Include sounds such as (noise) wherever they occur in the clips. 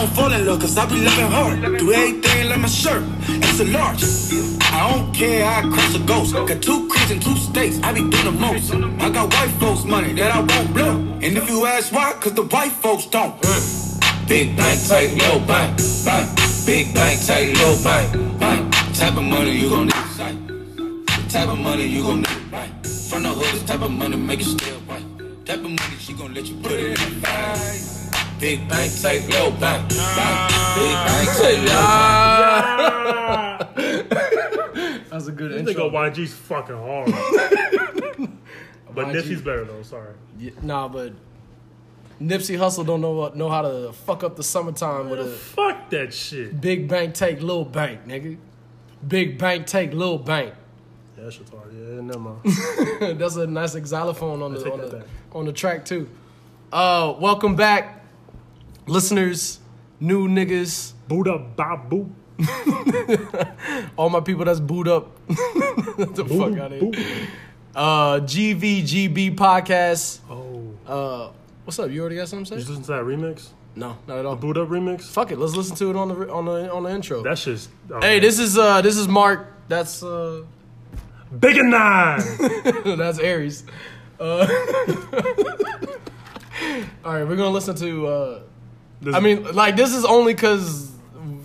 don't fall in love, cause I be loving hard. Do everything like my shirt, it's a large. I don't care how I cross a ghost. Got two cribs in two states, I be doing the most. I got white folks' money that I won't blow. And if you ask why, cause the white folks don't. Big bank, tight, low bank, bank. Big bank, tight, low bank, bank. Type of money you gon' need, sight. Type of money you gon' need, right? From the hood, this type of money make it still white. Type of money she gon' let you put it in the bag. Big bank, tight, low bank, bank. Big bank, tight, low bank. That's a good I think intro. YG's fucking hard. (laughs) but YG. Nipsey's better though. Sorry. Yeah, nah, but Nipsey Hussle don't know what know how to fuck up the summertime with a Fuck that shit. big bank take little bank, nigga. Big bank take little bank. Yeah, that shit's hard. Yeah, never mind. (laughs) That's a nice xylophone on the on the, on the track too. Uh, welcome back, listeners, new niggas, Buddha Babu. (laughs) all my people that's booed up. (laughs) The fuck out of here. Uh, GVGB podcast. Oh. Uh, what's up? You already got something to Did say? you listen to that remix? No, not at all. Boo'd Up remix? Fuck it, let's listen to it on the on the on the intro. That's just. oh, hey, this is uh this is Mark. That's uh Big and Nine. (laughs) that's Aries. Uh, all right, we're gonna listen to. uh This- I mean, like this is only because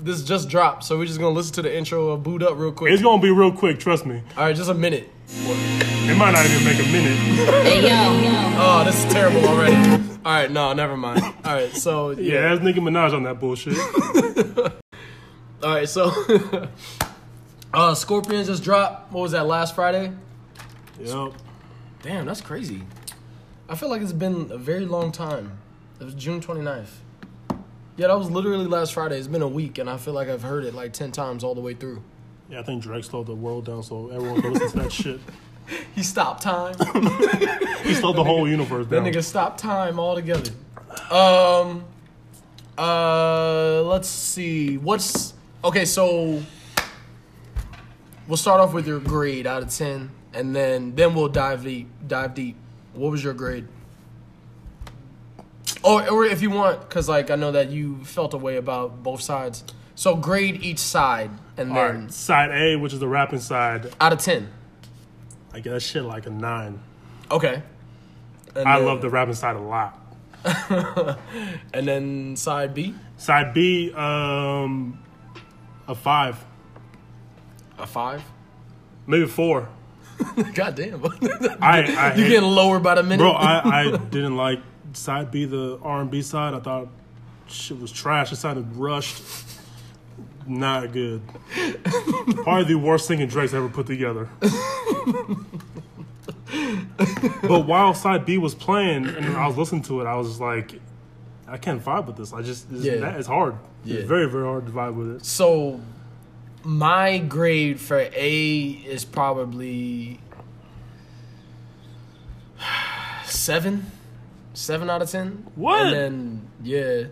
this just dropped, so we're just gonna listen to the intro of Boo'd Up real quick. it's gonna be real quick. Trust me. All right, just a minute. It might not even make a minute. (laughs) Hey yo, Oh, this is terrible already. All right, no, never mind. All right, so Yeah, yeah. that's Nicki Minaj on that bullshit. (laughs) All right, so (laughs) uh Scorpion just dropped. What was that last Friday? yep. Damn, that's crazy. I feel like it's been a very long time. It was June 29th. Yeah, that was literally last Friday. It's been a week, and I feel like I've heard it like 10 times all the way through. Yeah, I think Drake slowed the world down so everyone can listen to that shit. (laughs) He stopped time. (laughs) He slowed the whole universe down. that nigga stopped time altogether. Um, uh, let's see. What's okay? So we'll start off with your grade out of 10, and then then we'll dive deep. Dive deep. What was your grade? Or, or if you want, because like I know that you felt a way about both sides. So grade each side, and All then right, side A, which is the rapping side, out of ten. I that shit like a nine. Okay. And I then- love the rapping side a lot. (laughs) And then side B, Side B, um, a five, a five. maybe four. (laughs) God damn. (laughs) I, I you hate- getting lower by the minute, bro. I, I didn't like side B, the R and B side. I thought shit was trash. It sounded rushed. Not good. Probably the worst thing in Drake's ever put together. but while side B was playing and I was listening to it, I was just like, I can't vibe with this. I just, it's, Yeah. that- it's hard. Yeah. It's very, very hard to vibe with it. So my grade for A is probably (sighs) seven, seven out of ten. What? And then yeah,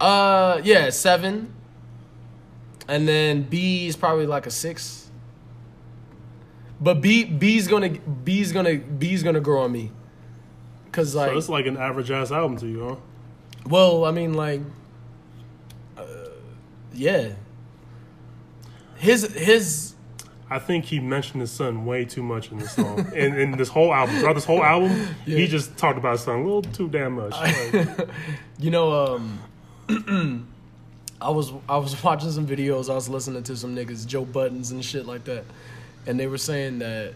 uh, yeah, seven. And then B is probably like a six. But B B's gonna B's gonna B's gonna grow on me. Cause like, So it's like an average ass album to you, huh? well, I mean, like, uh, yeah. His his I think he mentioned his son way too much in this song. (laughs) and in this whole album. Throughout this whole album, (laughs) Yeah. he just talked about his son a little too damn much. Like, (laughs) You know, um, (clears throat) I was I was watching some videos. I was listening to some niggas, Joe Buttons and shit like that, and they were saying that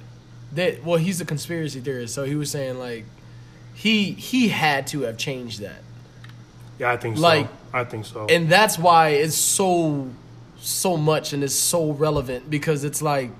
that well, he's a conspiracy theorist, so he was saying like he he had to have changed that, yeah, I think so. Like- I think so. and that's why it's so so much and it's so relevant because it's like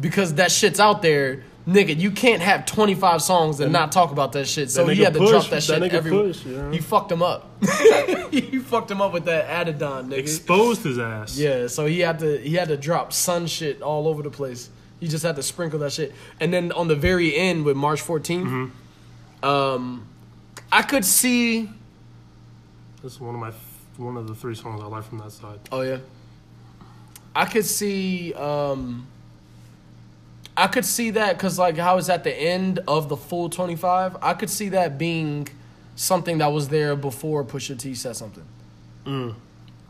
because that shit's out there. Nigga, you can't have 25 songs and not talk about that shit. So That he had to push, drop that that shit everywhere. push, yeah. He fucked him up. (laughs) he fucked him up with that Adidon, nigga. Exposed his ass. Yeah, so he had to he had to drop son shit all over the place. He just had to sprinkle that shit. And then on the very end with March 14th, Mm-hmm. um, I could see. This is one of my one of the three songs I like from that side. Oh yeah, I could see. Um, I could see that because like how it's at the end of the full 25. I could see that being something that was there before Pusha T said something.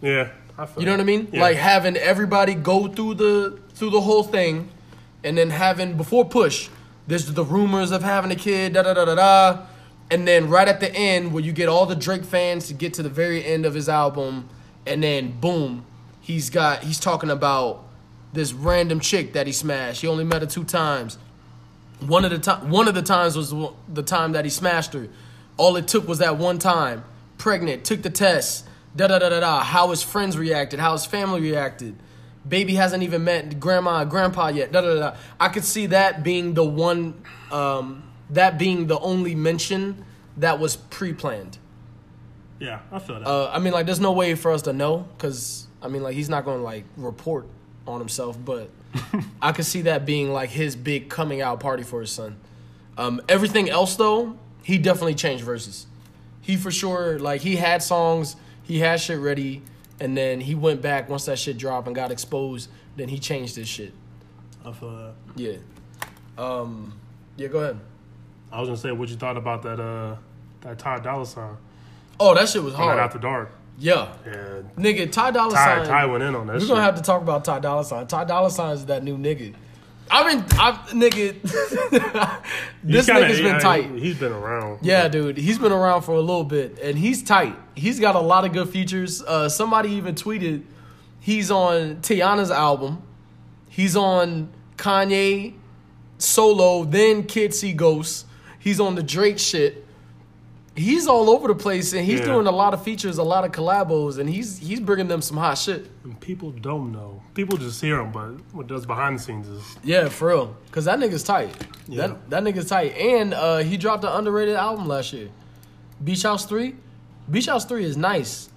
Yeah, I feel You know what I mean? Yeah. Like having everybody go through the through the whole thing, and then having before push, there's the rumors of having a kid, da da da da da, and then right at the end where you get all the Drake fans to get to the very end of his album, and then boom, he's got he's talking about this random chick that he smashed. He only met her two times. One of the time, one of the times was the- the time that he smashed her. All it took was that one time. Pregnant, took the test. Da da da da da. How his friends reacted, how his family reacted. Baby hasn't even met grandma and grandpa yet. Da da da. da. I could see that being the one, um, that being the only mention that was pre-planned. Yeah, I feel that. Uh, I mean, like, there's no way for us to know because I mean, like, he's not going to like report on himself, but (laughs) I could see that being like his big coming out party for his son. Um, everything else, though, he definitely changed verses. He for sure like he had songs, he had shit ready, and then he went back once that shit dropped and got exposed. Then he changed his shit. I feel that. Yeah. Um. Yeah. Go ahead. I was gonna say what you thought about that uh that Ty Dolla Sign Oh, that shit was that hard. After Dark. Yeah. Yeah, Nigga, Ty Dolla Ty Sign. Ty went in on that. We're shit. gonna have to talk about Ty Dolla Sign. Ty Dolla Sign is that new nigga. I've been, I've nigga. (laughs) this kinda- nigga's been yeah, tight. He's been around. Yeah, dude, he's been around for a little bit, and he's tight. He's got a lot of good features. Uh, somebody even tweeted he's on Teyana's album. He's on Kanye solo, then Kid See Ghosts. He's on the Drake shit. He's all over the place, and he's Yeah. doing a lot of features, a lot of collabos, and he's he's bringing them some hot shit. And people don't know. People just hear him, but what does behind the scenes is Yeah, for real. Cause that nigga's tight. Yeah. That that nigga's tight. And uh, he dropped an underrated album last year. Beach House 3. Beach House 3 is nice.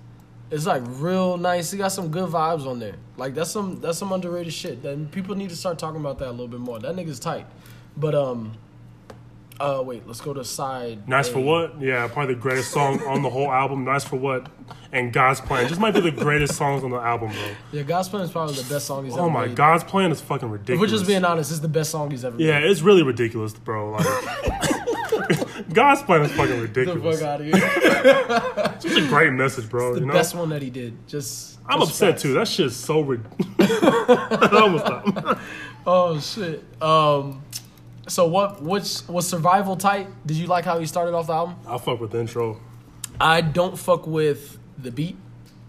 It's like real nice. He got some good vibes on there. Like that's some that's some underrated shit. Then people need to start talking about that a little bit more. That nigga's tight. But um uh wait, let's go to side. Nice for What? Yeah, probably the greatest song on the whole album. Nice for What? And God's Plan. Just might be the greatest songs on the album, bro. Yeah, God's Plan is probably the best song he's ever Oh my made. God's Plan is fucking If ridiculous. we're just being honest, it's the best song he's ever yeah, made. it's really ridiculous, bro. Like, (laughs) God's Plan is fucking Get the ridiculous. fuck out of here. It's a great message, bro. the you know? best one that he did. Just I'm just upset facts. too. That shit's so rid- (laughs) (laughs) almost stopped. Oh shit. Um so what which was survival tight? Did you like how he started off the album? I'll fuck with the intro. I don't fuck with the beat.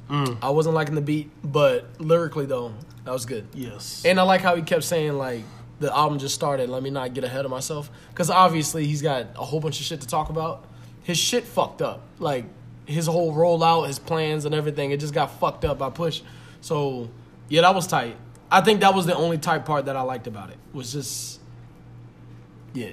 Mm. I wasn't liking the beat, but lyrically though, that was good. Yes. And I like how he kept saying like the album just started, let me not get ahead of myself. Cause obviously he's got a whole bunch of shit to talk about. His shit fucked up. Like his whole rollout, his plans and everything, it just got fucked up by push. So yeah, that was tight. I think that was the only tight part that I liked about it. Was just yeah.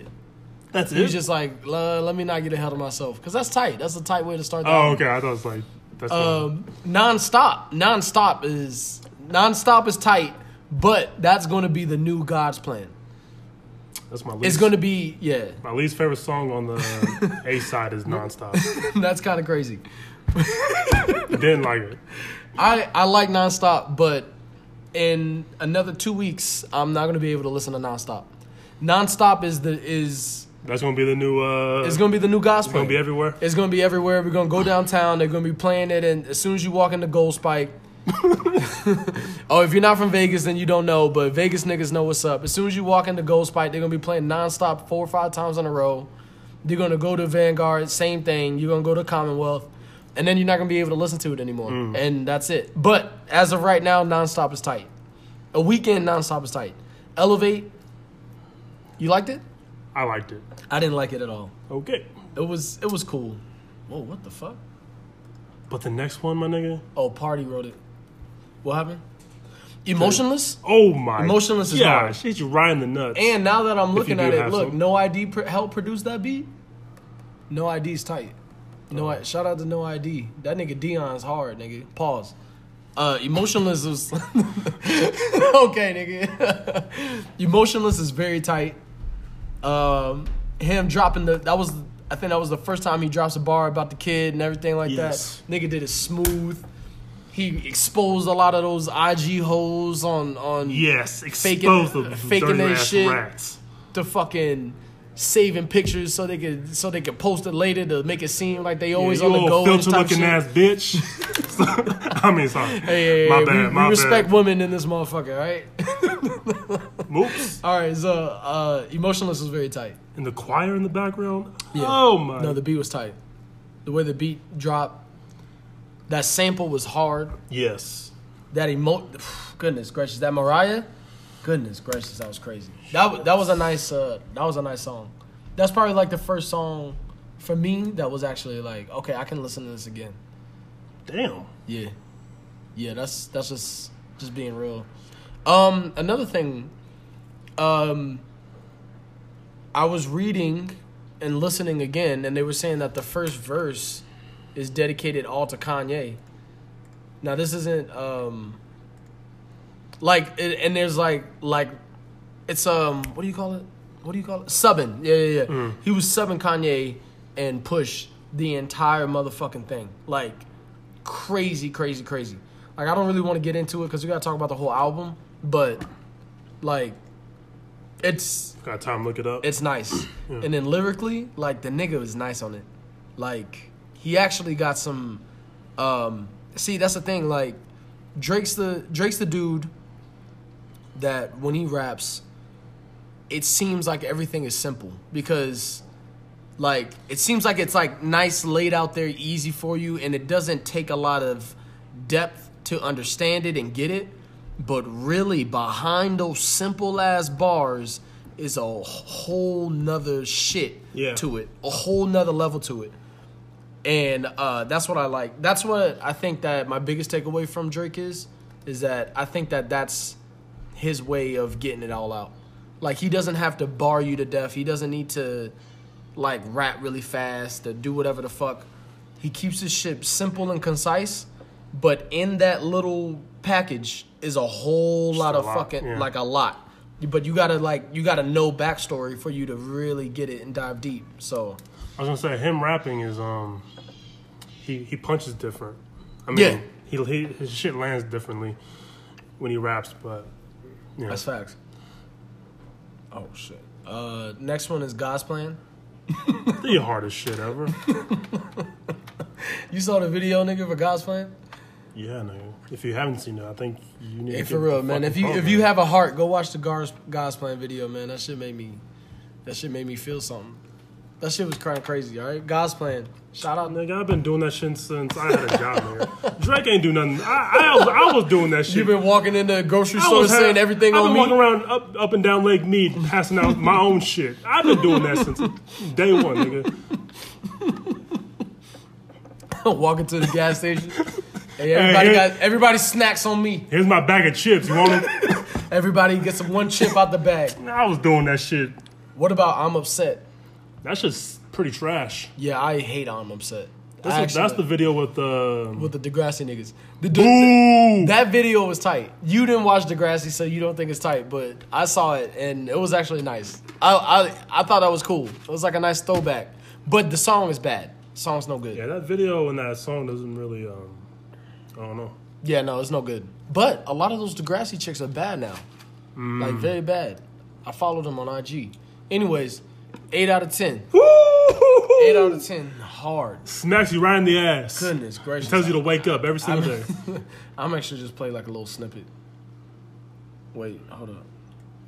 That's it. He was just like, let me not get ahead of myself. Cause that's tight. That's a tight way to start the oh, album. okay. I thought it was like that's Um, nonstop. Nonstop is nonstop is tight, but that's going to be the new God's plan. that's my least. It's going to be yeah. my least favorite song on the A side is Nonstop. (laughs) that's kind of crazy. (laughs) Didn't like it. I I like nonstop, but in another two weeks, I'm not going to be able to listen to nonstop. Nonstop is the is That's gonna be the new. uh it's to be the new gospel. It's gonna be everywhere. It's gonna be everywhere. We're gonna go downtown. They're gonna be playing it, and as soon as you walk into Gold Spike, (laughs) oh, if you're not from Vegas, then you don't know. But Vegas niggas know what's up. As soon as you walk into Gold Spike, they're gonna be playing nonstop four or five times in a row. You're gonna go to Vanguard, same thing. You're gonna go to Commonwealth, and then you're not gonna be able to listen to it anymore. And that's it. But as of right now, nonstop is tight. A weekend nonstop is tight. Elevate. You liked it? I liked it. I didn't like it at all. Okay, It was it was cool. Whoa, what the fuck? but the next one, my nigga. Oh, Party wrote it. What happened? Emotionless? Oh my. Emotionless is yeah, hard. shit you right in the nuts. And now that I'm looking at it, look, some. No ID pr- helped produce that beat. No ID's tight. No, I- shout out to No ID. That nigga Dion's hard, nigga. Pause. Uh, emotionless was (laughs) okay, nigga. (laughs) emotionless is very tight. Um, him dropping the that was I think that was the first time he drops a bar about the kid and everything like Yes. that. Nigga did it smooth. He exposed a lot of those IG holes on on yes, Faking- expose them faking ass shit. rats. to fucking saving pictures so they could so they could post it later to make it seem like they always you on the go. filter looking ass bitch. (laughs) I mean, sorry. Hey, hey, my hey, bad. we, my we respect bad. women in this motherfucker, right? (laughs) Oops. All right, so uh, emotionless was very tight. And the choir in the background. Yeah. Oh my. No, the beat was tight. The way the beat dropped, that sample was hard. yes. That emo, (sighs) goodness gracious, that Mariah, goodness gracious, that was crazy. That wa- that was a nice uh, that was a nice song. That's probably like the first song for me that was actually like, okay, I can listen to this again. Damn. Yeah, yeah, that's that's just just being real. Um, another thing, um, I was reading and listening again, and they were saying that the first verse is dedicated all to Kanye. Now this isn't um, like, and there's like like, it's um, what do you call it? What do you call it? Subbing. Yeah, yeah, yeah. He was subbing Kanye and Push the entire motherfucking thing. Like crazy, crazy, crazy. Like I don't really want to get into it because we gotta talk about the whole album, but like it's Got time to look it up. it's nice. (clears throat) And then lyrically, like the nigga is nice on it. Like he actually got some um see that's the thing, like Drake's the Drake's the dude that when he raps, it seems like everything is simple because like it seems like it's like nice laid out there easy for you and it doesn't take a lot of depth to understand it and get it. But really behind those simple ass bars is a whole nother shit Yeah. to it a whole nother level to it. And uh, that's what i like. That's what i think that my biggest takeaway from drake is is that i think that that's his way of getting it all out like he doesn't have to bar you to death he doesn't need to like rap really fast or do whatever the fuck. He keeps his shit simple and concise, but in that little package is a whole lot a of lot, fucking yeah. like a lot. But you gotta like you gotta know backstory for you to really get it and dive deep. So I was gonna say him rapping is um, he he punches different. I mean, Yeah. he, he his shit lands differently when he raps, but yeah. that's facts. Oh shit. Uh, next one is God's plan. (laughs) the hardest shit ever. (laughs) You saw the video, nigga, for God's plan. yeah, no. If you haven't seen it, I think you need. Hey, to for real, man. If you if you have a heart, go watch the God's God's plan video, man. That shit made me, that shit made me feel something. That shit was kind of crazy. All right, God's plan. Shout out, nigga. I've been doing that shit since I had a job, nigga. Drake ain't do nothing. I, I, was, I was doing that shit. You've been walking in the grocery I store saying ha- everything I've on been me. walking around up, up and down Lake Mead, passing out my own shit. I've been doing that since day one, nigga. (laughs) walking to the gas station. Hey, everybody hey. got everybody snacks on me. Here's my bag of chips. You want them? (laughs) Everybody gets one chip out the bag. I was doing that shit. What about I'm upset? That's shit's pretty trash. Yeah, I hate I'm upset. That's, the, that's the video with the. with the Degrassi niggas. The, Ooh! that video was tight. You didn't watch Degrassi, so you don't think it's tight, but I saw it and it was actually nice. I I, I thought that was cool. It was like a nice throwback, but the song is bad. The song's no good. Yeah, that video and that song doesn't really. um I don't know. Yeah, no, it's no good. But a lot of those Degrassi chicks are bad now. Like very bad. I followed them on IG. Anyways, eight out of ten. Eight out of ten. Hard. Smacks you right in the ass. Goodness gracious. Tells you to wake up every single day. (laughs) I'm actually just play like a little snippet. Wait, hold up.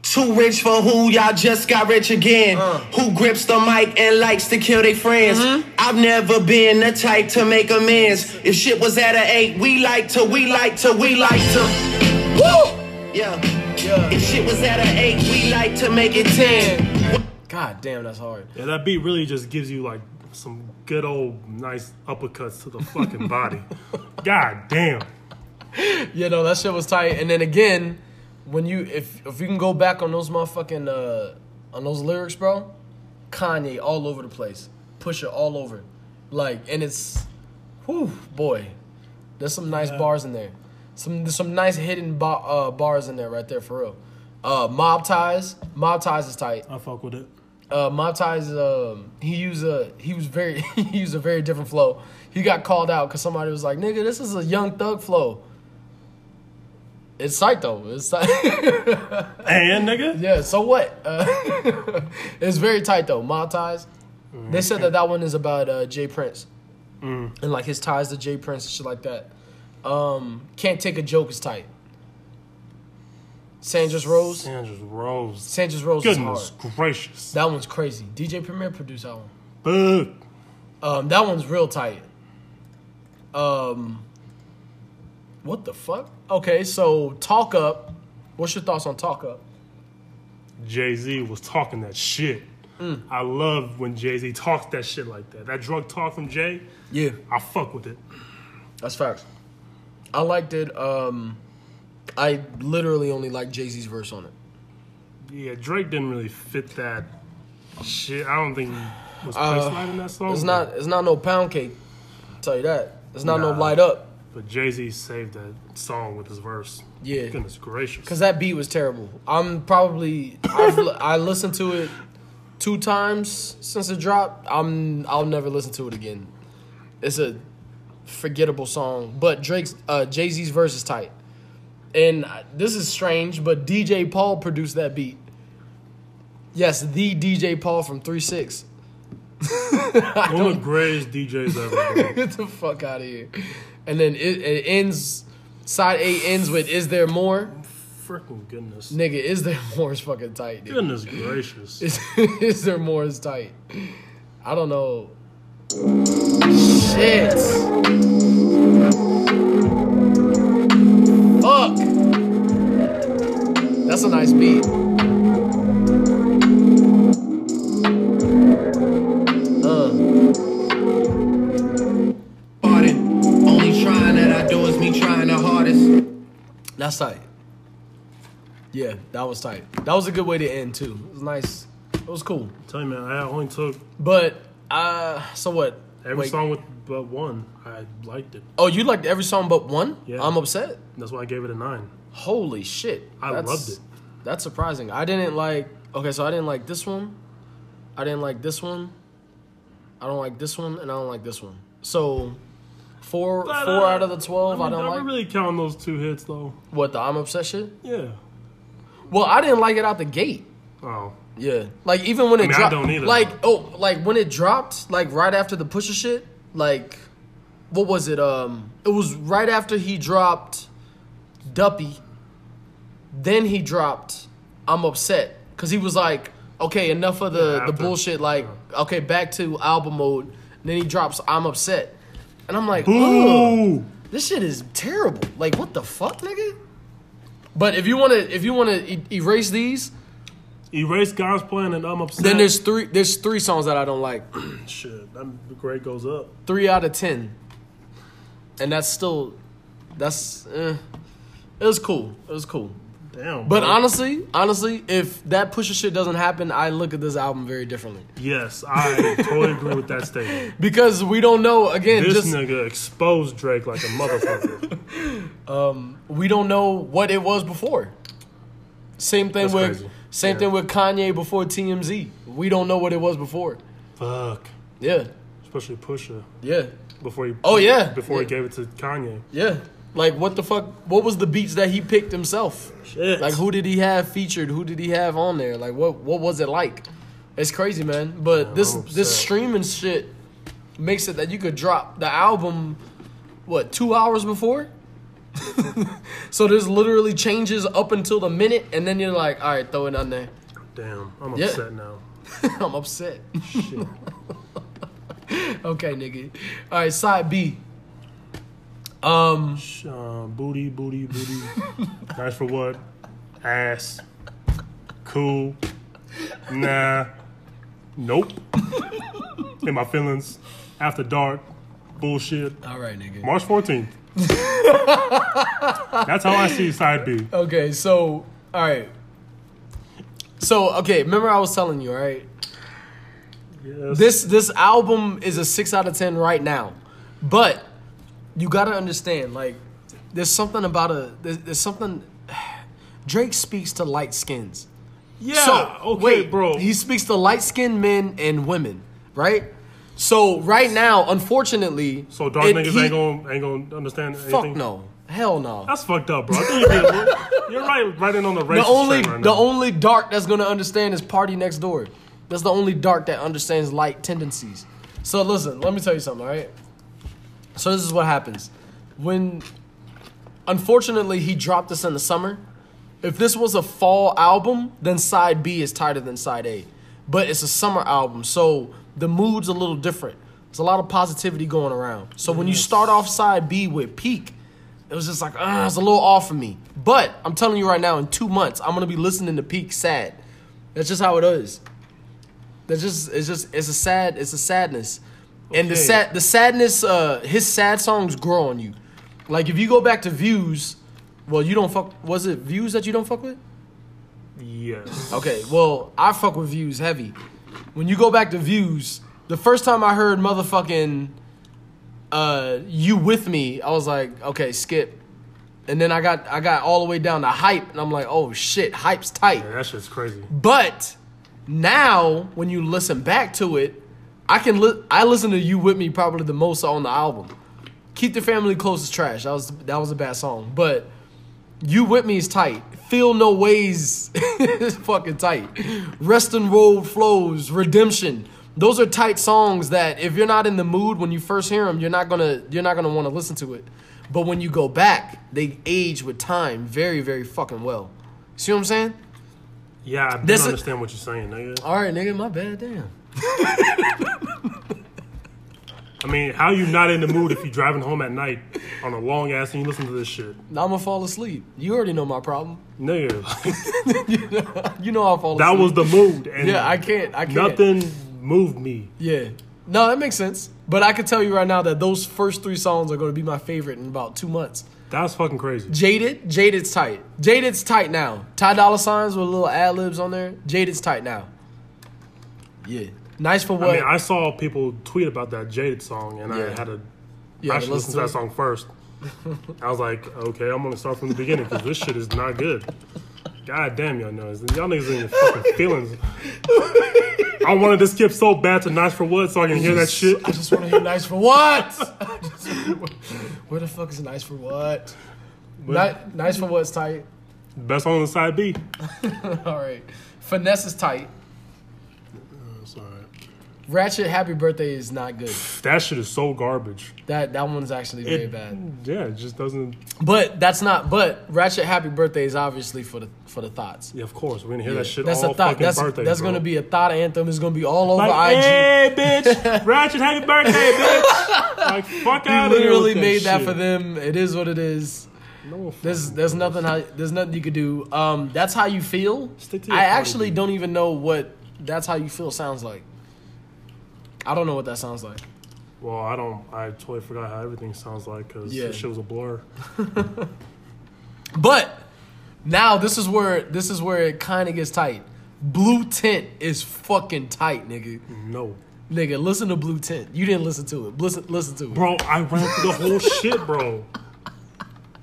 Too rich for who y'all just got rich again. Uh. Who grips the mic and likes to kill their friends. Mm-hmm. I've never been the type to make amends. If shit was at an eight, we like to, we like to, we like to. Woo! Yeah. Yeah. If shit was at an eight, we like to make it ten. God damn, that's hard. Yeah, that beat really just gives you like some good old nice uppercuts to the fucking body. (laughs) God damn. Yeah, no, that shit was tight. And then again, when you if if you can go back on those motherfucking uh on those lyrics, bro, Kanye all over the place, Pusha all over, like, and it's, whew, boy, there's some nice bars in there, some there's some nice hidden bar, uh, bars in there right there for real. Uh, Mob Ties, Mob Ties is tight. I fuck with it. Uh, Ties, um, he used a he was very (laughs) he used a very different flow. He got called out because somebody was like, "Nigga, this is a young thug flow." It's tight though. It's tight. (laughs) And nigga, yeah. So what? Uh, (laughs) it's very tight though. My ties. They said that that one is about uh, J. Prince and like his ties to J. Prince and shit like that. Um, Can't take a joke is tight. Sandra's Rose. Sandra's Rose. Sandra's Rose is Goodness hard. gracious. That one's crazy. DJ Premier produced that one. Fuck. Um, that one's real tight. Um, what the fuck? Okay, so Talk Up. What's your thoughts on Talk Up? Jay Z was talking that shit. Mm. I love when Jay Z talks that shit like that. That drug talk from Jay, Yeah, I fuck with it. that's facts. I liked it. Um, I literally only like Jay Z's verse on it. Yeah, Drake didn't really fit that shit. I don't think he was Uh, light in that song. It's not. It's not no pound cake. I'll tell you that. It's not no light up. But Jay Z saved that song with his verse. Yeah. Goodness gracious. Cause that beat was terrible. I'm probably I've, I listened to it two times since it dropped. I'm I'll never listen to it again. It's a forgettable song, but Drake's uh, Jay Z's verse is tight. And this is strange, but DJ Paul produced that beat. Yes, the DJ Paul from Three Six. (laughs) One of the greatest DJs ever. (laughs) Get the fuck out of here. And then it, it ends. Side A ends with "Is there more?" Freaking goodness. Nigga, "Is there more?" is fucking tight. Dude. Goodness gracious. (laughs) Is, is there more is tight? I don't know. Shit. Fuck. That's a nice beat. Uh, Pardon. Only trying that I do is me trying the hardest. that's tight. Yeah, that was tight. That was a good way to end too. It was nice. It was cool. tell you, man, I only took But uh, so what? Every Wait. song with but one. I liked it. Oh, you liked every song but one? Yeah. I'm upset. That's why I gave it a nine. Holy shit. I loved it. That's surprising. I didn't like okay, so I didn't like this one. I didn't like this one. I don't like this one and I don't like this one. So four But, four uh, out of the twelve I, mean, don't I'm like. really counting those two hits though. what the I'm upset shit? Yeah. Well, I didn't like it out the gate. Oh. Yeah. Like even when it mean, I dropped don't either. like oh like when it dropped, like right after the Pusha shit, like what was it? Um it was right after he dropped Duppy. Then he dropped I'm upset. Cause he was like, okay, enough of the, Yeah, the bullshit, like, okay, back to album mode. And then he drops I'm upset. And I'm like, Ooh. This shit is terrible. Like what the fuck, nigga? But if you wanna if you wanna e- erase these, Erase God's plan and I'm upset. then there's three. There's three songs that I don't like. (clears throat) shit. That grade goes up. Three out of ten, and that's still, that's. Eh. It was cool. It was cool. Damn. But bro. honestly, honestly, if that Pusha shit doesn't happen, I look at this album very differently yes, I totally agree with that statement. (laughs) because we don't know. Again, This just nigga exposed Drake like a motherfucker. (laughs) um, we don't know what it was before. Same thing That's with crazy. Same Yeah. thing with Kanye before TMZ. We don't know what it was before. Fuck. Yeah, Especially Pusha yeah, before he. Oh, yeah. Before Yeah. he gave it to Kanye. yeah. Like what the fuck? What was the beats that he picked himself? Shit. Like who did he have featured? Who did he have on there? Like what what was it like? It's crazy, man. But this this streaming shit makes it that you could drop the album what, 2 hours before? (laughs) so there's literally changes up until the minute and then you're like, "All right, throw it on there." Damn. I'm Yeah. upset now. (laughs) I'm upset. Shit. (laughs) okay, nigga. All right, side B. Um uh, booty, booty, booty. nice for what? Ass. Cool. Nah. Nope. In my feelings. After dark. Bullshit. all right, nigga. March 14th. That's how I see side B. Okay, so all right. So okay, remember I was telling you, all right? Yes. This this album is a six out of ten right now, but you gotta understand, like, there's something about a there's, there's something. (sighs) Drake speaks to light skins. yeah. so okay, wait, bro. He speaks to light skinned men and women, right? So right now, unfortunately, So dark it- niggas he- ain't gonna ain't gonna understand anything. Fuck no, hell no. That's fucked up, bro. You're, right, right in on the racist The only right the only dark that's gonna understand is PartyNextDoor. That's the only dark that understands light tendencies. So listen, let me tell you something, all right? So this is what happens. When unfortunately he dropped this in the summer. If this was a fall album, then side B is tighter than side A. But it's a summer album, so the mood's a little different. There's a lot of positivity going around. So when you start off side B with peak, it was just like, ah, it's a little off for me. But I'm telling you right now, in two months, I'm gonna be listening to Peak sad. That's just how it is. That's just it's just it's a sad it's a sadness, and the sad the sadness uh his sad songs grow on you. Like if you go back to Views, well you don't fuck was it Views that you don't fuck with? Yes. Okay, well I fuck with Views heavy. When you go back to Views, the first time I heard motherfucking uh you with me, I was like, okay, skip. And then I got I got all the way down to hype, and I'm like, oh shit, hype's tight. Yeah, that shit's crazy. But now, when you listen back to it, I can li- I listen to you with me probably the most on the album. Keep the family close is trash. That was that was a bad song, but you with me is tight. Feel no ways is (laughs) fucking tight. Weston Road Flows, redemption. Those are tight songs that if you're not in the mood when you first hear them, you're not gonna you're not gonna want to listen to it. But when you go back, they age with time very very fucking well. See what I'm saying? Yeah, I don't understand what you're saying, nigga. All right, nigga, my bad. Damn. (laughs) I mean, how you not in the mood if you're driving home at night on a long ass and you listen to this shit, Now I'm gonna fall asleep. You already know my problem. nigga? (laughs) You know I'll fall asleep. that was the mood, and yeah. I can't. I can't. nothing moved me. Yeah. No, that makes sense. But I can tell you right now that those first three songs are going to be my favorite in about two months. That's fucking crazy. Jaded, Jaded's tight. Jaded's tight now. Ty Dolla Signs with little ad libs on there. Jaded's tight now. Yeah. Nice for what? I mean, I saw people tweet about that Jaded song, and I had to Yeah, I should listen to it. that song first. I was like, okay, I'm gonna start from the beginning because this shit is not good. God damn, y'all know y'all niggas in your fucking feelings. I wanted to skip so bad to Nice for What so I can hear that shit. I just want to hear nice for what? Just- (laughs) Where the fuck is nice for what? Ni- nice for what's tight. Best song on the side B. (laughs) All right. Finesse is tight. Ratchet Happy Birthday is not good. That shit is so garbage. That that one's actually very It- bad. Yeah, it just doesn't. But that's not. But Ratchet Happy Birthday is obviously for the for the thoughts. Yeah, of course we're gonna hear that shit that's all a thought. fucking That's birthday. that's bro. gonna be a thought anthem. It's gonna be all over like, IG. hey, bitch, (laughs) Ratchet, happy birthday, bitch. Like, fuck We out of here. literally made that shit. for them. It is what it is. No, There's there's nothing how, there's nothing you could do. Um, that's how you feel. Stick to your I actually B. don't even know what that's how you feel sounds like. I don't know what that sounds like. Well, I don't. I totally forgot how everything sounds like because Yeah. this shit was a blur. (laughs) But now this is where this is where it kind of gets tight. Blue Tint is fucking tight, nigga. No, Nigga, listen to Blue Tint. You didn't listen to it. Listen, listen to it, bro, I ran through the whole (laughs) shit, bro.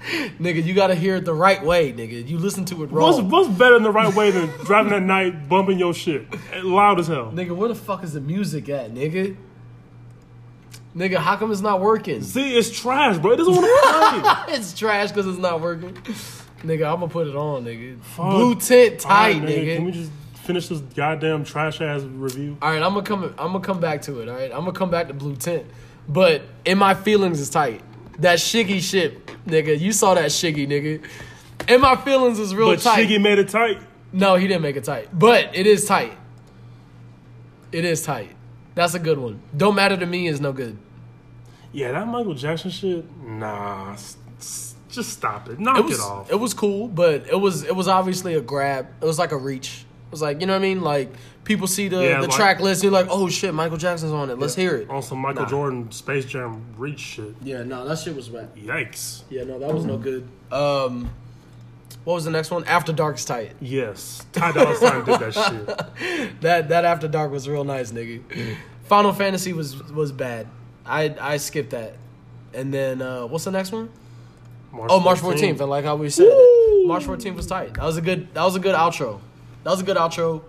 (laughs) nigga. You gotta hear it the right way, nigga. You listen to it What's wrong, what's better than the right way than driving at night, bumping your shit loud as hell? nigga. Where the fuck is the music at, nigga? Nigga, how come it's not working? See, it's trash, bro. It doesn't want to play. (laughs) it's trash because it's not working. Nigga, I'm gonna put it on, nigga. Fuck. Blue tint All right, tight, nigga. Can we just finish this goddamn trash ass review? All right, I'm gonna come. I'm gonna come back to it. All right, I'm gonna come back to blue tint, but in my feelings is tight. That shiggy shit, nigga. You saw that shiggy, nigga. And my feelings is real But tight. Shiggy made it tight. no, he didn't make it tight, but it is tight. It is tight. That's a good one. Don't matter to me is no good. Yeah, that Michael Jackson shit. Nah, s- s- just stop it. Knock It it, was off. it was cool, but it was it was obviously a grab. It was like a reach. It was like you know what I mean. Like people see the Yeah, the like- track list, and you're like, oh shit, Michael Jackson's on it. Let's hear it. on some Michael Nah. Jordan Space Jam reach shit. Yeah, no, that shit was bad. Yikes. Yeah, no, that was no good. Um, what was the next one? After Dark's tight. Yes, Ty Dolla Sign did that shit. (laughs) That that After Dark was real nice, nigga. Final Fantasy was was bad. I I skipped that. And then uh, what's the next one? March Oh, March 14th. And like how we said, Woo! March 14th was tight. That was a good. That was a good outro. That was a good outro.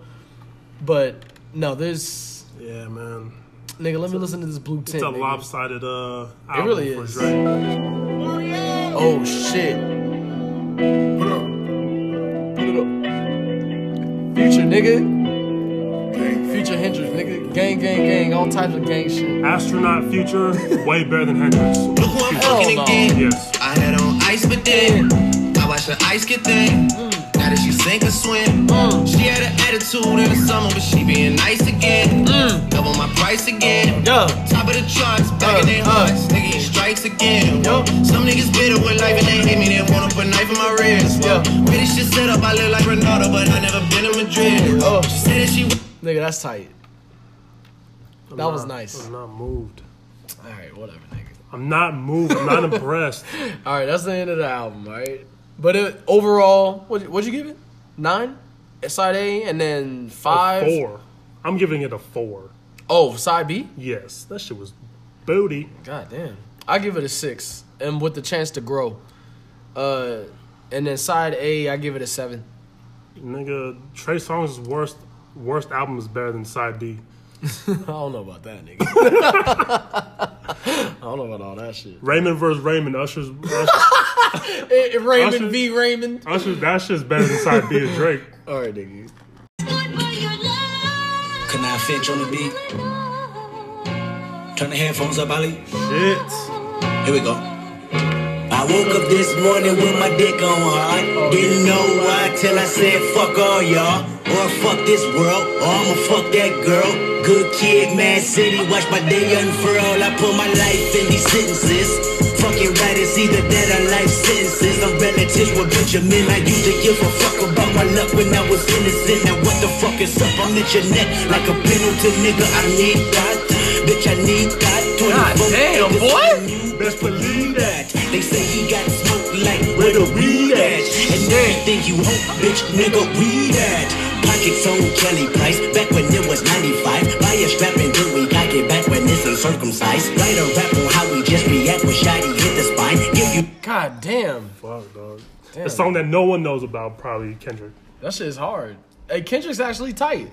But no, there's Yeah, man. Nigga, let me listen to this blue tint. It's a nigga. lopsided uh, album really for is. Drake. Oh shit. Put up. Put it up. Future nigga. Future Hendrix, nigga. Gang, gang, gang. All types of gang shit. Astronaut Future, (laughs) way better than Hendrix. Look who I'm Hell fucking no. again. Yes. I had on ice but then I watched the ice get thin. Now that she sink or swim. She had an attitude in the summer, but she being nice again. Double my price again. Yeah. Top of the charts, back in their Uh, uh. hearts. Nigga, you strikes again. Yo. Some niggas bitter with life and they hate me. They wanna put knife in my wrist. Yeah. Really shit set up. I look like Ronaldo, but I never been in Madrid. Oh. She said that she. Nigga, that's tight. I'm That was nice. I'm not moved. Alright, whatever, nigga. I'm not moved. I'm not impressed. (laughs) Alright, that's the end of the album, alright? But it, overall, what what'd you give it? Nine? Side A and then five? A four. I'm giving it a four. Oh, side B? Yes, that shit was booty. God damn. I give it a six. And with the chance to grow. Uh and then side A, I give it a seven. Nigga, Trey Songz's worst worst album is better than Side B. (laughs) I don't know about that, nigga. (laughs) I don't know about all that shit. Raymond versus Raymond, Usher's, Usher, (laughs) Eh, eh, Raymond Usher- v. Raymond. Usher's that shit's better than Side B of Drake. All right, nigga. Can I finch on the beat? Turn the headphones up, Ali. Shit. Here we go. I woke up this morning with my dick on hard. Didn't know why till I said fuck all y'all. Or fuck this world, or I'ma fuck that girl. Good kid, mad city, watch my day unfurl. I put my life in these sentences. Fucking right, it's either that or life sentences. I'm relatives with Benjamin. I used to give a fuck about my luck when I was innocent. Now what the fuck is up? I'm at your neck like a penalty, nigga. I need that. Bitch, I need that. 24 damn, boy. Best believe. They say he got smoke like where the weed at. And everything you hope, bitch, nigga, weed at. Pockets on Kelly Price, back when it was 95. Buy a strap and then we got it back when it's uncircumcised. Write a rap on how we just react when Shotty hit the spine. Give you God damn. Fuck, dog. Damn. A song that no one knows about, probably Kendrick. That shit is hard. Hey, Kendrick's actually tight.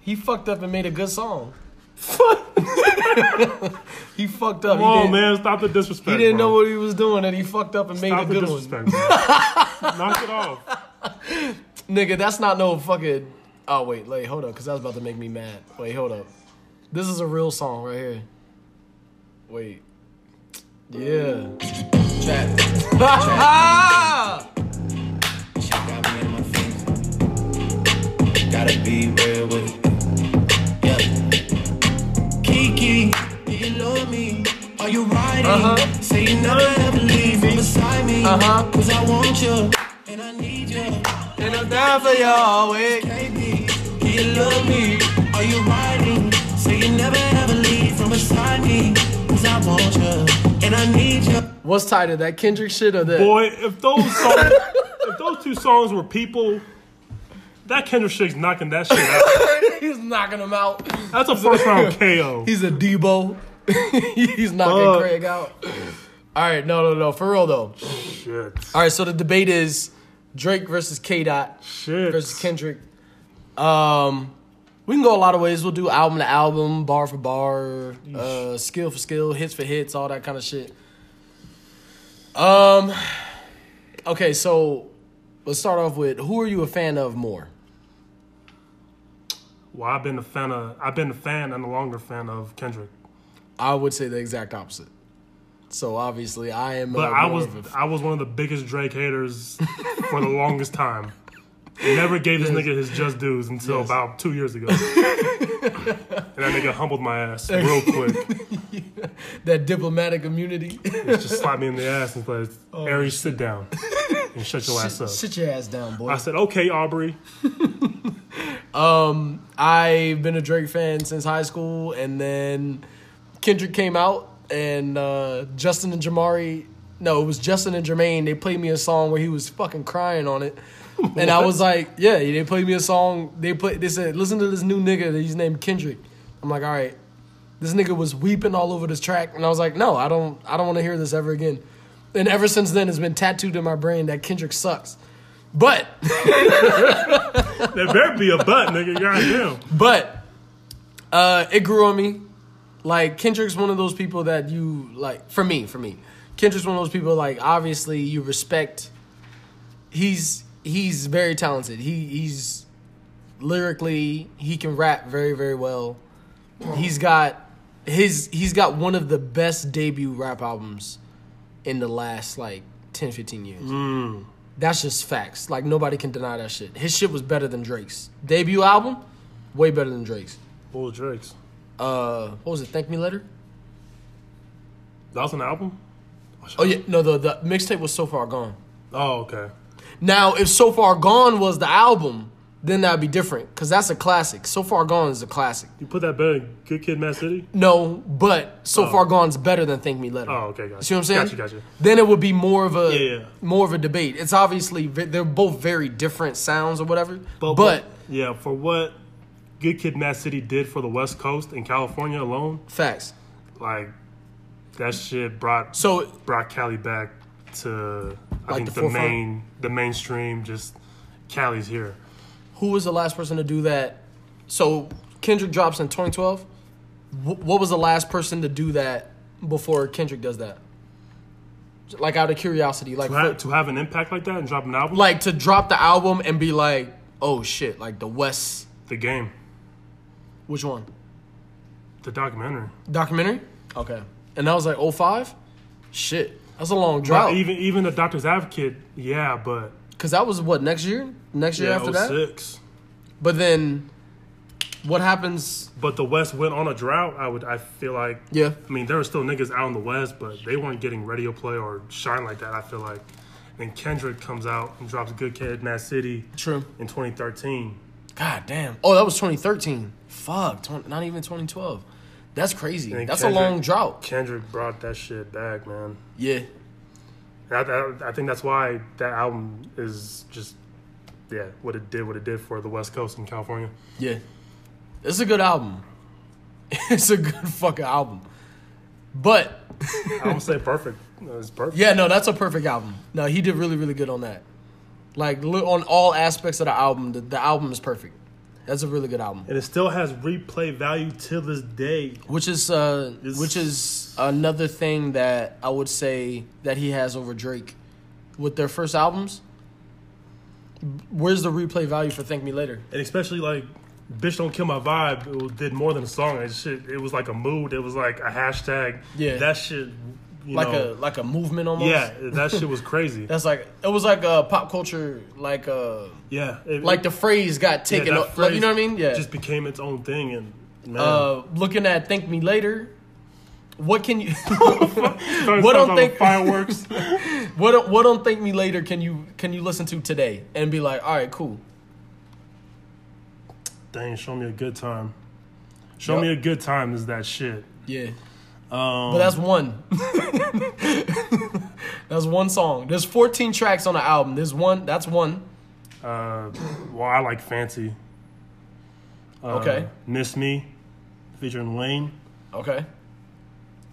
He fucked up and made a good song. (laughs) he fucked up. Come on, man. Stop the disrespect. He didn't bro. know what he was doing and he fucked up and made a the good one. disrespect. bro. (laughs) Knock it off. Nigga, that's not no fucking. Oh wait, wait, hold up, cause that was about to make me mad. Wait, hold up. This is a real song right here. Wait. Yeah. Trap. Ah! She got me in my face. Gotta be real with it. Do you love me? Are you riding? Uh-huh. Say you never ever leave from beside me. Uh-huh. Cause I want you and I need you. And I'm down for you always. Baby, do you love me? Are you riding? Say you never ever leave from beside me. Cause I want you and I need you. What's tighter, that Kendrick shit or that? Boy, if those songs, if those two songs were people, that Kendrick shit's knocking that shit out. (laughs) He's knocking him out. That's a first round (laughs) KO. He's a Debo. (laughs) He's knocking Fuck. Craig out. All right, no, no, no. For real though. Shit. All right, so the debate is Drake versus K. Dot Shit. versus Kendrick. Um, we can go a lot of ways. We'll do album to album, bar for bar, uh, skill for skill, hits for hits, all that kind of shit. Um, okay, so let's start off with who are you a fan of more? Well, I've been a fan of, I've been a fan and a longer fan of Kendrick. I would say the exact opposite. So obviously, I am. But I was, I was one of the biggest Drake haters (laughs) for the longest time. Never gave this nigga his just dues until Yes. about two years ago. (laughs) and that nigga humbled my ass real quick. (laughs) that diplomatic immunity. Just slapped me in the ass and said, Aries, sit down and shut your ass up. Sit your ass down, boy. I said, okay, Aubrey. (laughs) I've been a Drake fan since high school, and then Kendrick came out, and uh, Justin and Jamari. No, it was Justin and Jermaine. They played me a song where he was fucking crying on it, (laughs) and I was like, "Yeah." They played me a song. They put. They said, "Listen to this new nigga. He's named Kendrick." I'm like, "All right." This nigga was weeping all over this track, and I was like, "No, I don't. I don't want to hear this ever again." And ever since then, it's been tattooed in my brain that Kendrick sucks. But (laughs) There better be a butt, nigga. Goddamn. But uh, it grew on me. Like Kendrick's one of those people that you like. For me, for me, Kendrick's one of those people like obviously you respect. He's he's very talented. He he's lyrically he can rap very very well. He's got his he's got one of the best debut rap albums in the last like 10 15 years. That's just facts. Like nobody can deny that shit. His shit was better than Drake's debut album. Way better than Drake's. What was Drake's? Uh, what was it? Thank Me Later. That was an album. Oh yeah, no, the the mixtape was So Far Gone. Oh, okay. Now, if So Far Gone was the album, then that'd be different because that's a classic. So Far Gone is a classic. You put that better in Good Kid, Mad City. No, but So Oh. Far Gone's better than Thank Me Later. Oh, okay, gotcha. You see what I'm saying? Gotcha, gotcha. Then it would be more of a Yeah, yeah. more of a debate. It's obviously they're both very different sounds or whatever. But, yeah, for what Good Kid, Mad City did for the West Coast and California alone, facts. like that shit brought So brought Cali back to I Like think the the, main the mainstream. Just Cali's here. who was the last person to do that? So Kendrick drops in 2012. Wh- what was the last person to do that before Kendrick does that? Like out of curiosity, like To for- to have an impact like that and drop an album, like to drop the album and be like, oh shit, like the West. the game, Which one? the documentary. Documentary. Okay, and that was like 05? Shit, that's a long drought. Even even the Doctor's Advocate, yeah, but Because that was what next year, next year yeah, after oh, that. 06. But then, what happens? But the West went on a drought. I would I feel like Yeah, I mean, there were still niggas out in the West, but they weren't getting radio play or shine like that. I feel like. Then Kendrick comes out and drops "Good Kid, Mad City" true. in 2013. God damn. Oh, that was 2013. Fuck, 20, not even 2012. That's crazy. And That's Kendrick- a long drought. Kendrick brought that shit back, man. Yeah, I, I, I think that's why that album is just, yeah, what it did, what it did for the West Coast and California. yeah. It's a good album. (laughs) It's a good fucking album. But I don't say perfect. No, It's perfect. Yeah, no, that's a perfect album. No, he did really, really good on that. Like li- on all aspects of the album, the, the album is perfect. That's a really good album. And it still has replay value till this day. Which is uh, which is another thing that I would say that he has over Drake with their first albums. Where's the replay value for Thank Me Later? And especially like, Bitch Don't Kill My Vibe it did more than a song. It, shit, it was like a mood. It was like a hashtag. Yeah. That shit, Like know. a like a movement almost. Yeah, that shit was crazy. (laughs) That's like it was like a pop culture like uh yeah, it- like the phrase got taken that up, like, you know what I mean? Yeah. just became its own thing, and man, uh, looking at Thank Me Later, what can you (laughs) (laughs) what don't think fireworks. what don't- what don't Thank Me Later can you can you listen to today and be like, all right, cool. Dang, show me a good time. Show Yup. me a good time is that shit. Yeah, Um, but that's one. (laughs) that's one song. There's 14 tracks on the album. There's one. That's one. uh, well, I like Fancy. Uh, Okay. Miss Me, featuring Wayne. Okay.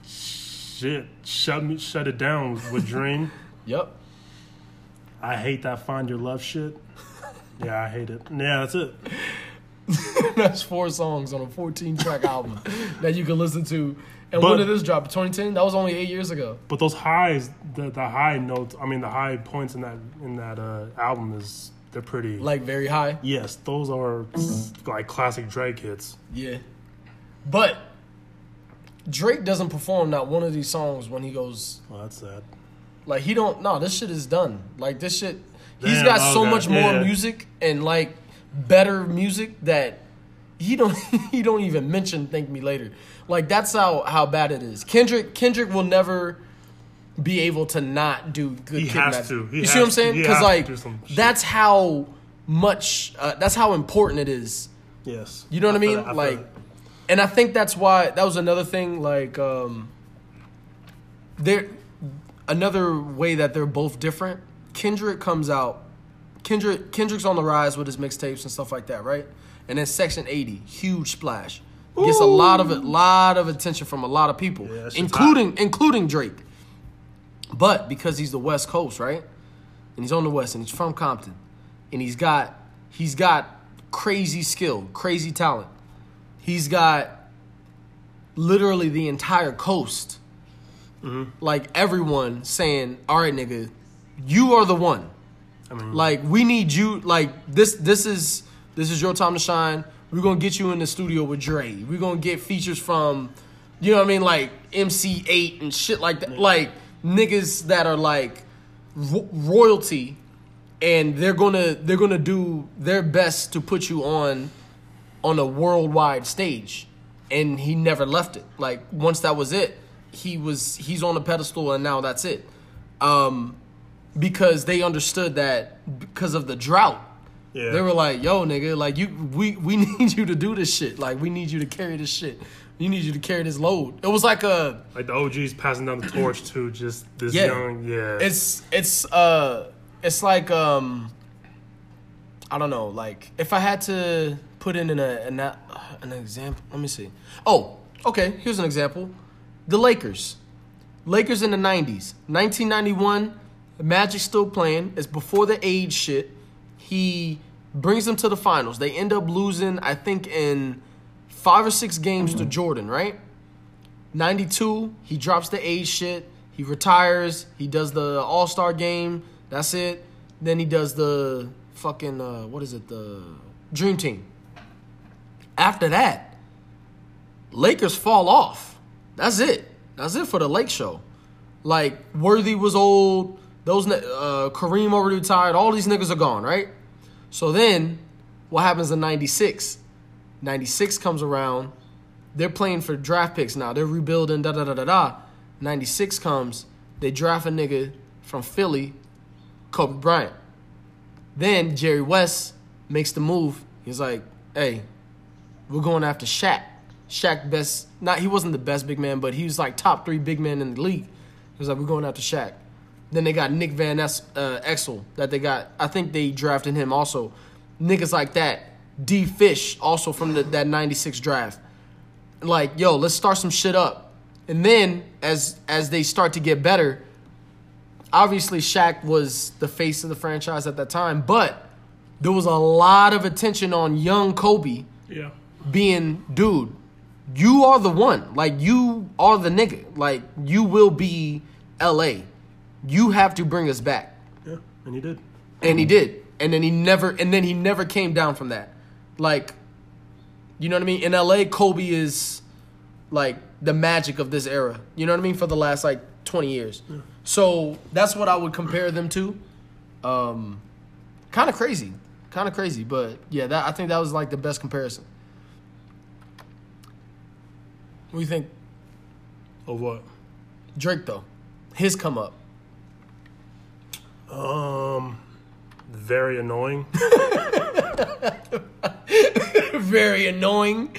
Shit, shut me, shut it down with Dream. (laughs) Yep. I hate that Find Your Love shit. Yeah, I hate it. Yeah, that's it. (laughs) That's four songs on a 14 track album that you can listen to. And But- when did this drop? 2010? That was only eight years ago. But those highs, the the high notes, I mean the high points in that in that uh, album is they're pretty. Like very high. yes, those are like classic Drake hits. Yeah. But Drake doesn't perform not one of these songs when he goes Well, that's sad. like he don't no, this shit is done. Like this shit he's Damn, got so okay, much more yeah. music and like better music that he don't (laughs) he don't even mention thank me later. Like that's how how bad it is. Kendrick Kendrick will never be able to not do good He Kid has Mad- to. He you see what I'm saying? Because like do some shit. that's how much uh, that's how important it is Yes, you know what I, feel mean? that, feel like, and I think that's why that was another thing. Like, um, there, another way that they're both different. Kendrick comes out. Kendrick Kendrick's on the rise with his mixtapes and stuff like that, right? And then Section Eighty, huge splash, gets a lot of a lot of attention from a lot of people, Yeah, that shit's including including Drake. But because he's the West Coast, right? And he's on the West, and he's from Compton, and he's got he's got crazy skill, crazy talent. He's got literally the entire coast, mm-hmm. like everyone saying, "All right, nigga, you are the one." I mean, Like we need you. Like this. This is this is your time to shine. We're gonna get you in the studio with Dre. We're gonna get features from, you know what I mean, like MC Eiht and shit like that. Like niggas that are like ro- royalty, and they're gonna they're gonna do their best to put you on on a worldwide stage. And he never left it. Like once that was it, he was he's on a pedestal, and now that's it. Um, because they understood that because of the drought. Yeah. They were like, "Yo, nigga, like you, we we (laughs) need you to do this shit. Like we need you to carry this shit. You need you to carry this load." It was like a, like the OGs passing down the torch to just this Yeah. young, yeah. it's it's uh, it's like um, I don't know, like if I had to put in an an, an example, let me see. Oh, okay, here's an example: the Lakers. Lakers in the 90s. 1991, Magic still playing. It's before the age shit. He brings them to the finals. They end up losing, I think, in five or six games to Jordan, right? 92, he drops the age shit. He retires. He does the All Star game. That's it. Then he does the fucking, uh, what is it? The Dream Team. After that, Lakers fall off. That's it. That's it for the Lake Show. Like Worthy was old. Those uh, Kareem already retired. All these niggas are gone, right? So then, what happens in '96? '96 comes around. They're playing for draft picks now. They're rebuilding. Da da da da da. '96 comes. They draft a nigga from Philly, Kobe Bryant. Then Jerry West makes the move. He's like, "Hey, we're going after Shaq. Shaq best not he wasn't the best big man, but he was like top three big man in the league. He was like, we're going after Shaq. Then they got Nick Van es- uh, Exel that they got. I think they drafted him also. Niggas like that. D Fish also from the, that '96 draft. Like, yo, let's start some shit up. And then as as they start to get better, obviously Shaq was the face of the franchise at that time, but there was a lot of attention on young Kobe yeah. being, dude, you are the one. Like you are the nigga. Like you will be LA. You have to bring us back. Yeah. And he did. And he did. And then he never and then he never came down from that. Like you know what I mean? In LA, Kobe is like the magic of this era. You know what I mean? For the last like 20 years. So that's what I would compare them to. Um kind of crazy. Kind of crazy, but yeah, that I think that was like the best comparison. What do you think Of what? Drake though? His come up. Um, very annoying. (laughs) Very annoying.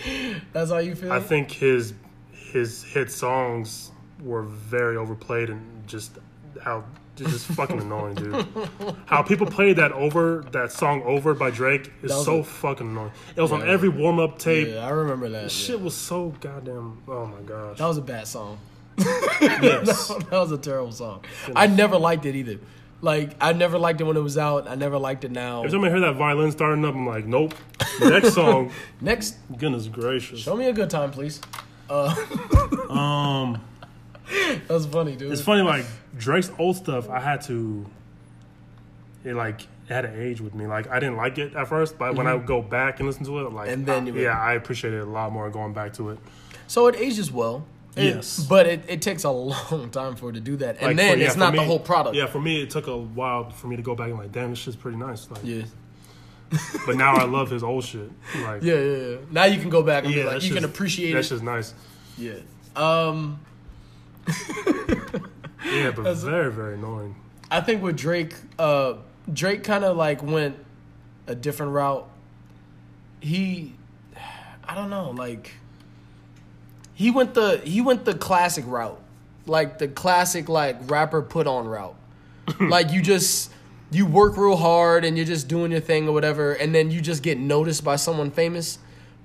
That's how you feel? I think his his hit songs were very overplayed and just how just fucking annoying, dude. (laughs) How people played that over that song over by Drake is so a- fucking annoying. It was on every warm up tape. yeah, I remember that. Shit yeah. was so goddamn. Oh my gosh. That was a bad song. yes. (laughs) that was a terrible song. I never liked it either. Like I never liked it when it was out. I never liked it now. Every time I hear that violin starting up, I'm like, nope. Next song, (laughs) Next, goodness gracious. show me a good time, please. Uh, (laughs) Um, That's funny, dude. it's funny, like Drake's old stuff. I had to, it like it had an age with me. Like I didn't like it at first, but when I would go back and listen to it, I'm like, Mm-hmm. And then ah, you would- yeah, I appreciate it a lot more going back to it. So it ages well. It- Yes. but it, it takes a (laughs) long time for it to do that, and Like, then for- yeah, it's not the whole product. Yeah, for me, it took a while for me to go back and like, damn, this shit's pretty nice. Like, yeah, but now I love his old shit. Like, yeah, yeah. yeah. Now you can go back and yeah, be like, that's you can just- appreciate That's it. just nice. Yeah. Um, (laughs) Yeah, but very, very annoying. I think with Drake, uh, Drake kind of like went a different route. He, I don't know, like he went the he went the classic route, like the classic like rapper put on route. (laughs) like you just you work real hard and you're just doing your thing or whatever, and then you just get noticed by someone famous,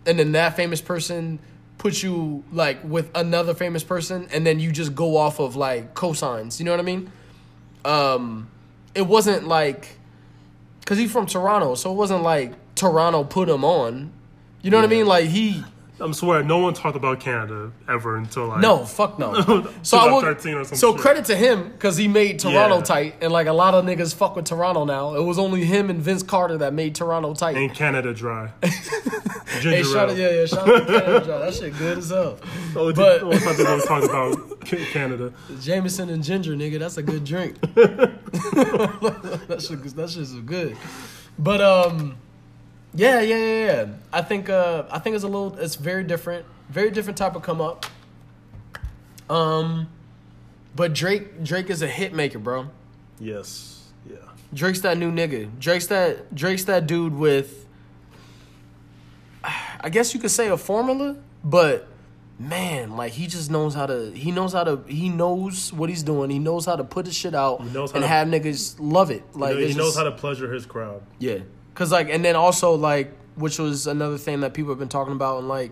and then that famous person puts you like with another famous person, and then you just go off of like cosigns. You know what I mean? um, it wasn't like because he's from Toronto, so it wasn't like Toronto put him on. You know what I mean? Like he I'm swear, no one talked about Canada ever until like No, fuck no. (laughs) So I will, 2013 or some so shit. credit to him because he made Toronto Yeah. tight, and like a lot of niggas fuck with Toronto now. It was only him and Vince Carter that made Toronto tight. and Canada dry. (laughs) Ginger hey, shout out, yeah, yeah, shout out to Canada. Dry. That shit good as hell. (laughs) Oh, But- the only time people talk about Canada. Jameson and ginger, nigga, that's a good drink. that shit, that shit's good. But um, yeah, yeah, yeah, yeah. I think uh, I think it's a little, it's very different, very different type of come up. Um, but Drake, Drake is a hit maker, bro. Yes. Yeah. Drake's that new nigga. Drake's that Drake's that dude with I guess you could say a formula, but man, like he just knows how to he knows how to he knows what he's doing. He knows how to put his shit out He knows how and to- have niggas love it. Like he knows just- how to pleasure his crowd. yeah. Cause like and then also like which was another thing that people have been talking about and like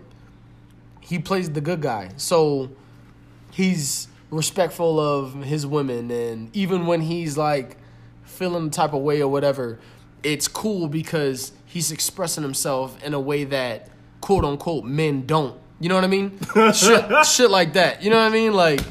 he plays the good guy. So he's respectful of his women and even when he's like feeling the type of way or whatever, it's cool because he's expressing himself in a way that quote unquote men don't. You know what I mean? (laughs) shit, shit like that. You know what I mean? Like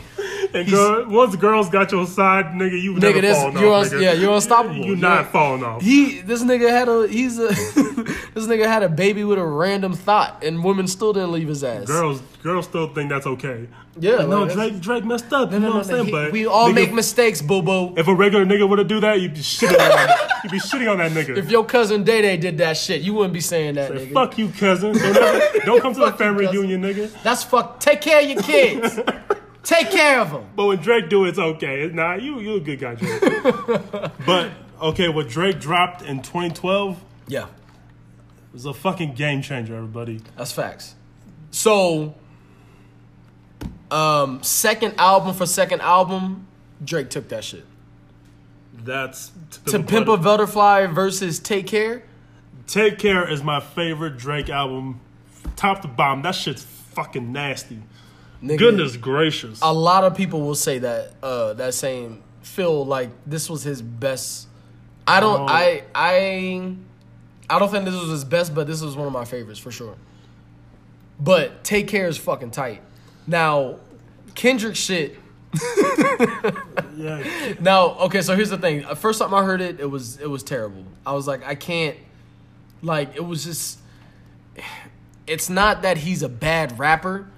And girl, once girls got your side, nigga, you never Nigga, this falling you're off. un- nigga. yeah, you're unstoppable. You You're- not falling off. He this nigga had a he's a (laughs) this nigga had a baby with a random thought and women still didn't leave his ass. Girls, girls still think that's okay. Yeah, Like, no, Drake, Drake messed up. No, you know no, what I'm saying? he- but we all nigga, make mistakes, boo boo. If a regular nigga would have do that, you'd be shitting on that. You'd be shitting on that nigga. If your cousin Day Day did that shit, you wouldn't be saying that, Say, nigga. Fuck you, cousin. Don't, don't come to (laughs) the family reunion, nigga. That's fuck. Take care of your kids. (laughs) Take care of them. But when Drake do it, it's okay. Nah, you you a good guy, Drake. (laughs) but okay, what Drake dropped in 2012 Yeah, It was a fucking game changer, everybody. that's facts. So, um, second album for second album, Drake took that shit. That's To Pimp a Butterfly versus Take Care. Take Care is my favorite Drake album, top to bottom. That shit's fucking nasty. Nigga, Goodness gracious. a lot of people will say that uh that same feel like this was his best. I don't Oh. i i i don't think this was his best but this was one of my favorites for sure. But take care is fucking tight. Now kendrick shit. (laughs) Yeah, now okay so here's the thing. First time i heard it it was it was terrible. I was like i can't like it was just it's not that he's a bad rapper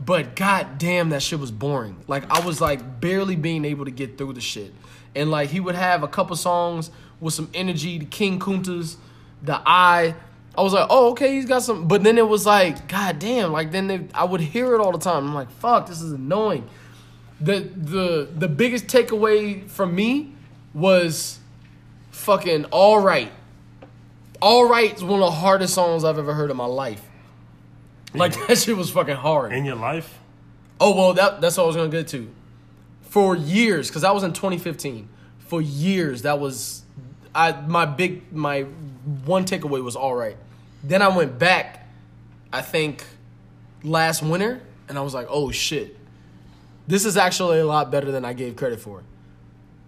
but god damn that shit was boring. Like i was like barely being able to get through the shit. And like he would have a couple songs with some energy the king kuntas the eye i was like oh okay he's got some. But then it was like god damn like then they, i would hear it all the time. I'm like fuck this is annoying. The the the biggest takeaway from me was fucking all right. All right is one of the hardest songs i've ever heard in my life like (laughs) that shit was fucking hard in your life. Oh well, that that's what I was gonna get to. For years, because that was in 2015. For years, that was I my big my one takeaway was all right. Then I went back, I think last winter, and I was like, oh shit, this is actually a lot better than I gave credit for.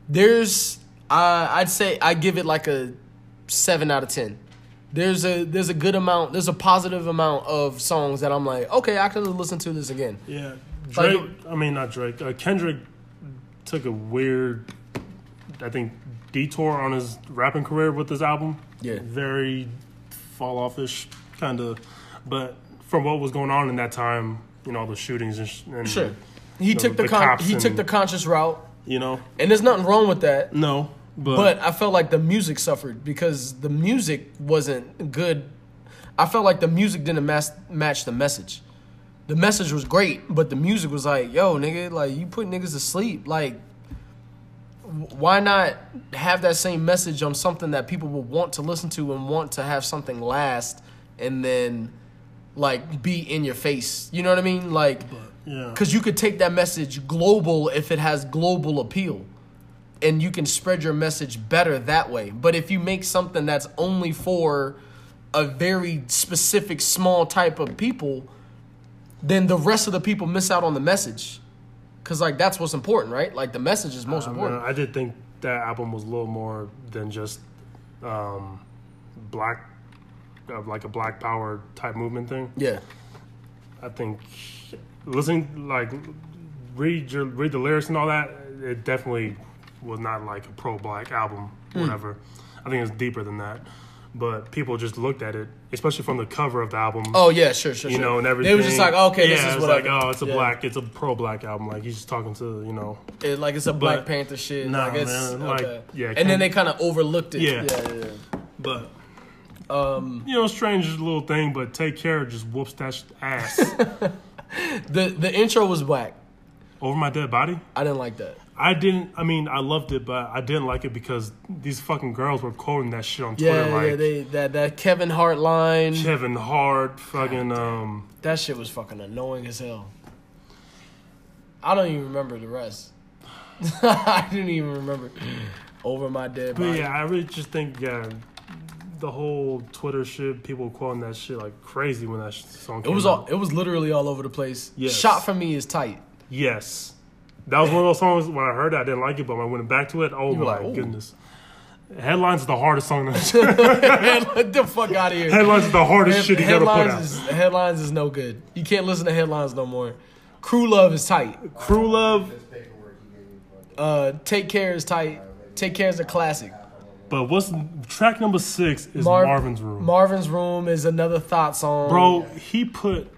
There's uh, I'd say I give it like a seven out of ten. There's a there's a good amount, there's a positive amount of songs that I'm like, okay, I could listen to this again. Yeah, Like- Drake. I mean, not Drake. Uh, Kendrick took a weird, I think, detour on his rapping career with this album. Yeah. very fall offish kind of. But from what was going on in that time, you know, the shootings and, sh- and Sure. He The- took the, the con- he took the conscious route, you know, and there's nothing wrong with that. no, but, But I felt like the music suffered because the music wasn't good. I felt like the music didn't mas- match the message. The message was great, but the music was like, "Yo, nigga, like you put niggas to sleep. Like, why not have that same message on something that people will want to listen to and want to have something last, and then like be in your face? You know what I mean? Like, yeah, because you could take that message global if it has global appeal. And you can spread your message better that way. But if you make something that's only for a very specific small type of people, then the rest of the people miss out on the message. Cause like that's what's important, right? Like the message is most mean, important. I did think that album was a little more than just um, black, uh, like a Black Power type movement thing. Yeah. I think listening like read your read the lyrics and all that. It definitely was not like a pro black album, Hmm. whatever. I think it's deeper than that. But people just looked at it, especially from the cover of the album. Oh yeah, sure, sure. Sure. You sure. know, and everything. They was just like, okay, yeah, this is whatever. like, oh, it's a Yeah. black, it's a pro black album. Like he's just talking to, you know, It- like it's a Black Panther shit. Nah, like it's, man, like, okay. yeah, and then they kind of overlooked it. Yeah. yeah, yeah. but. Um, you know, strange little thing. But take care, just whoops that sh- ass (laughs) the the intro was whack. over my dead body. I didn't like that. I didn't. I mean, I loved it, but I didn't like it because these fucking girls were quoting that shit on Yeah, Twitter. like yeah. They that that Kevin Hart line. Kevin Hart, fucking um. That shit was fucking annoying as hell. I don't even remember the rest. (laughs) I didn't even remember. Over my dead But body. yeah, I really just think yeah, the whole Twitter shit, people quoting that shit like crazy when that song. It was all. It was literally all over the place. Yes. Shot for me is tight. Yes, that was one of those songs when I heard it, I didn't like it, but when I went back to it, oh my like, goodness. Headlines is the hardest song. To, (laughs) Get the fuck out of here. headlines is the hardest Head- shit you gotta put headlines out. is headlines is no good. You can't listen to headlines no more. Crew love is tight. Crew Love, Uh, take care is tight. Take care is a classic. but what's track number six is Marv- Marvin's Room. Marvin's room is another thought song. Bro, he put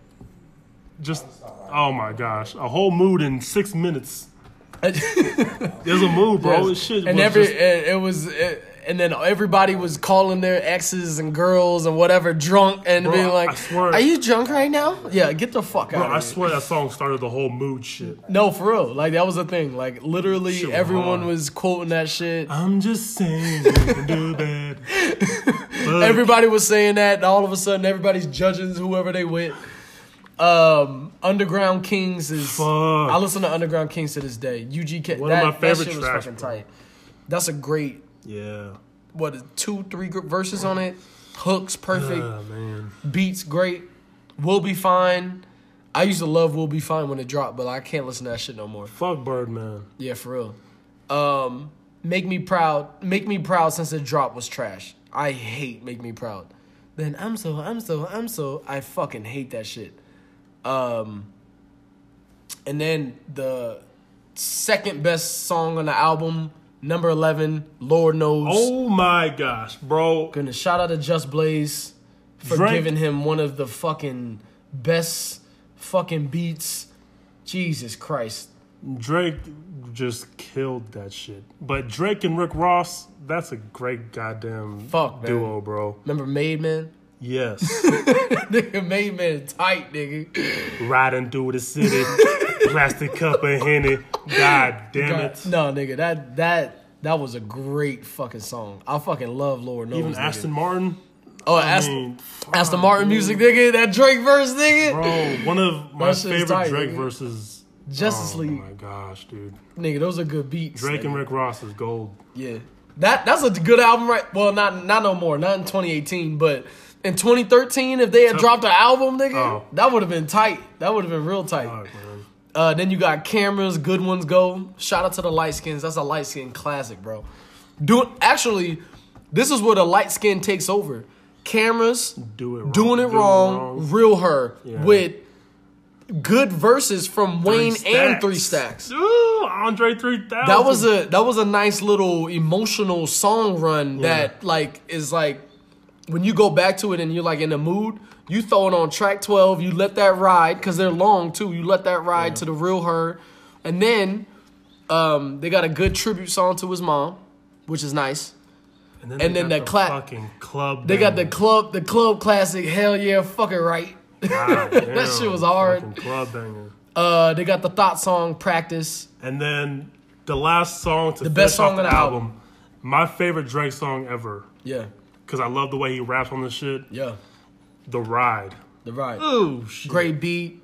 just oh my gosh, a whole mood in six minutes. (laughs) There's a mood, bro. Yes. It shit and was every just- it, it was it, and then everybody was calling their exes and girls and whatever drunk and Bro, being I like, swear- "Are you drunk right now?" Yeah, get the fuck bro, out. I here. swear that song started the whole mood shit. No, for real. Like that was the thing. Like literally, Shit everyone hard. was quoting that shit. I'm just saying you can do that. (laughs) Everybody was saying that, and all of a sudden, everybody's judging whoever they with. Um, Underground Kings is. Fuck. I listen to Underground Kings to this day. UGK. One of that, my that favorite shit was tracks, fucking bro. tight. That's a great. Yeah. What two, three verses on it? Hooks perfect. Oh man. Beats great. We'll be fine. I used to love We'll Be Fine when it dropped, but I can't listen to that shit no more. Fuck Birdman. Yeah, for real. Um, Make Me Proud. Make Me Proud since it dropped was trash. I hate Make Me Proud. Then I'm so, I'm so, I'm so. I fucking hate that shit. Um, and then the second best song on the album, number 11, Lord Knows. Oh my gosh, bro. Goodness, shout out to Just Blaze for Drake- giving him one of the fucking best fucking beats. Jesus Christ. Drake just killed that shit. But Drake and Rick Ross, that's a great goddamn Fuck, man. duo, bro. Remember Made Man? Yes. (laughs) nigga, Made Man tight, nigga. Riding through the city, plastic cup of Henny. God damn it. No, nigga, that that that was a great fucking song. I fucking love Lord Knows. Even nigga. Aston Martin. Oh, I Aston, mean, Aston Martin music, nigga. That Drake verse, nigga. bro, one of my favorite tight, Drake nigga. verses. Justice oh League. my gosh, dude. Nigga, those are good beats. Drake and. Rick Ross is gold. Yeah. That that's a good album, right? Well, not not no more. Not in 2018, but in 2013, if they had dropped an album, nigga, Oh. that would have been tight. That would have been real tight. Uh, then you got cameras, good ones go. Shout out to the light skins. That's a light skin classic, bro. Do actually, this is where the light skin takes over. Cameras Do it wrong. doing it Do wrong, real her Yeah. with good verses from Wayne and Three Stacks. Ooh, Andre 3000. That was a that was a nice little emotional song run that like is like when you go back to it and you're like in the mood, you throw it on track 12, you let that ride because they're long too. You let that ride to the real her, and then um, they got a good tribute song to his mom, which is nice. And then, and then the the cla- fucking club. They got the club the club classic hell yeah fuck it right. God (laughs) that shit was hard. fucking Club banger. Uh, they got the thought song practice. And then the last song to The best song on the album. My favorite Drake song ever. Yeah, Because I love the way he raps on this shit. yeah, The Ride. the ride. Ooh, shit. Great beat.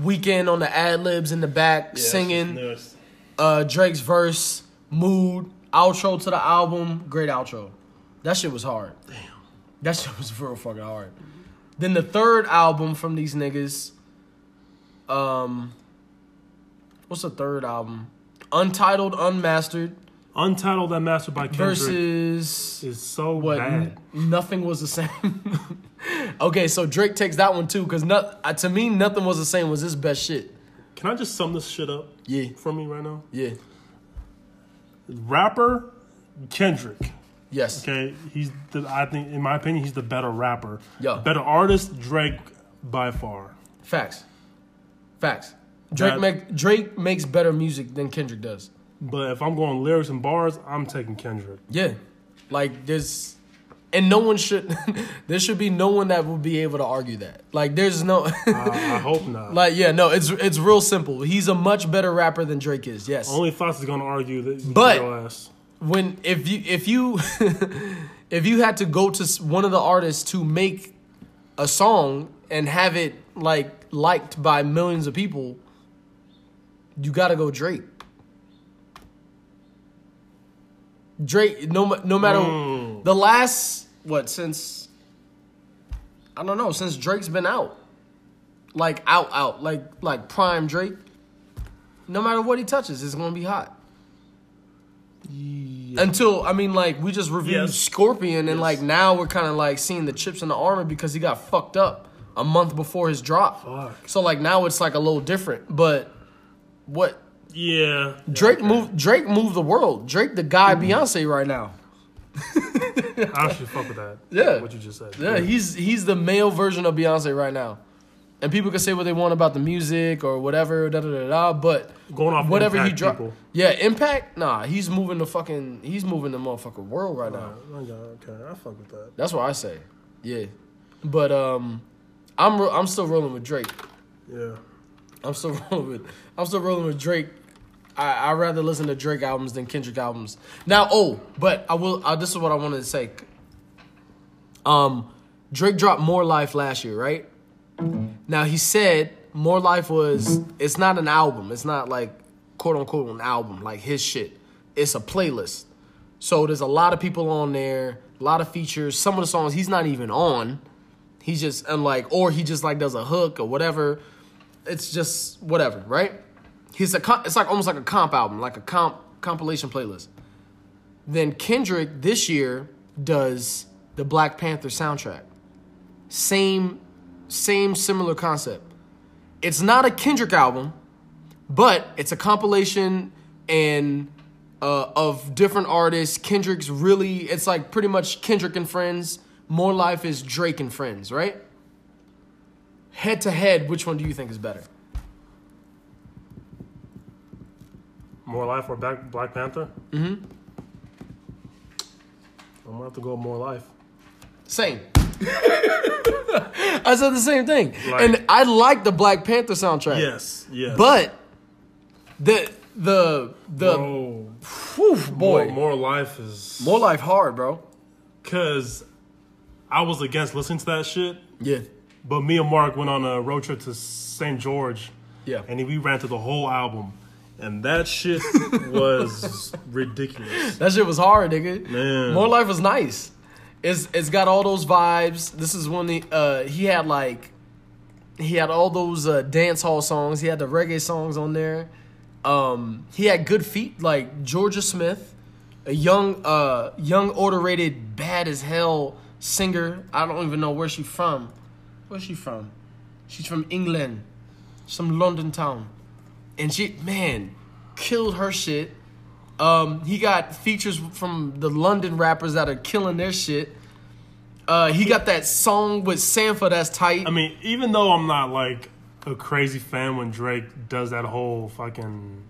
Weeknd on the ad libs in the back, singing. Uh, Drake's verse, mood, outro to the album. Great outro. That shit was hard. Damn. That shit was real fucking hard. Then the third album from these niggas. Um, what's the third album? Untitled, Unmastered. Untitled that master by Kendrick versus is so what? bad. n- nothing was the (laughs) same. okay, so Drake takes that one too, because not uh, to me, nothing was the same. Was his best shit? Can I just sum this shit up? Yeah. For me right now, Yeah. rapper Kendrick. Yes. Okay, he's the. I think, in my opinion, he's the better rapper. Yeah. Better artist, Drake by far. Facts. Facts. Drake That- make Drake makes better music than Kendrick does. But if I'm going lyrics and bars, I'm taking Kendrick. Yeah. Like there's and no one should (laughs) there should be no one that will be able to argue that. Like there's no I, I hope (laughs) not. like yeah, no, it's it's real simple. He's a much better rapper than Drake is. Yes. Only Fox is gonna argue that. But- when if you if you (laughs) if you had to go to one of the artists to make a song and have it like liked by millions of people, you got to go Drake. Drake, no no matter Mm. the last what since I don't know since Drake's been out, like out out like like prime Drake. No matter what he touches, it's gonna be hot. Until I mean, like we just reviewed Yes. Scorpion, and Yes. like now we're kind of like seeing the chips in the armor because he got fucked up a month before his drop. Fuck. So like now it's like a little different. But what Yeah. Drake yeah, moved? Drake moved the world. Drake the guy Beyonce right now. I actually fuck with that. (laughs) Yeah. What you just said. Yeah, he's he's the male version of Beyonce right now. And people can say what they want about the music or whatever, da da da da. But Going off whatever he dropped, yeah, impact. Nah, he's moving the fucking. He's moving the motherfucking world right now. Oh, yeah, okay, I fuck with that. That's what I say. Yeah, but um, I'm I'm still rolling with Drake. Yeah. I'm still (laughs) rolling with I'm still rolling with Drake. I I rather listen to Drake albums than Kendrick albums. Now, oh, but I will. Uh, this is what I wanted to say. Um, Drake dropped More Life last year, right? Now he said More Life was it's not an album. It's not like quote unquote an album like his shit. It's a playlist. So there's a lot of people on there, a lot of features. Some of the songs he's not even on. He's just and like or he just like does a hook or whatever. It's just whatever, right? He's a it's like almost like a comp album, like a comp compilation playlist. Then Kendrick this year does the Black Panther soundtrack. Same same similar concept. It's not a Kendrick album, but it's a compilation and uh, of different artists. Kendrick's really it's like pretty much Kendrick and friends. More Life is Drake and friends, right? Head to head, which one do you think is better? More Life or Black, Black Panther? Mm-hmm. I'm gonna have to go More Life. Same. (laughs) I said the same thing, Like- and I like the Black Panther soundtrack. Yes, yes. but the the the Bro, whew, boy, more, more Life is more life hard, bro. because I was against listening to that shit, Yeah, but me and Mark went on a road trip to St. George, yeah. and we ran to the whole album, and that shit was ridiculous. That shit was hard, nigga. Man. More Life was nice. It's it's got all those vibes. This is when the uh he had like he had all those uh, dance hall songs. He had the reggae songs on there. Um, he had good feet like Jorja Smith, a young uh young order rated bad as hell singer. I don't even know where she's from. Where's she from? She's from England, some London town, and she man killed her shit. Um, he got features from the London rappers that are killing their shit. Uh, he got that song with Sampha that's tight. I mean, even though I'm not like a crazy fan when Drake does that whole fucking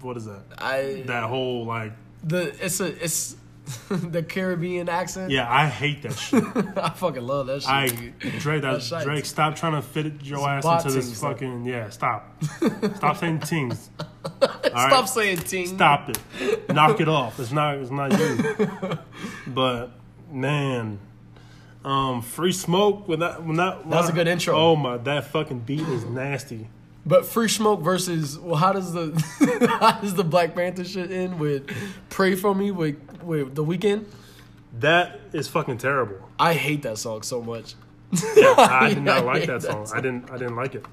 what is that? I That whole like the it's a it's (laughs) the Caribbean accent. yeah, I hate that shit. (laughs) I fucking love that shit. I. Drake, that, That's shite. Drake, stop trying to fit it- your ass into this things, fucking yeah. Stop, (laughs) stop saying things. Stop saying ting. Stop it. Knock it off. It's not. It's not you. But man, um, free smoke when that when that That was a good intro. Oh my, that fucking beat is nasty. But Free Smoke versus well, how does the (laughs) how does the Black Panther shit end with "Pray for Me" with with the Weeknd? That is fucking terrible. I hate that song so much. Yeah, I (laughs) did not I like that that song. I didn't. I didn't like it.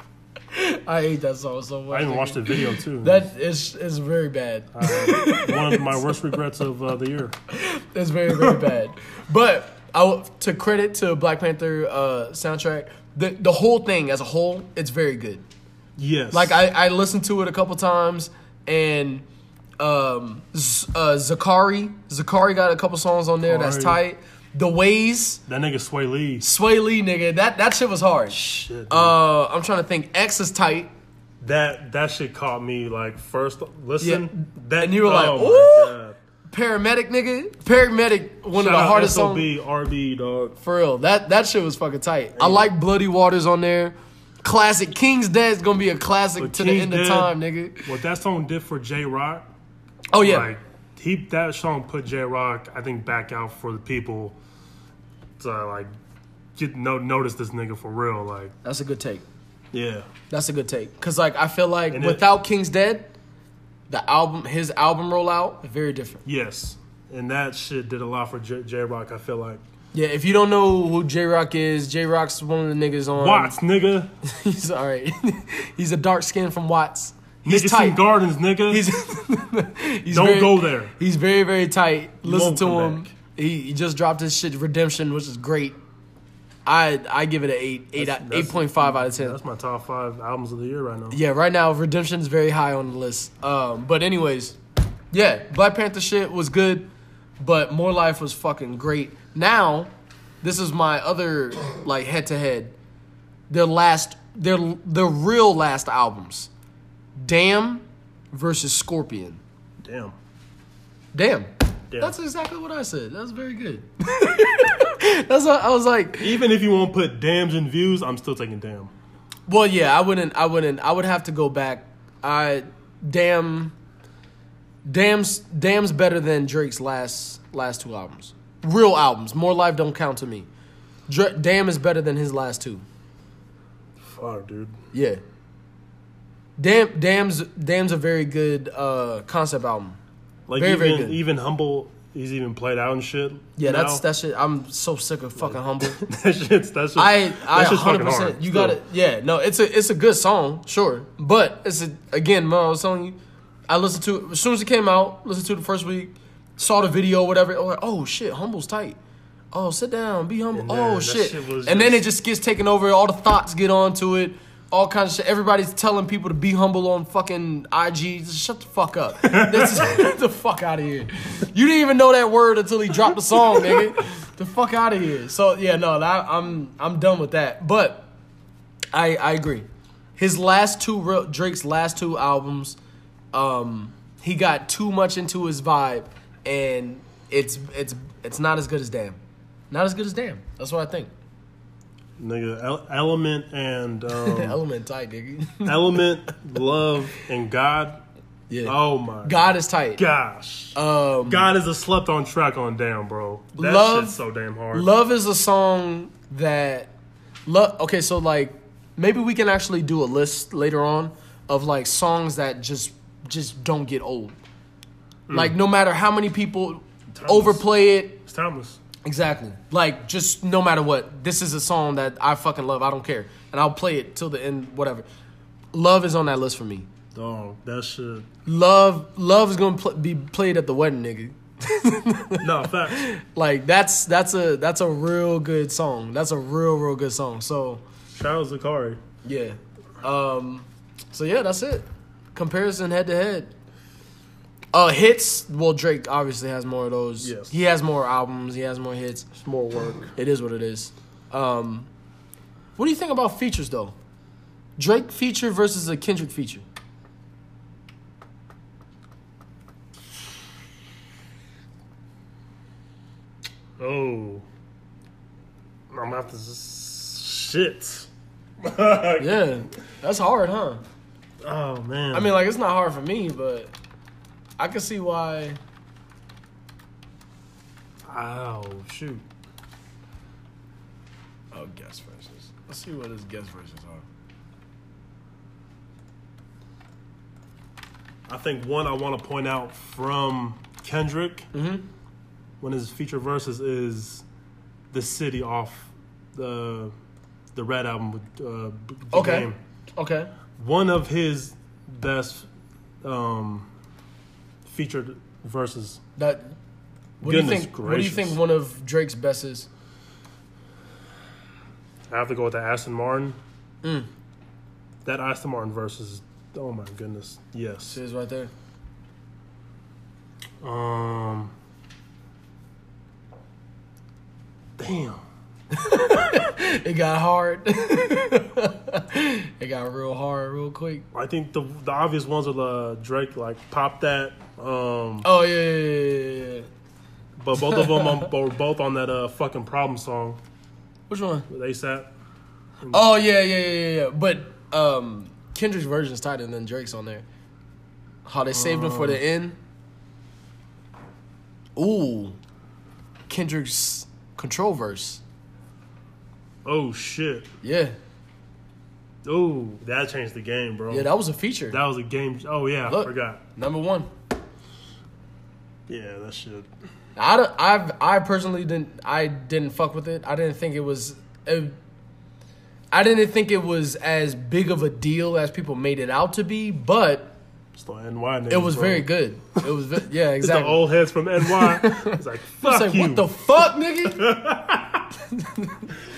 I hate that song so much. I even nigga. watched the video too. That is is very bad. one of my worst regrets of uh, the year. It's very very (laughs) bad. But I to credit to Black Panther uh, soundtrack, the the whole thing as a whole, it's very good. Yes. Like I, I listened to it a couple times, and um, Z- uh, Zacari, Zacari got a couple songs on there that's tight. The Ways, that nigga Swae Lee. Swae Lee, nigga, that that shit was hard. Shit. Uh, I'm trying to think. X is tight. that that shit caught me like first listen. Yeah. That And you were like, oh my "Ooh." Paramedic, nigga. Paramedic, one Shout of the hardest songs. RB dog. For real, that that shit was fucking tight. I like Bloody Waters on there. Classic. King's Dead is gonna be a classic But to King's the end of time, nigga. What that song did for Jay Rock, Oh yeah, like he that song put Jay Rock, I think, back out for the people to like get no notice this nigga for real. Like, that's a good take. yeah, That's a good take. Cause like I feel like And it- without King's Dead, the album, his album rollout, very different. yes, and that shit did a lot for Jay Rock. I feel like Yeah, if you don't know who Jay Rock is, Jay Rock's one of the niggas on Watts, nigga, (laughs) He's all right. (laughs) he's a dark skin from Watts. He's tight. Gardens, nigga. (laughs) He's, he's Don't very- go there. He's very very tight. Listen to him. back. He, he just dropped his shit Redemption, which is great. I I give it an eight eight That's- eight point five out of ten. That's my top five albums of the year right now. Yeah, right now Redemption is very high on the list. Um, but anyways, yeah, Black Panther shit was good, but More Life was fucking great. Now, this is my other like head to head. Their last, their their real last albums, Damn versus Scorpion. Damn. Damn. Damn. That's exactly what I said. That's very good. (laughs) That's what I was like. Even if you won't put dams in views, I'm still taking damn. Well, yeah, I wouldn't. I wouldn't. I would have to go back. I damn, damn's damn's better than Drake's last last two albums. Real albums. More life don't count to me. Dra- damn is better than his last two. Fuck, dude. Yeah. Damn, damn's damn's a very good uh, concept album. Like Very, very even good. even humble, he's even played out and shit. Yeah, now. that's that shit. I'm so sick of fucking humble. (laughs) that shit's that's just, I I that's just 100 percent hard. you got it. Yeah, no, it's a it's a good song, sure, but it's a again, man, I was telling you, I listened to it as soon as it came out. Listened to it the first week, saw the video, whatever. Oh, like, oh shit, humble's tight. Oh, sit down, be humble. And oh shit, shit and then it just- just gets taken over. All the thoughts get onto it. All kinds of shit. Everybody's telling people to be humble on fucking IG. Just shut the fuck up. (laughs) This- (laughs) Get the fuck out of here. You didn't even know that word until he dropped the song, nigga. The fuck out of here. So yeah, no, that, I'm I'm done with that. But I I agree. His last two real- Drake's last two albums, um, he got too much into his vibe, and it's it's it's not as good as Damn. Not as good as Damn. That's what I think. Nigga, El- Element and (laughs) um, Element tight, nigga. (laughs) Element, Love, and God. yeah. Oh my God is tight. gosh. Um, God is a slept on track on Damn, bro. That Love- shit's so damn hard. Love is a song that love okay, so like maybe we can actually do a list later on of like songs that just just don't get old. Like no matter how many people overplay it, It's timeless. exactly. Like just no matter what, this is a song that I fucking love. I don't care, and I'll play it till the end. Whatever. Love is on that list for me. Dog, that shit. Love, love is gonna pl- be played at the wedding, nigga. (laughs) No, facts. (laughs) Like that's that's a that's a real good song. That's a real real good song. So Shout out Zacari. yeah, um, so yeah, that's it. Comparison head to head. Uh, hits. Well, Drake obviously has more of those. Yes. he has more albums. He has more hits. It's more work. It is what it is. Um, what do you think about features though? Drake feature versus a Kendrick feature. Oh. I'm gonna have to. Shit. (laughs) Yeah, that's hard, huh? Oh, man. I mean, like it's not hard for me, but I can see why. oh, shoot. Oh, guest verses. Let's see what his guest verses are. I think one I want to point out from Kendrick Mm-hmm. when his feature verses is the city off the the Red album with uh, Okay. Game. Okay. one of his best um, featured verses. That. What do you think? What do you think one of Drake's best is? I have to go with the Aston Martin. Mm. That Aston Martin versus oh my goodness, yes. It is right there. Um, damn. (laughs) It got hard. (laughs) it got real hard real quick. I think the the obvious ones are the Drake like pop that. Um, Oh yeah, yeah, yeah, yeah, but both of them on, (laughs) were both on that uh fucking problem song Which one? with ASAP. Oh yeah, yeah, yeah, yeah, yeah. But um, Kendrick's version's tighter than Drake's on there. How they saved him for the end. Ooh, Kendrick's control verse. Oh shit. Yeah, Oh, that changed the game, bro. yeah, that was a feature. That was a game. Oh yeah, Look. I forgot. Number one. Yeah, that shit. I I've I personally didn't I didn't fuck with it. I didn't think it was. uh, I didn't think it was as big of a deal as people made it out to be, but It's the NY niggas, it was bro. very good. It was ve- yeah (laughs) It's exactly. the old heads from NY. (laughs) It's like It's fuck like, you. what the fuck, nigga? (laughs)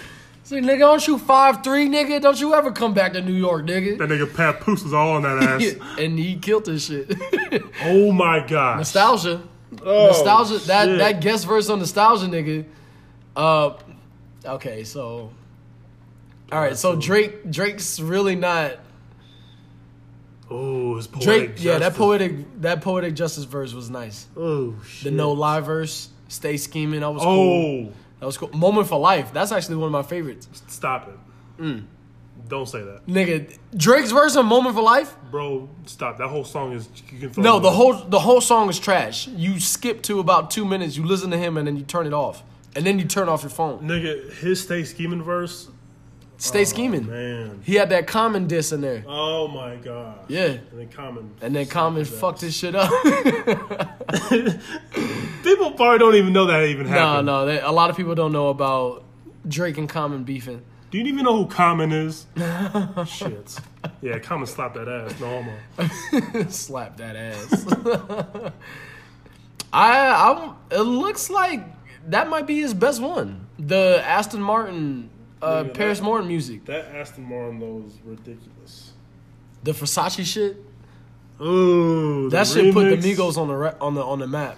Say, nigga, don't you five three, nigga? Don't you ever come back to New York, nigga? that nigga Papoose was all on that ass. (laughs) and he killed this shit. (laughs) oh my god. Nosetalgia, Oh, Nosetalgia. That shit. that guest verse on Nosetalgia, nigga. Uh, okay, so, all right, so Drake Drake's really not Oh, his poetic Drake. Yeah, that poetic that poetic justice verse was nice. Oh shit. The no lie verse, stay scheming. I was cool. That was cool. Moment for life. That's actually one of my favorites. stop it. Mm. Don't say that, Nigga, Drake's verse on Moment for Life? bro. Stop. That whole song is. You can throw No, the whole the whole song is trash. You skip to about two minutes, you listen to him, and then you turn it off, and then you turn off your phone. nigga. His stay scheming verse. Stay oh, scheming. Man. He had that Common diss in there. Oh my god. Yeah, And then common. and then Common fucked his shit up. (laughs) People probably don't even know that even happened. no, they, a lot of people don't know about Drake and Common beefing. Do you even know who Common is? (laughs) Shit. Yeah, Common slapped that ass. No homo. (laughs) Slap that ass. I, I, it looks like that might be his best one. The Aston Martin, uh, Nigga, Paris that- Morton music. That Aston Martin though is ridiculous. The Versace shit. Ooh, That the shit put the. Migos on the re- on the on the map.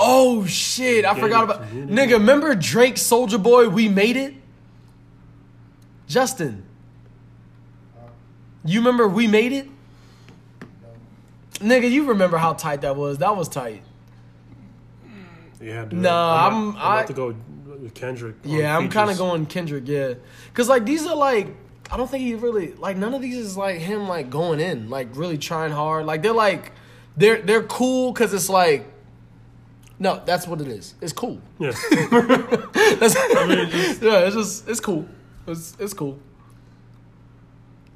Oh shit! I forgot about community. nigga. Remember Drake, Soldier Boy, We Made It. Justin, you remember We Made It? Nigga, you remember how tight that was? That was tight. Yeah, dude. Nah, I'm, I'm- I'm about to go with Kendrick. Yeah, I'm kind of going Kendrick. Yeah, cause like these are like I don't think he really like none of these is like him like going in like really trying hard. Like they're like they're they're cool because it's like no, that's what it is. It's cool. Yeah, (laughs) That's, (laughs) yeah, it's just it's cool. It's it's cool.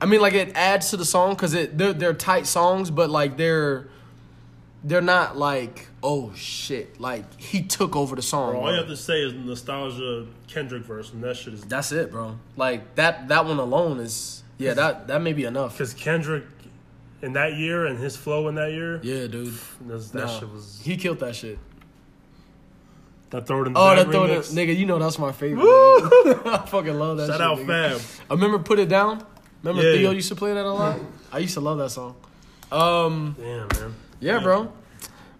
I mean, like it adds to the song because it they're they're tight songs, but like they're they're not like oh shit like he took over the song. bro, all you have to say is Nosetalgia Kendrick verse, and that shit is That's it, bro. Like that that one alone is yeah that that may be enough. because Kendrick in that year and his flow in that year. Yeah, dude. that Nah, shit was he killed that shit. that throw it in the Oh, that throw that nigga. You know that's my favorite. (laughs) I fucking love that. Shout shit, out nigga. Fab. I remember put it down. Remember Yeah. Theo used to play that a lot. I used to love that song. Um, Damn man. yeah, bro.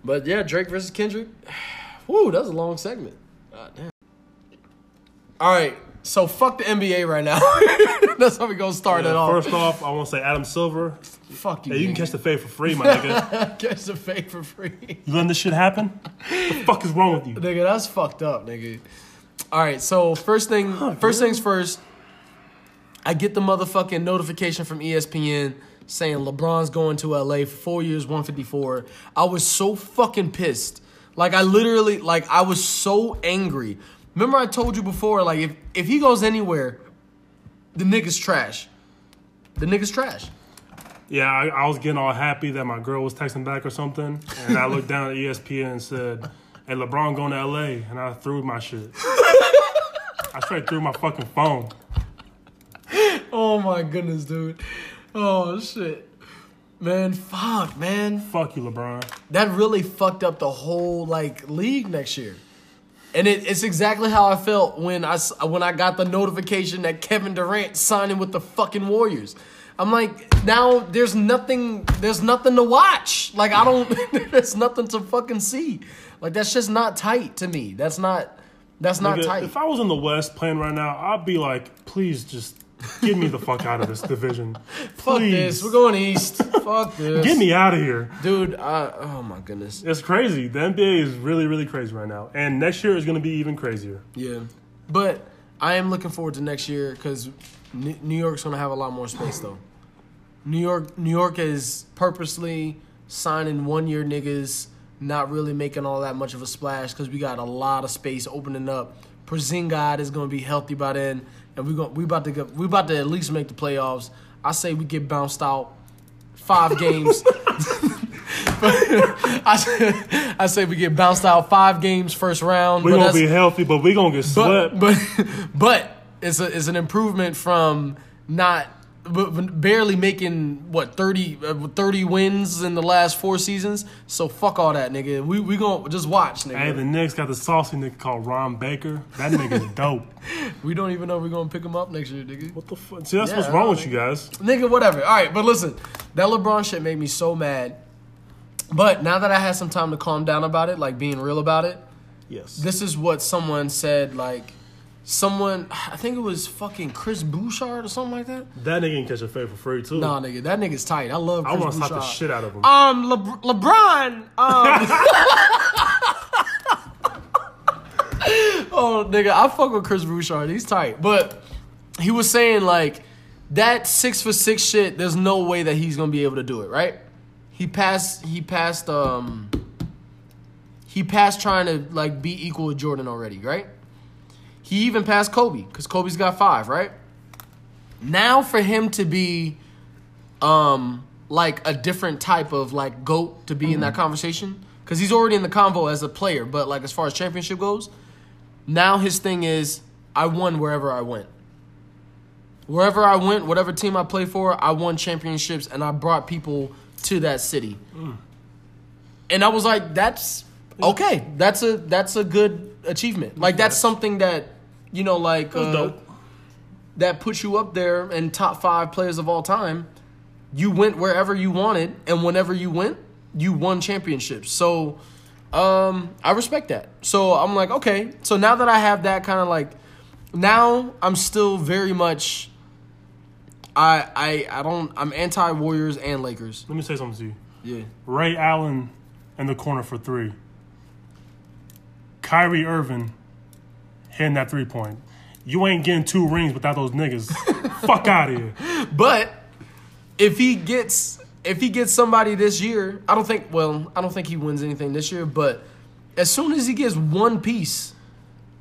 But yeah, Drake versus Kendrick. (sighs) Woo, that was a long segment. God damn. All right, so fuck the NBA right now. (laughs) That's how we gonna start it off. first off, I want to say Adam Silver. fuck you. Hey, you can catch the fade for free, my nigga. (laughs) catch the fade for free. You letting this shit happen? What the fuck is wrong with you? Nigga, that's fucked up, nigga. All right, so first thing, first things first. I get the motherfucking notification from ESPN saying LeBron's going to LA for four years, 154. I was so fucking pissed. Like I literally, like I was so angry. Remember I told you before, like if if he goes anywhere, the nigga's trash. The nigga's trash. Yeah, I, I was getting all happy that my girl was texting back or something, and I looked down at ESPN and said, "Hey, LeBron going to LA," and I threw my shit. I straight threw my fucking phone. (laughs) oh my goodness, dude. Oh shit. Man, fuck, man. Fuck you, LeBron. That really fucked up the whole like league next year. And it, it's exactly how I felt when I when I got the notification that Kevin Durant signing with the fucking Warriors. I'm like, now there's nothing there's nothing to watch. Like I don't (laughs) there's nothing to fucking see. Like that's just not tight to me. That's not that's not Nigga, tight. If I was in the West playing right now, I'd be like, please just get me the fuck out of this division. (laughs) Fuck Please. this. We're going east. Fuck (laughs) this. Get me out of here. Dude, I, oh my goodness. It's crazy. The NBA is really, really crazy right now. And next year is going to be even crazier. Yeah. But I am looking forward to next year because New York's going to have a lot more space, though. New York, New York is purposely signing one year niggas, not really making all that much of a splash because we got a lot of space opening up. Porzingis is going to be healthy by then, and we going we about to get, we about to at least make the playoffs. I say we get bounced out five (laughs) games. (laughs) I, say, I say we get bounced out five games first round. We're but to be healthy, but we're going to get but swept. but (laughs) but it's a, it's an improvement from not but- but barely making what 30, uh, 30 wins in the last four seasons. So fuck all that, nigga. We we gonna just watch, nigga. hey, the Knicks got the saucy nigga called Ron Baker. That nigga's (laughs) dope. we don't even know if we're gonna pick him up next year, nigga. What the fuck? See, that's Yeah, what's wrong know, with you guys. Nigga, whatever. All right, but listen, that LeBron shit made me so mad. But now that I had some time to calm down about it, like being real about it, Yes. this is what someone said. Like someone, I think it was fucking Chris Broussard or something like that. that nigga can catch a fade for free, too. Nah, nigga, that nigga's tight. I love. I want to slap the shit out of him. Um, Le- LeBron. Um. (laughs) oh, nigga, I fuck with Chris Broussard. He's tight, but he was saying like that six for six shit. There's no way that he's gonna be able to do it. Right? He passed. He passed. Um. He passed trying to like be equal with Jordan already. Right? He even passed Kobe because Kobe's got five. Right? Now for him to be um like a different type of like goat to be in that conversation because he's already in the convo as a player but like as far as championship goes now his thing is i won wherever i went. Wherever i went whatever team i played for i won championships and i brought people to that city. And i was like that's okay. That's a that's a good achievement. Like that's something that you know like uh, that puts you up there in top five players of all time. You went wherever you wanted, and whenever you went, you won championships. So, um, I respect that. So I'm like, okay. So now that I have that kind of like, now I'm still very much. I I I don't. I'm anti Warriors and Lakers. Let me say something to you. Yeah. Ray Allen in the corner for three. Kyrie Irving hitting that three point. You ain't getting two rings without those niggas. (laughs) Fuck out of here. But if he gets if he gets somebody this year, I don't think. Well, I don't think he wins anything this year. But as soon as he gets one piece,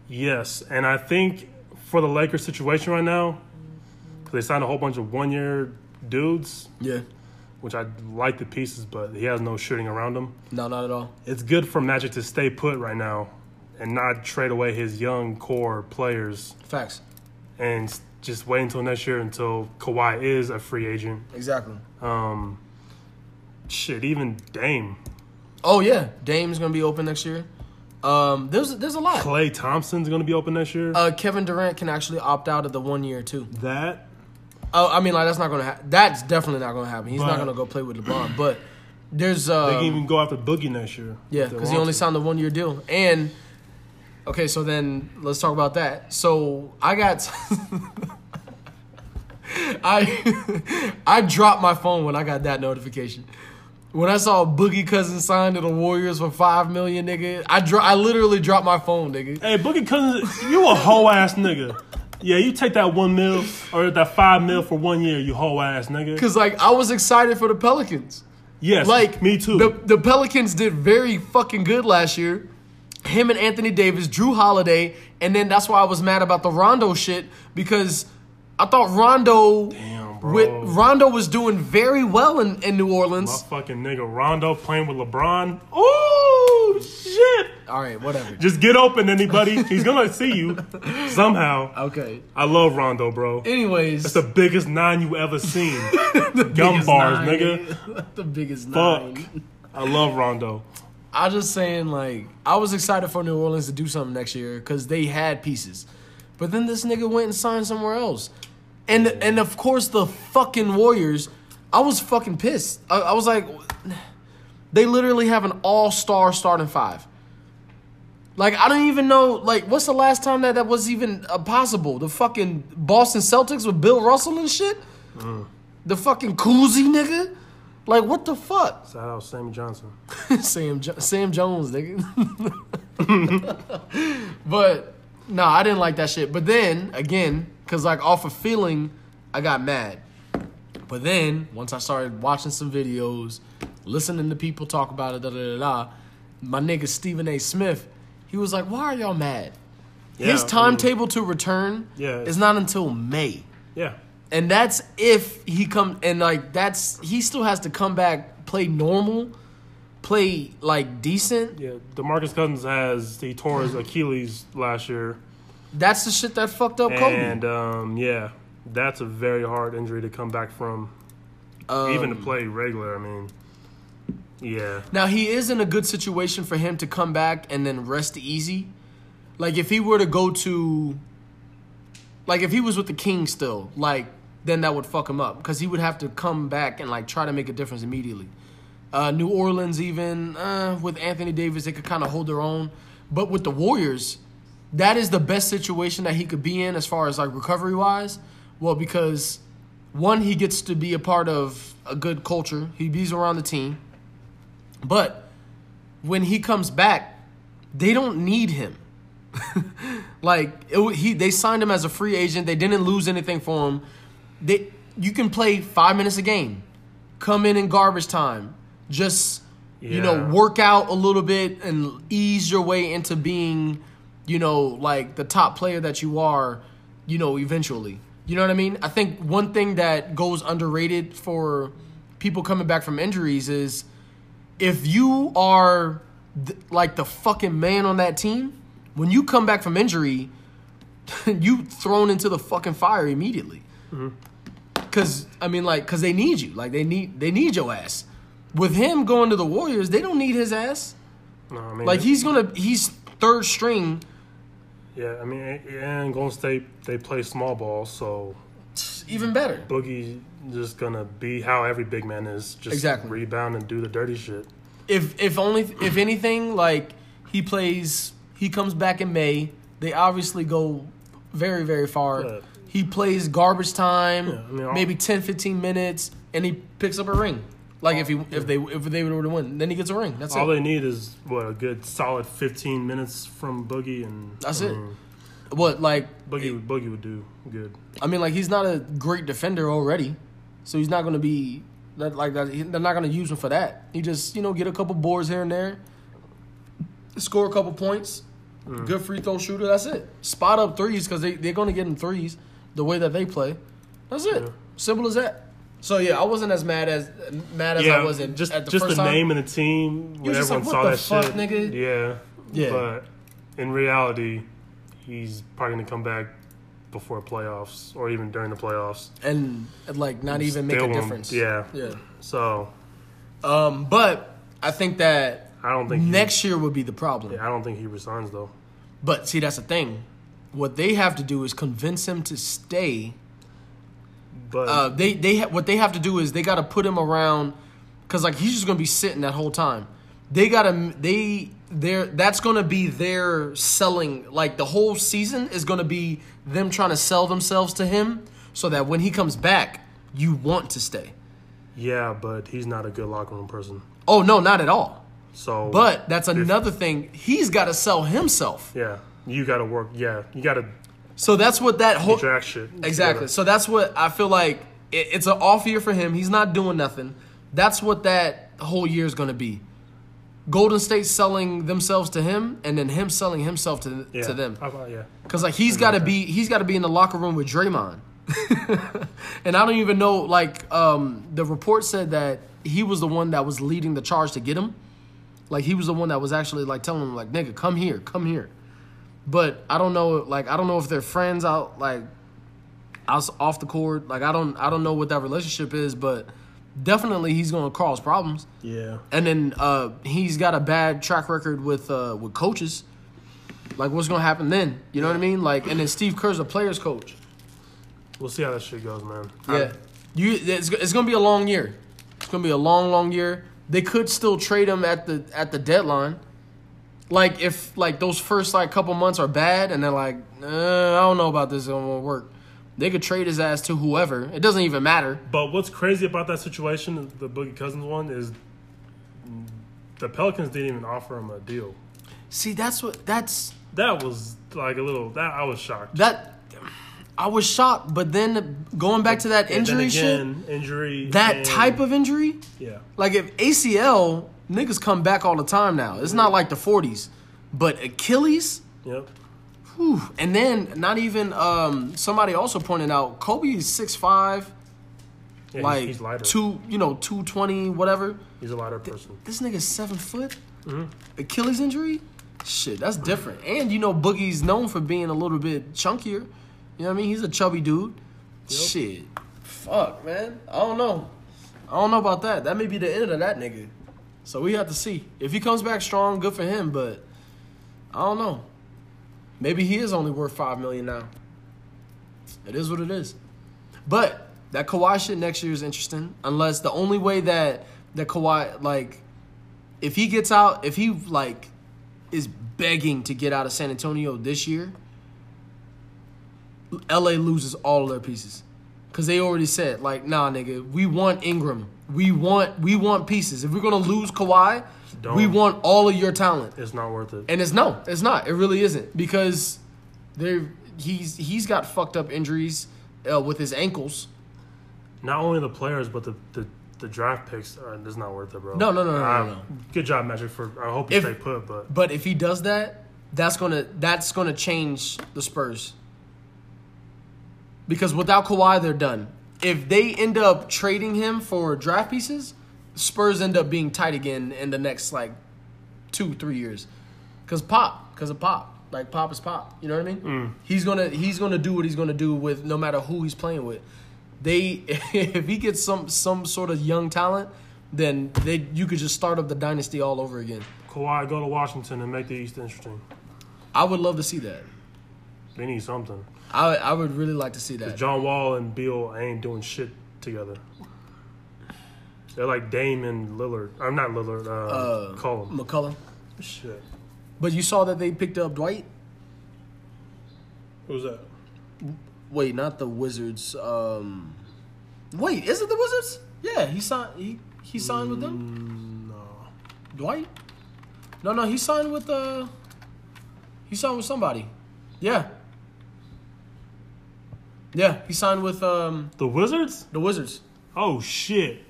Yes, and I think for the Lakers situation right now, they signed a whole bunch of one year dudes, yeah. which I like the pieces, but he has no shooting around him. No, not at all. It's good for Magic to stay put right now and not trade away his young core players Facts. and just wait until next year until Kawhi is a free agent. Exactly. Um, shit, even Dame, Oh yeah, Dame's gonna be open next year. Um, there's there's a lot. Klay Thompson's gonna be open next year. Uh, Kevin Durant can actually opt out of the one year too. that Oh, I mean, like that's not gonna happen. That's definitely not gonna happen. He's not gonna go play with LeBron. But there's they uh, can even go after Boogie next year. Yeah, because he only to. signed the one year deal. And okay, so then let's talk about that. So I got (laughs) I I dropped my phone when I got that notification. When I saw Boogie Cousins signed to the Warriors for five million, nigga, I dro- I literally dropped my phone, nigga. Hey, Boogie Cousins, you a whole ass nigga. Yeah, you take that one mil or that five mil for one year, you whole ass nigga. Cause like I was excited for the Pelicans. Yes, Like me too. The the Pelicans did very fucking good last year. Him and Anthony Davis, Jrue Holiday, and then that's why I was mad about the Rondo shit because I thought Rondo Damn, bro. with Rondo was doing very well in, in New Orleans. My fucking nigga Rondo playing with LeBron. Oh shit. all right, whatever. Just get open, anybody. (laughs) He's gonna see you somehow. Okay. I love Rondo, bro. Anyways, That's the biggest nine you ever seen. (laughs) Gum biggest bars, nine, nigga. (laughs) the biggest Fuck. nine. I love Rondo. I just saying, like, I was excited for New Orleans to do something next year because they had pieces, but then this nigga went and signed somewhere else, and and of course the fucking Warriors. I was fucking pissed. I, I was like, (sighs) they literally have an all star starting five. Like I don't even know. Like, what's the last time that that was even uh, possible? The fucking Boston Celtics with Bill Russell and shit. The fucking Cousy nigga. Like, what the fuck? Shout out Sammy Johnson. (laughs) Sam jo- Sam Jones, nigga. (laughs) but no, I didn't like that shit. But then again, cause like off of feeling, I got mad. But then once I started watching some videos, listening to people talk about it, da da da da, my nigga Stephen A. Smith, he was like, "Why are y'all mad? Yeah, His I mean- timetable to return Yeah. is not until May." Yeah. And that's if he come and like that's he still has to come back, play normal, play like decent. Yeah. Demarcus Cousins has he tore his (sighs) Achilles last year. That's the shit that fucked up Kobe. And um, yeah, that's a very hard injury to come back from. Even to Um, play regular, I mean, yeah, Now he is in a good situation for him to come back and then rest easy. Like if he were to go to, like if he was with the Kings still, like then that would fuck him up because he would have to come back and like try to make a difference immediately. Uh, New Orleans even uh, with Anthony Davis, they could kind of hold their own, but with the Warriors, that is the best situation that he could be in as far as like recovery wise. Well, because one, he gets to be a part of a good culture. He bees around the team. But when he comes back, they don't need him. (laughs) like it, he, they signed him as a free agent. They didn't lose anything for him. They, you can play five minutes a game, come in in garbage time, just you know work out a little bit and ease your way into being, you know, like the top player that you are, you know, eventually. You know what I mean? I think one thing that goes underrated for people coming back from injuries is if you are th- like the fucking man on that team, when you come back from injury, (laughs) you thrown into the fucking fire immediately. Mm-hmm. Cause I mean, like, cause they need you. Like they need they need your ass. With him going to the Warriors, they don't need his ass. no, I mean, Like he's gonna he's third string. yeah, I mean, and Golden State they play small ball, so Even better. Boogie just gonna be how every big man is, just Exactly. rebound and do the dirty shit. If if only if anything, like he plays, he comes back in May. They obviously go very very far. Yeah. He plays garbage time, Yeah, I mean, maybe 10, 15 minutes, and he picks up a ring. Like if he if they if they were to win, then he gets a ring. That's All it. they need is what a good solid 15 minutes from Boogie, and That's I it. What like Boogie would Boogie would do good. I mean, like he's not a great defender already, so he's not going to be that like that. he- They're not going to use him for that. He just you know get a couple boards here and there, score a couple points, Mm. good free throw shooter. That's it. Spot up threes because they they're going to get him threes the way that they play. That's it. Yeah. Simple as that. So yeah, I wasn't as mad as mad as yeah, I was in, just at the just first the time. name and the team when everyone like, saw that fuck, shit. nigga? Yeah, Yeah. But in reality, he's probably gonna come back before playoffs or even during the playoffs. and like not even make a difference. Yeah, yeah. So Um, but I think that I don't think he- next year would be the problem. I don't think he resigns though. But see, that's the thing. What they have to do is convince him to stay. But Uh, they they ha- what they have to do is they got to put him around, cause like he's just gonna be sitting that whole time. They gotta they their that's gonna be their selling like the whole season is gonna be them trying to sell themselves to him so that when he comes back you want to stay. yeah, but he's not a good locker room person. Oh no, not at all. So, But that's another thing. He's got to sell himself. yeah, you got to work. Yeah, you got to So that's what that whole Exactly. together. So that's what I feel like. It, it's an off year for him. He's not doing nothing. That's what that whole year is going to be. Golden State selling themselves to him, and then him selling himself to yeah. to them. How about- yeah. Because like he's got to be he's got to be in the locker room with Draymond. (laughs) and I don't even know. Like um, the report said that he was the one that was leading the charge to get him. Like he was the one that was actually like telling him like, "Nigga, come here, come here." But I don't know, like I don't know if they're friends out like out off the court. Like I don't I don't know what that relationship is, but definitely he's gonna cause problems. Yeah. And then uh, he's got a bad track record with uh, with coaches. Like what's gonna happen then? You know what I mean? Like and then Steve Kerr's a players coach. We'll see how that shit goes, man. Yeah, you. It's, it's gonna be a long year. It's gonna be a long, long year. They could still trade him at the at the deadline. Like if like those first like couple months are bad and they're like, uh, I don't know about this, it won't work. They could trade his ass to whoever. It doesn't even matter. But what's crazy about that situation, the Boogie Cousins one, is the Pelicans didn't even offer him a deal. See, that's what that's That was like a little. That I was shocked. that. I was shocked, but then going back to that injury shit, injury. that and- type of injury, yeah. Like if ACL niggas come back all the time now. It's not like the 40s, but Achilles. Yep. Whew. And then not even um, somebody also pointed out Kobe is six five, Yeah, he's- like he's, lighter. two you know two twenty whatever. He's a lighter person. This nigga's seven foot. Mm-hmm. Achilles injury, shit, that's different. And you know Boogie's known for being a little bit chunkier. You know what I mean? He's a chubby dude. Shit, fuck man, I don't know. I don't know about that. That may be the end of that nigga. So we have to see if he comes back strong. Good for him, but I don't know. Maybe he is only worth five million now. It is what it is. But that Kawhi shit next year is interesting. Unless the only way that that Kawhi like, if he gets out, if he like, is begging to get out of San Antonio this year, LA loses all their pieces. Cause they already said like, nah, nigga, we want Ingram, we want we want pieces. If we're gonna lose Kawhi, Don't. we want all of your talent. It's not worth it. And it's no, it's not. It really isn't because there he's he's got fucked up injuries uh, with his ankles. Not only the players, but the the, the draft picks. Are, it's not worth it, bro. No, no, no, no, no, Uh, no. Good job, Magic. For I hope you If- stay put, but But if he does that, that's gonna that's gonna change the Spurs. Because without Kawhi, they're done. If they end up trading him for draft pieces, Spurs end up being tight again in the next like two, three years. Cause Pop, cause of Pop, like Pop is Pop. You know what I mean? Mm. He's gonna he's gonna do what he's gonna do with no matter who he's playing with. They (laughs) if he gets some some sort of young talent, then they you could just start up the dynasty all over again. Kawhi go to Washington and make the East interesting. I would love to see that. They need something. I I would really like to see that. John Wall and Beal ain't doing shit together. They're like Dame and Lillard. I'm not Lillard. Uh, Uh, Call him. McCollum. Shit. But you saw that they picked up Dwight. Who's that? Wait, not the Wizards. Um, wait, is it the Wizards? Yeah, he signed. He he signed with them. No. Dwight? No, no, he signed with uh. He signed with somebody. Yeah. Yeah, he signed with um The Wizards? the Wizards. Oh shit.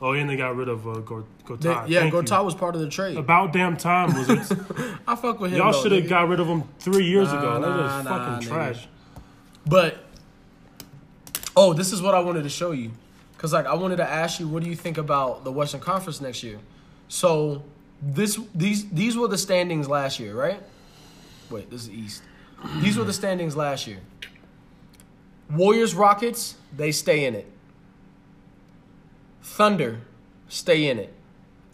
Oh, and they got rid of uh, Gor- They, Gortat. yeah, Thank you. Gortat was part of the trade. About damn time, (laughs) Wizards. I fuck with him. Y'all though, should have nigga. got rid of him three years Nah, ago. That nah, was nah, fucking nigga. trash. But oh, this is what I wanted to show you, cause like I wanted to ask you, what do you think about the Western Conference next year? So this these these were the standings last year, right? Wait, this is East. These were the standings last year. Warriors, Rockets, they stay in it. Thunder, stay in it.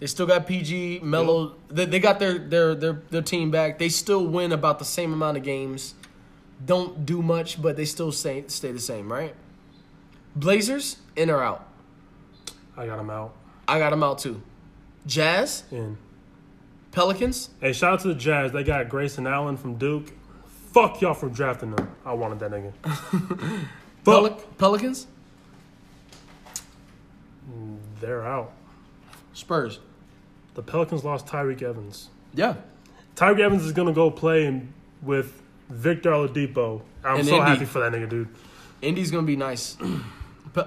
They still got PG, Melo. They, they got their, their their their team back. They still win about the same amount of games don't do much, but they still stay stay the same, right? Blazers in or out? I got them out. I got them out too. Jazz, In. Pelicans, Hey, shout out to the Jazz. They got Grayson Allen from Duke. Fuck y'all for drafting them. I wanted that nigga. Pel- (laughs) Fuck. Pelicans, They're out. Spurs. The Pelicans lost Tyreke Evans. Yeah, Tyreke Evans is gonna go play in, with Victor Oladipo. I'm And so Indy. happy for that nigga, dude. Indy's gonna be nice. (clears throat)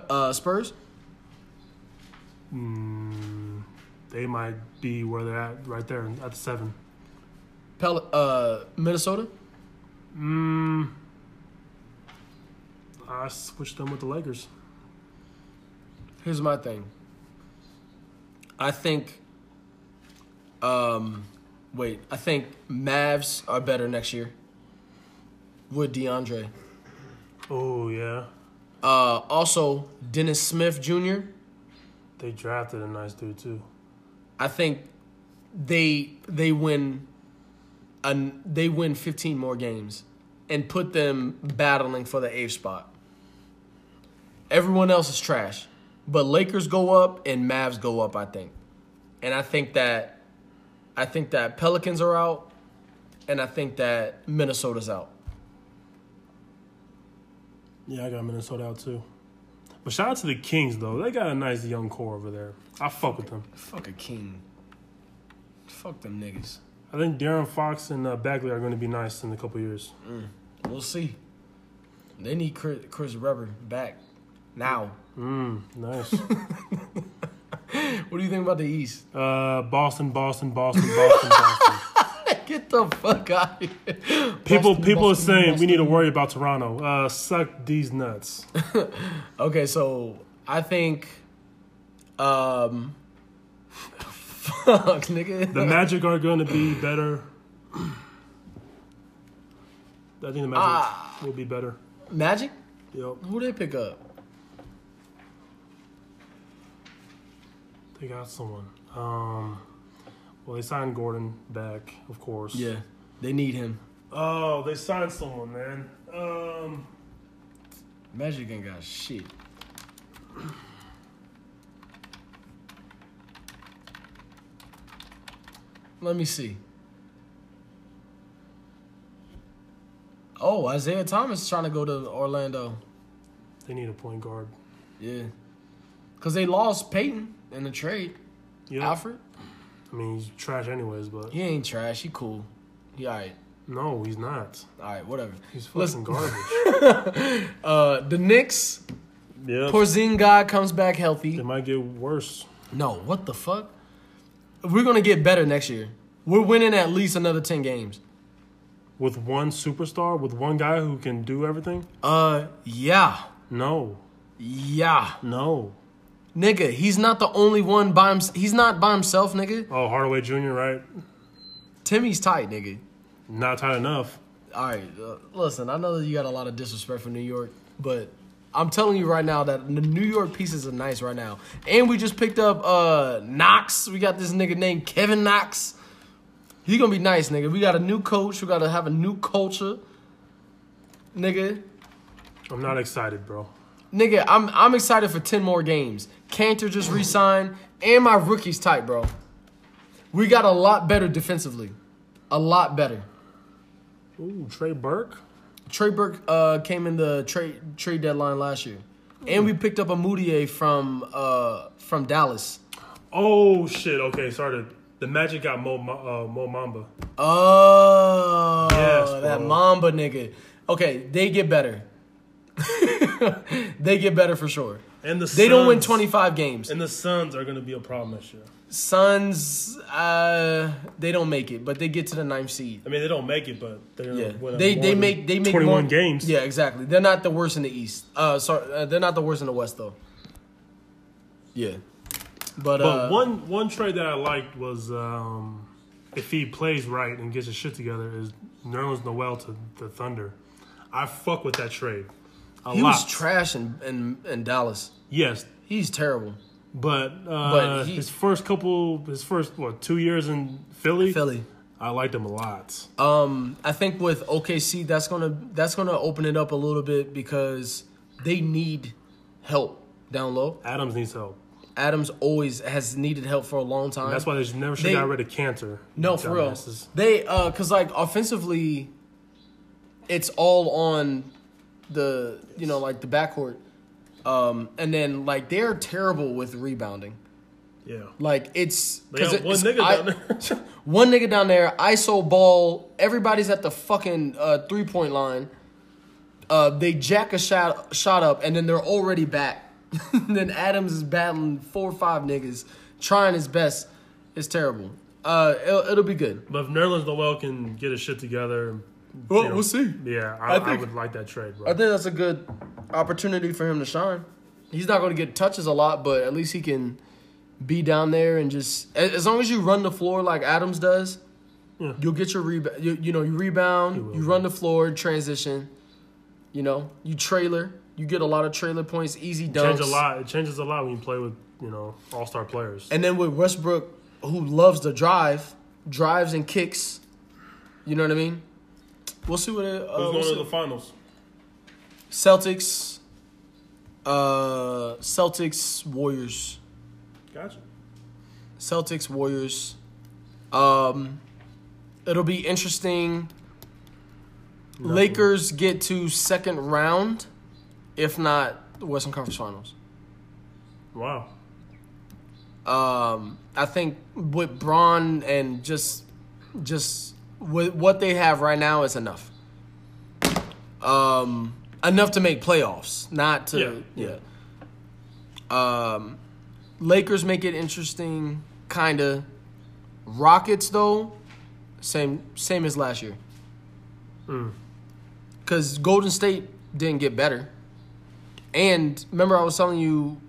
Uh, Spurs, They might be where they're at right there at the seven. Pel- uh, Minnesota, I switched them with the Lakers. Here's my thing. I think Um, wait, I think Mavs are better next year with DeAndre. Oh yeah, Uh, also, Dennis Smith Jr. they drafted a nice dude too. I think they they win an they win 15 more games and put them battling for the eighth spot. Everyone else is trash, but Lakers go up and Mavs go up. I think, and I think that I think that Pelicans are out, and I think that Minnesota's out. Yeah, I got Minnesota out too. But shout out to the Kings though. They got a nice young core over there. I fuck with them. Fuck a king. Fuck them niggas. I think De'Aaron Fox and uh, Bagley are going to be nice in a couple years. We'll see. They need Chris, Chris Webber back now. Mm, nice. (laughs) What do you think about the East? uh, Boston, Boston, Boston, Boston, Boston. (laughs) Get the fuck out of here. People, Boston, people are Boston, saying we need to worry about Toronto. Uh, suck these nuts. (laughs) Okay, so I think, um, fuck, nigga. The Magic are going to be better. I think the Magic Ah. will be better. Magic? Yep. Who they pick up? They got someone. Um, well, they signed Gordon back, of course. Yeah, they need him. Oh, they signed someone, man. Um, Magic ain't got shit. Let me see. Oh, Isaiah Thomas is trying to go to Orlando. they need a point guard. Yeah. Because they lost Payton in the trade. Yep. Elfrid? I mean, he's trash anyways, but He ain't trash. He cool. He alright. no, he's not. Alright, whatever. He's Listen. fucking garbage. (laughs) Uh, the Knicks, yeah. Porzingis guy comes back healthy. It might get worse. No, what the fuck? We're gonna get better next year. We're winning at least another ten games. With one superstar, with one guy who can do everything? Uh, yeah, No. yeah, No. nigga. He's not the only one by him. He's not by himself, nigga. Oh, Hardaway Jr., right? Timmy's tight, nigga. Not tight enough. All right, uh, listen. I know that you got a lot of disrespect for New York, but I'm telling you right now that the New York pieces are nice right now. And we just picked up uh Knox. We got this nigga named Kevin Knox. He gonna be nice, nigga. We got a new coach. We gotta have a new culture, nigga. I'm not excited, bro. Nigga, I'm I'm excited for ten more games. Kanter just re-signed, and my rookie's tight, bro. We got a lot better defensively, a lot better. Ooh, Trey Burke? Trey Burke uh, came in the trade trade deadline last year, and we picked up a Mudiay from uh, from Dallas. Oh, shit. Okay, sorry. to- The Magic got Mo, uh, Mo Bamba. Oh, Yes, that. Mamba nigga. Okay, they get better. (laughs) they get better for sure. And the They don't win Suns- 25 games. And the Suns are going to be a problem this year. Suns, uh, they don't make it, but they get to the ninth seed. I mean, they don't make it, but they're going Yeah, win. they more they than make they make 21 more, games. Yeah, exactly. They're not the worst in the East. Uh, sorry, uh, they're not the worst in the West though. Yeah, but, But uh, one one trade that I liked was um, if he plays right and gets his shit together is Nerlens Noel to the Thunder. I fuck with that trade a he lot. was trash in, in in Dallas. yes, He's terrible. but, uh, But he- his first couple, his first what two years in Philly, Philly. I liked him a lot. Um, I think with OKC, that's gonna that's gonna open it up a little bit because they need help down low. Adams needs help. Adams always has needed help for a long time. That's why they never should They- got rid of Kanter. No, for real. Dumbasses. They uh cuz like offensively it's all on the you know like the backcourt. Um and then like they're terrible with rebounding. Yeah. Like it's because one it's- nigga I- down there. (laughs) one nigga down there, ISO ball, everybody's at the fucking uh, three point line. Uh, they jack a shot shot up and then they're already back. (laughs) then Adams is battling four or five niggas, trying his best. It's terrible. Uh, it'll, it'll be good. But if Nerlens Noel can get his shit together, Well, you know, we'll see. Yeah, I, I I, would like that trade, bro. I think that's a good opportunity for him to shine. He's not going to get touches a lot, but at least he can be down there and just as long as you run the floor like Adams does, Yeah. you'll get your rebound. You, you know, you rebound, will, you run the floor, transition. You know, you trailer, you get a lot of trailer points, easy dunks. Change a lot. It changes a lot when you play with you know all star players. And then with Westbrook, who loves to drive, drives and kicks. You know what I mean? We'll see what it. Uh, Who's we'll going see. to the finals? Celtics. Uh, Celtics Warriors. Gotcha. Celtics Warriors. Um, it'll be interesting. Lakers get to second round, if not the Western Conference Finals. Wow. Um, I think with Bron and just just what they have right now is enough. Um, enough to make playoffs, not to Yeah. yeah. Um, Lakers make it interesting, kinda. Rockets though, same same as last year. Because Golden State didn't get better, and remember I was telling you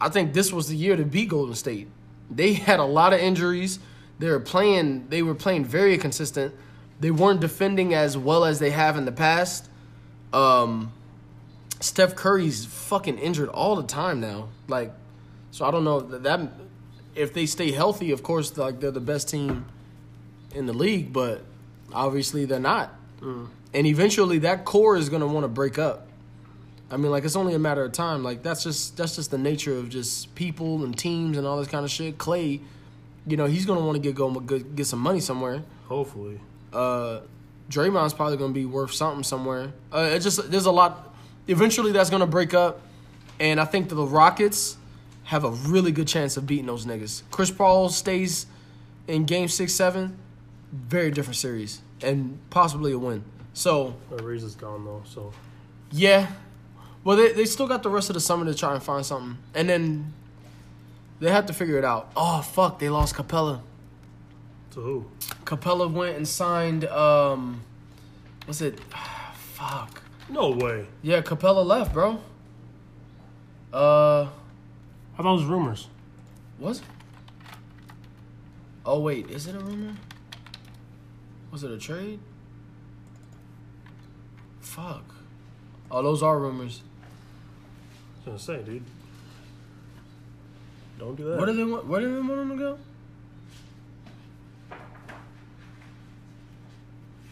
I think this was the year to beat Golden State. They had a lot of injuries. They were playing. They were playing very consistent. They weren't defending as well as they have in the past. Um, Steph Curry's fucking injured all the time now. Like, so I don't know that, that if they stay healthy, of course, like they're the best team in the league. But obviously they're not. And eventually that core is gonna want to break up. I mean, like it's only a matter of time. Like that's just that's just the nature of just people and teams and all this kind of shit. Klay, you know, he's gonna want to get go get, get some money somewhere. Hopefully. Uh, Draymond's probably gonna be worth something somewhere. Uh, it just there's a lot. Eventually, that's gonna break up, and I think that the Rockets have a really good chance of beating those niggas. Chris Paul stays in Game Six, Seven, very different series, and possibly a win. So Reeves is gone though, so yeah. Well, they, they still got the rest of the summer to try and find something. And then they have to figure it out. Oh, fuck. They lost Capela. to who? Capela went and signed, um, what's it? (sighs) fuck. No way. Yeah, Capela left, bro. Uh, I thought it was rumors. was it? Oh, wait. Is it a rumor? Was it a trade? Fuck. Oh, those are rumors. I was gonna say, dude. Don't do that. Where do they want? Where do they want him to go?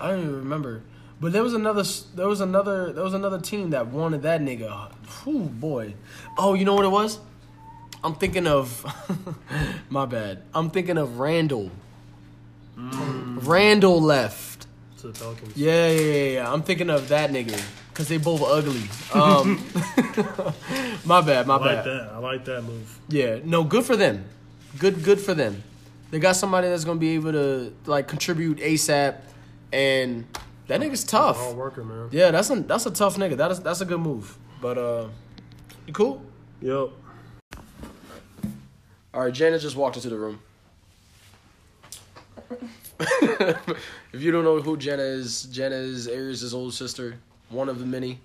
I don't even remember. But there was another. There was another. There was another team that wanted that nigga. Whew, boy. Oh, you know what it was? I'm thinking of. (laughs) my bad. I'm thinking of Randle. Mm. Randle left. to the Pelicans. Yeah, yeah, yeah, yeah. I'm thinking of that nigga because they both ugly. Um, (laughs) my bad. My bad. I like bad. that. I like that move. Yeah, no, good for them. Good, good for them. They got somebody that's gonna be able to like contribute ASAP, and that nigga's tough. Hard worker, man. Yeah, that's a that's a tough nigga. That is that's a good move. But uh, you cool? Yep. All right, Janet just walked into the room. (laughs) if you don't know who Jenna is, Jenna is Aries' older sister, one of the many.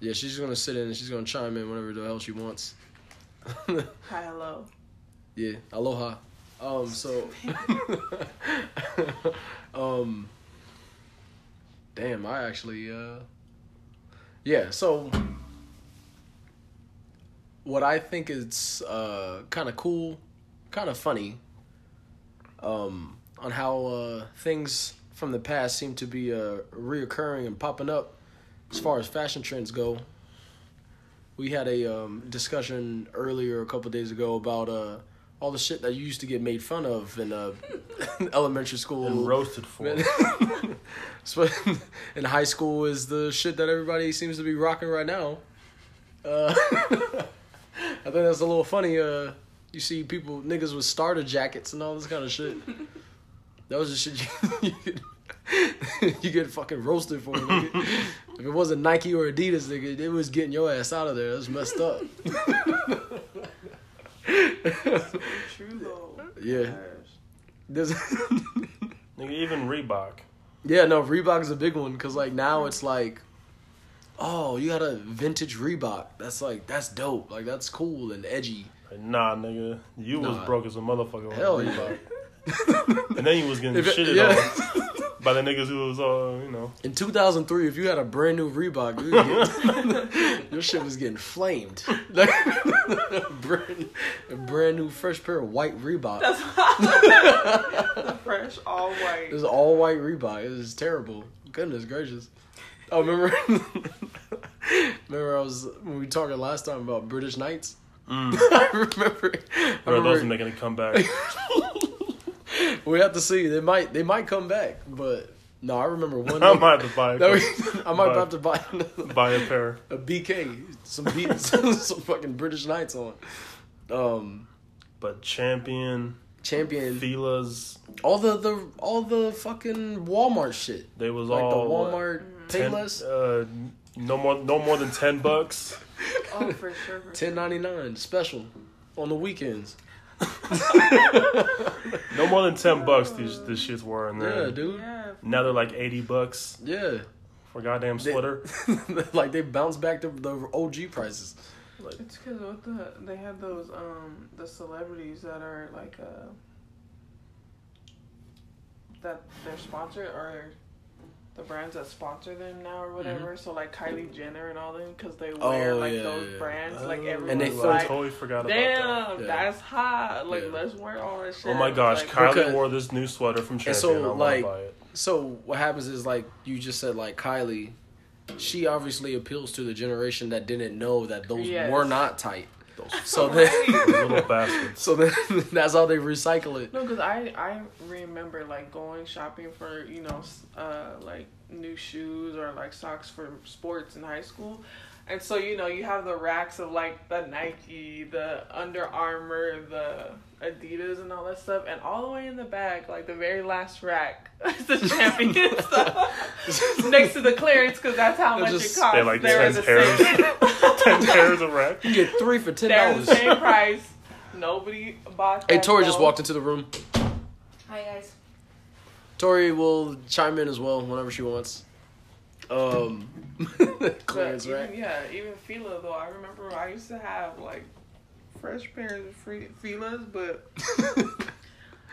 Yeah, she's just gonna sit in and she's gonna chime in whenever the hell she wants. (laughs) Hi, hello. Yeah, aloha. Um, so, (laughs) um, damn, I actually, uh, yeah. So, what I think is uh kind of cool, kind of funny, um, on how uh things from the past seem to be uh reoccurring and popping up as far as fashion trends go. We had a um, discussion earlier a couple days ago about uh, all the shit that you used to get made fun of in uh, (laughs) elementary school. And roasted for. (laughs) So, (laughs) in high school is the shit that everybody seems to be rocking right now. Uh, I think that's a little funny. Uh, you see people niggas with starter jackets and all this kind of shit. That was the shit you, (laughs) you, get, (laughs) you get fucking roasted for. Nigga. If it wasn't Nike or Adidas, nigga, it was getting your ass out of there. That's messed up. True though. Yeah. There's, (laughs) Nigga, even Reebok. yeah, no, Reebok is a big one because like now it's like, oh, you got a vintage Reebok. That's like that's dope. Like that's cool and edgy. Like, nah, nigga, you was broke as a motherfucker. on Hell Reebok. yeah. (laughs) And then you was getting If shitted yeah. on by the niggas who was, uh, you know. In 2003, if you had a brand new Reebok, you would get, (laughs) your shit was getting flamed. (laughs) Like, brand, a brand new, fresh pair of white Reebok. The fresh, all white. It was all white Reebok. It was terrible. Goodness gracious. Oh, remember? remember, I was when we talking last time about British Knights. I remember. I Bro, those are remember making a comeback. (laughs) we have to see. They might. They might come back, but no. I remember one. (laughs) (laughs) I might have to buy, a, we- I might Buy- have to buy buy a pair. a BK, some beat, some, some fucking British Knights on. Um, But Champion, champion, Fila's, all the the all the fucking Walmart shit, they was like the all what, Walmart ten- Payless, uh, no more, no more than ten bucks. Oh, for sure. Ten ninety nine special on the weekends. No more than ten bucks. These this shits were, and Yeah, then dude. Yeah. now they're like eighty bucks Yeah, for a goddamn They- sweater. (laughs) like they bounced back to the OG prices. It's because what the they have those um the celebrities that are like uh that they're sponsored or the brands that sponsor them now or mm-hmm. whatever. So like Kylie Jenner and all them because they oh, wear Oh, like yeah, those yeah. brands like Oh, everyone's And they I filter- like, totally forgot about that. damn, Yeah. that's hot. Like Yeah. let's wear all that shit. Oh my gosh, Like, Kylie Because- wore this new sweater from Champion. so, I want like- buy it. So what happens is like you just said, like Kylie, she obviously appeals to the generation that didn't know that those Yes. were not tight. Those (laughs) So then, little bastards. (laughs) so then that's how they recycle it. No, because I I remember like going shopping for you know uh like new shoes or like socks for sports in high school, and so you know you have the racks of like the Nike, the Under Armour, the Adidas, and all that stuff, and all the way in the back, like the very last rack, (laughs) is the champion (laughs) stuff (laughs) next to the clearance because that's how They're much just- it costs. They're like They're 10 the pairs. ten pairs of rack. You get three for ten They're dollars. the same price. Nobody bought. Hey, that Tori just walked into the room. Hi guys. Tori will chime in as well whenever she wants. Um, clearance, even, right? Yeah, even Fila though. I remember I used to have like fresh pairs of free Filas, but (laughs)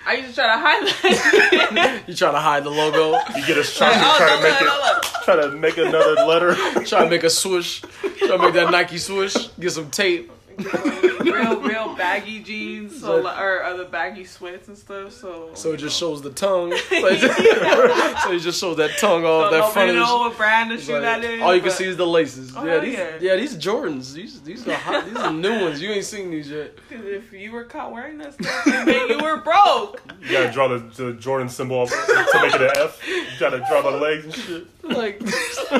I used to try to hide that. (laughs) You try to hide the logo? You get a (laughs) shot, oh, try to make it, try to make another letter. Try to make a swoosh. Try to make that Nike swoosh. Get some tape. Real, real baggy jeans, so li- or other baggy sweats and stuff. So, So it just shows the tongue. (laughs) so it just shows that tongue off so that front nobody of know what brand of It's shoe like, that is. all you can see is the laces. Oh, yeah, these, yeah. yeah. these Jordans. These these are hot. These are new ones. You ain't seen these yet. 'cause if you were caught wearing that stuff, it you were broke. You gotta draw the, the Jordan symbol to make it an F. You gotta draw the legs and shit. Like, (laughs) it's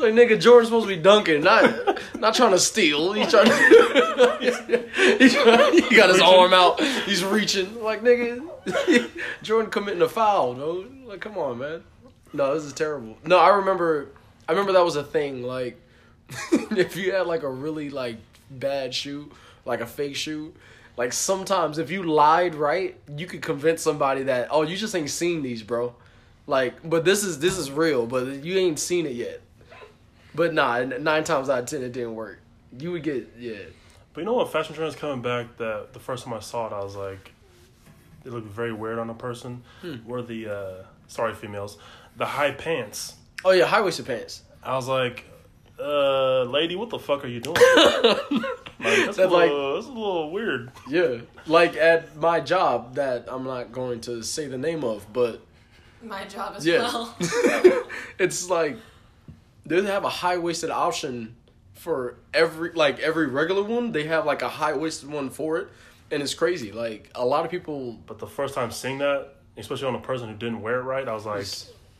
like nigga, Jordan's supposed to be dunking, not not trying to steal. He's trying. To, (laughs) he's he got his arm out. He's reaching. Like nigga, (laughs) Jordan committing a foul. No, like come on, man. No, this is terrible. No, I remember. I remember that was a thing. Like, if you had like a really like bad shoe, like a fake shoe. Like sometimes if you lied right, you could convince somebody that oh you just ain't seen these, bro. Like, but this is this is real, but you ain't seen it yet. But nah, nine times out of ten it didn't work. You would get yeah. But you know what? Fashion trends coming back. That the first time I saw it, I was like, it looked very weird on a person. Were the uh, sorry females, the high pants. Oh yeah, high waisted pants. I was like, uh, lady, what the fuck are you doing? (laughs) like, that's, a That, like- that's a little weird. Yeah, like at my job that I'm not going to say the name of, but My job as yeah, well. (laughs) it's like they have a high waisted option for every like every regular one. They have like a high waisted one for it, and it's crazy. Like a lot of people. But the first time seeing that, especially on a person who didn't wear it right, I was like,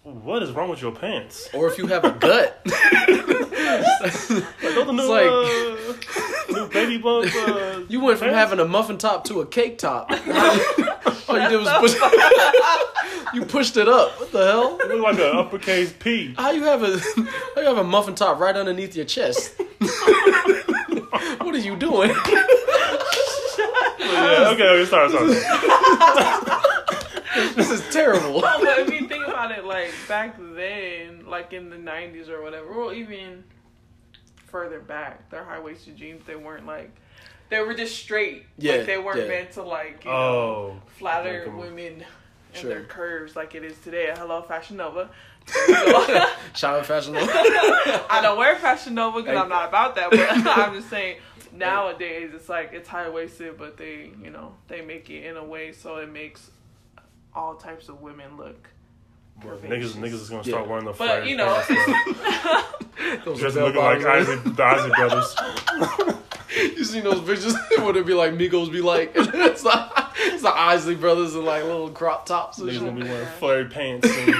what is wrong with your pants? Or if you have a gut, (laughs) Like, those the new, like- uh, new baby bump. Uh, You went from pants? having a muffin top to a cake top. (laughs) All you did was push. (laughs) you pushed it up. What the hell? It looked like an uppercase P. How you have a how you have a muffin top right underneath your chest? what are you doing? Yeah, okay, okay, sorry, sorry. This is terrible. No, but if you think about it, like back then, like in the '90s or whatever, or even further back, their high waisted jeans they weren't like they were just straight. Yeah, like they weren't yeah. meant to like you oh, know, Oh, flatter Make 'em- women and Sure. their curves like it is today. Hello, Fashion Nova. There. (laughs) Shout out Fashion Nova. (laughs) I don't wear Fashion Nova because I'm not about that, but (laughs) I'm just saying nowadays it's like it's high waisted, but they you know they make it in a way so it makes all types of women look. Niggas, niggas is gonna start Yeah. wearing the But flared you know, pants, (laughs) just looking like. Isaac, the Isaac brothers. (laughs) You seen those pictures? (laughs) what it be like? Migos be like, it's like it's the Isley brothers in like little crop tops and Niggas gonna be wearing flared pants. And,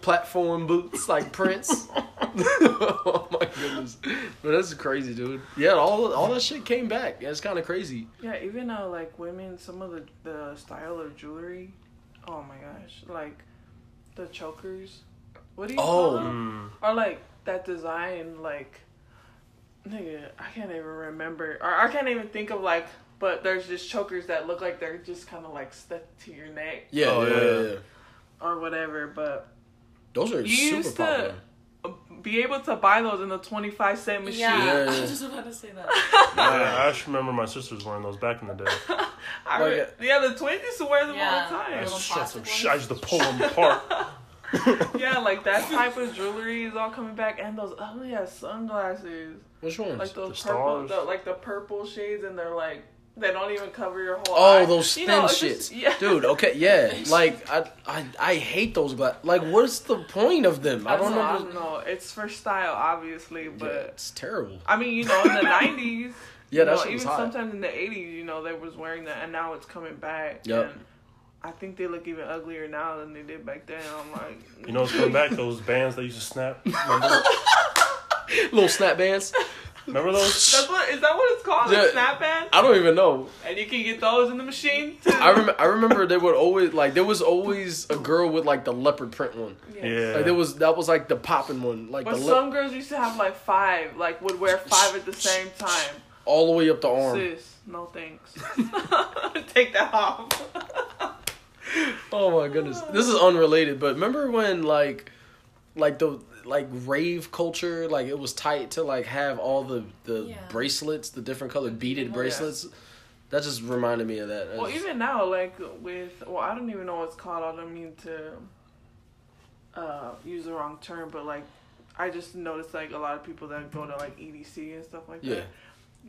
platform boots like Prince. oh my goodness, but that's crazy, dude. Yeah, all all that shit came back. Yeah, it's kind of crazy. yeah, even uh, like women, some of the the style of jewelry. Oh my gosh, like the chokers. What do you oh. call Oh. them? Or mm. like that design, like nigga, I can't even remember, or I can't even think of like. But there's just chokers that look like they're just kind of like stuck to your neck Yeah, Oh, yeah, yeah. yeah, yeah. or whatever. But Those are You super used to- popular. Be able to buy those in the 25 cent machine. Yeah, Yeah, I was just about to say that. (laughs) yeah, I just remember my sisters wearing those back in the day. (laughs) I Like re- yeah, the twins used to wear them Yeah. all the time. Little just, shut some shit. I used to pull them apart. (laughs) yeah, like that type of jewelry is all coming back, and those ugly ass sunglasses, Which ones? like those The purple, stars? the, like the purple shades, and they're like they don't even cover your whole. Oh, eye. those You thin know, shits, just- yeah. dude. Okay, yeah. (laughs) Like I, I, I hate those glasses. Like, what's the point of them? I I don't don't, know, I don't know. It's for style, obviously, but Yeah, it's terrible. I mean, you know, in the (laughs) nineties, Yeah, you that know, was even hot. sometimes in the eighties, you know, they was wearing that, and now it's coming back. Yep. And I think they look even uglier now than they did back then. I'm like, You know it's coming back? (laughs) Those bands that used to snap. Little snap bands. Remember those? (laughs) that's what is that what it's called? Yeah. A snap band? I don't even know. And you can get those in the machine too. I remember. I remember they would always like. There was always a girl with like the leopard print one. Yeah. Like there was that was like the popping one. Like But the some girls used to have like five, like would wear five at the same time. all the way up the arm. Sis, no thanks. (laughs) Take that off. (laughs) Oh my goodness. This is unrelated, but remember when like like the like rave culture, like it was tight to like have all the the Yeah. bracelets, the different colored beaded Yeah. bracelets. That just reminded me of that. Well, That's- even now, like with well, I don't even know what's called. I don't mean to uh, use the wrong term, but like I just noticed like a lot of people that go to like EDC and stuff like yeah. that,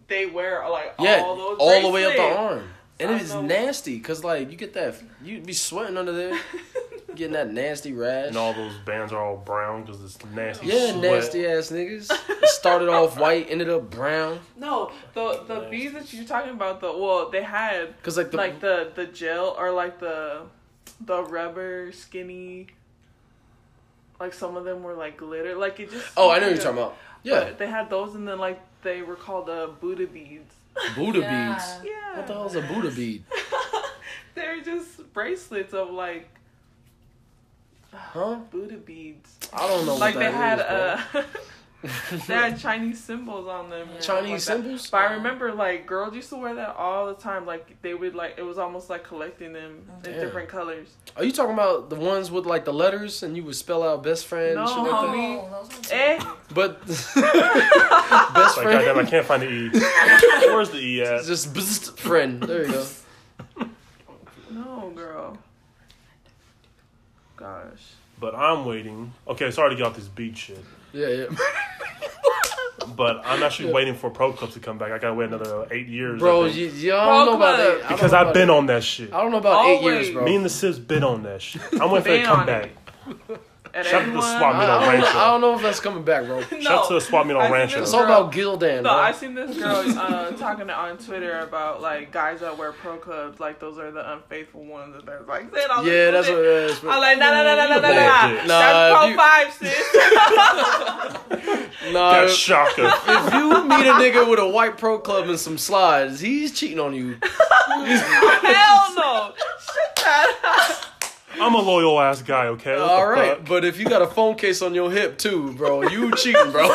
they wear like Yeah, all those all the way up the arm. And I it's nasty because like you get that you'd be sweating under there, getting that nasty rash. And all those bands are all brown because it's nasty. yeah, sweat. nasty ass niggas. It started off (laughs) white, ended up brown. No, the the beads that you're talking about, the well, they had Cause like the like the the gel or like the the rubber skinny. Like some of them were like glitter, like it just. oh, I know what you're talking about. Yeah, But they had those, and then like they were called uh, Buddha beads. Buddha Yeah. beads. Yeah. What the hell's a Buddha (laughs) bead? They're just bracelets of like Huh? Buddha beads. I don't know. like they had is, bro. Uh, (laughs) (laughs) they had Chinese symbols on them. Chinese like that. symbols? But I remember like girls used to wear that all the time. Like they would like it was almost like collecting them in Damn. different colors. Are you talking about the ones with like the letters and you would spell out best friend and shit like No. that? Homie. Oh, those ones Eh? But It's (laughs) (laughs) best like, friend, goddamn, I can't find the E. Where's the E at? just best friend. There you go. No, girl. Gosh. But I'm waiting. Okay, sorry to get off this beat shit. Yeah, yeah. (laughs) But I'm actually waiting for Pro Clubs to come back. I gotta wait another eight years. Bro, I you, you I don't know about Club. eight. I don't because know I've been eight. on that shit. I don't know about eight Always. years, bro. Me and the Sis been on that shit. I'm (laughs) waiting for it Been to come on back. it. And Shout out to the everyone- swap meet I on don't, Rancho. I don't know if that's coming back, bro. (laughs) No. Shout out to the swap meet I on seen Rancho. It's all about Gildan, No, bro. I seen this girl uh, (laughs) talking on Twitter about like guys that wear pro clubs, like those are the unfaithful ones, and they're like saying all this yeah, that's what shit. it is. I'm like, no, no, no, no, no, no, no, Bullshit. Nah, That's pro you- five, sis. (laughs) Nah, That's if, shocker. if you meet a nigga with a white pro club and some slides, he's cheating on you. Hell no. Shut that I'm a loyal ass guy, okay? What All the right, fuck? but if you got a phone case on your hip too, bro, you (laughs) cheating, bro. (laughs)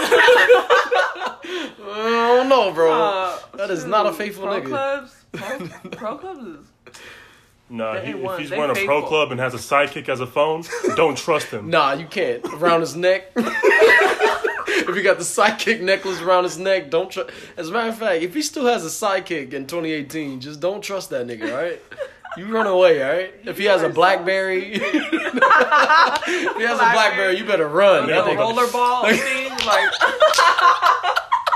I don't know, bro. Uh, that is not a shoot, faithful pro nigga. Clubs, (laughs) pro, pro clubs is. Nah, he, if he's They wearing a pro faithful. club and has a sidekick as a phone, don't trust him. Nah, you can't. Around his neck. if he got the sidekick necklace around his neck, don't trust. As a matter of fact, if he still has a sidekick in 2018, just don't trust that nigga, all right? You run away, all right? If he has a BlackBerry, (laughs) if he has a BlackBerry, you better run. The That rollerball (laughs) thing, like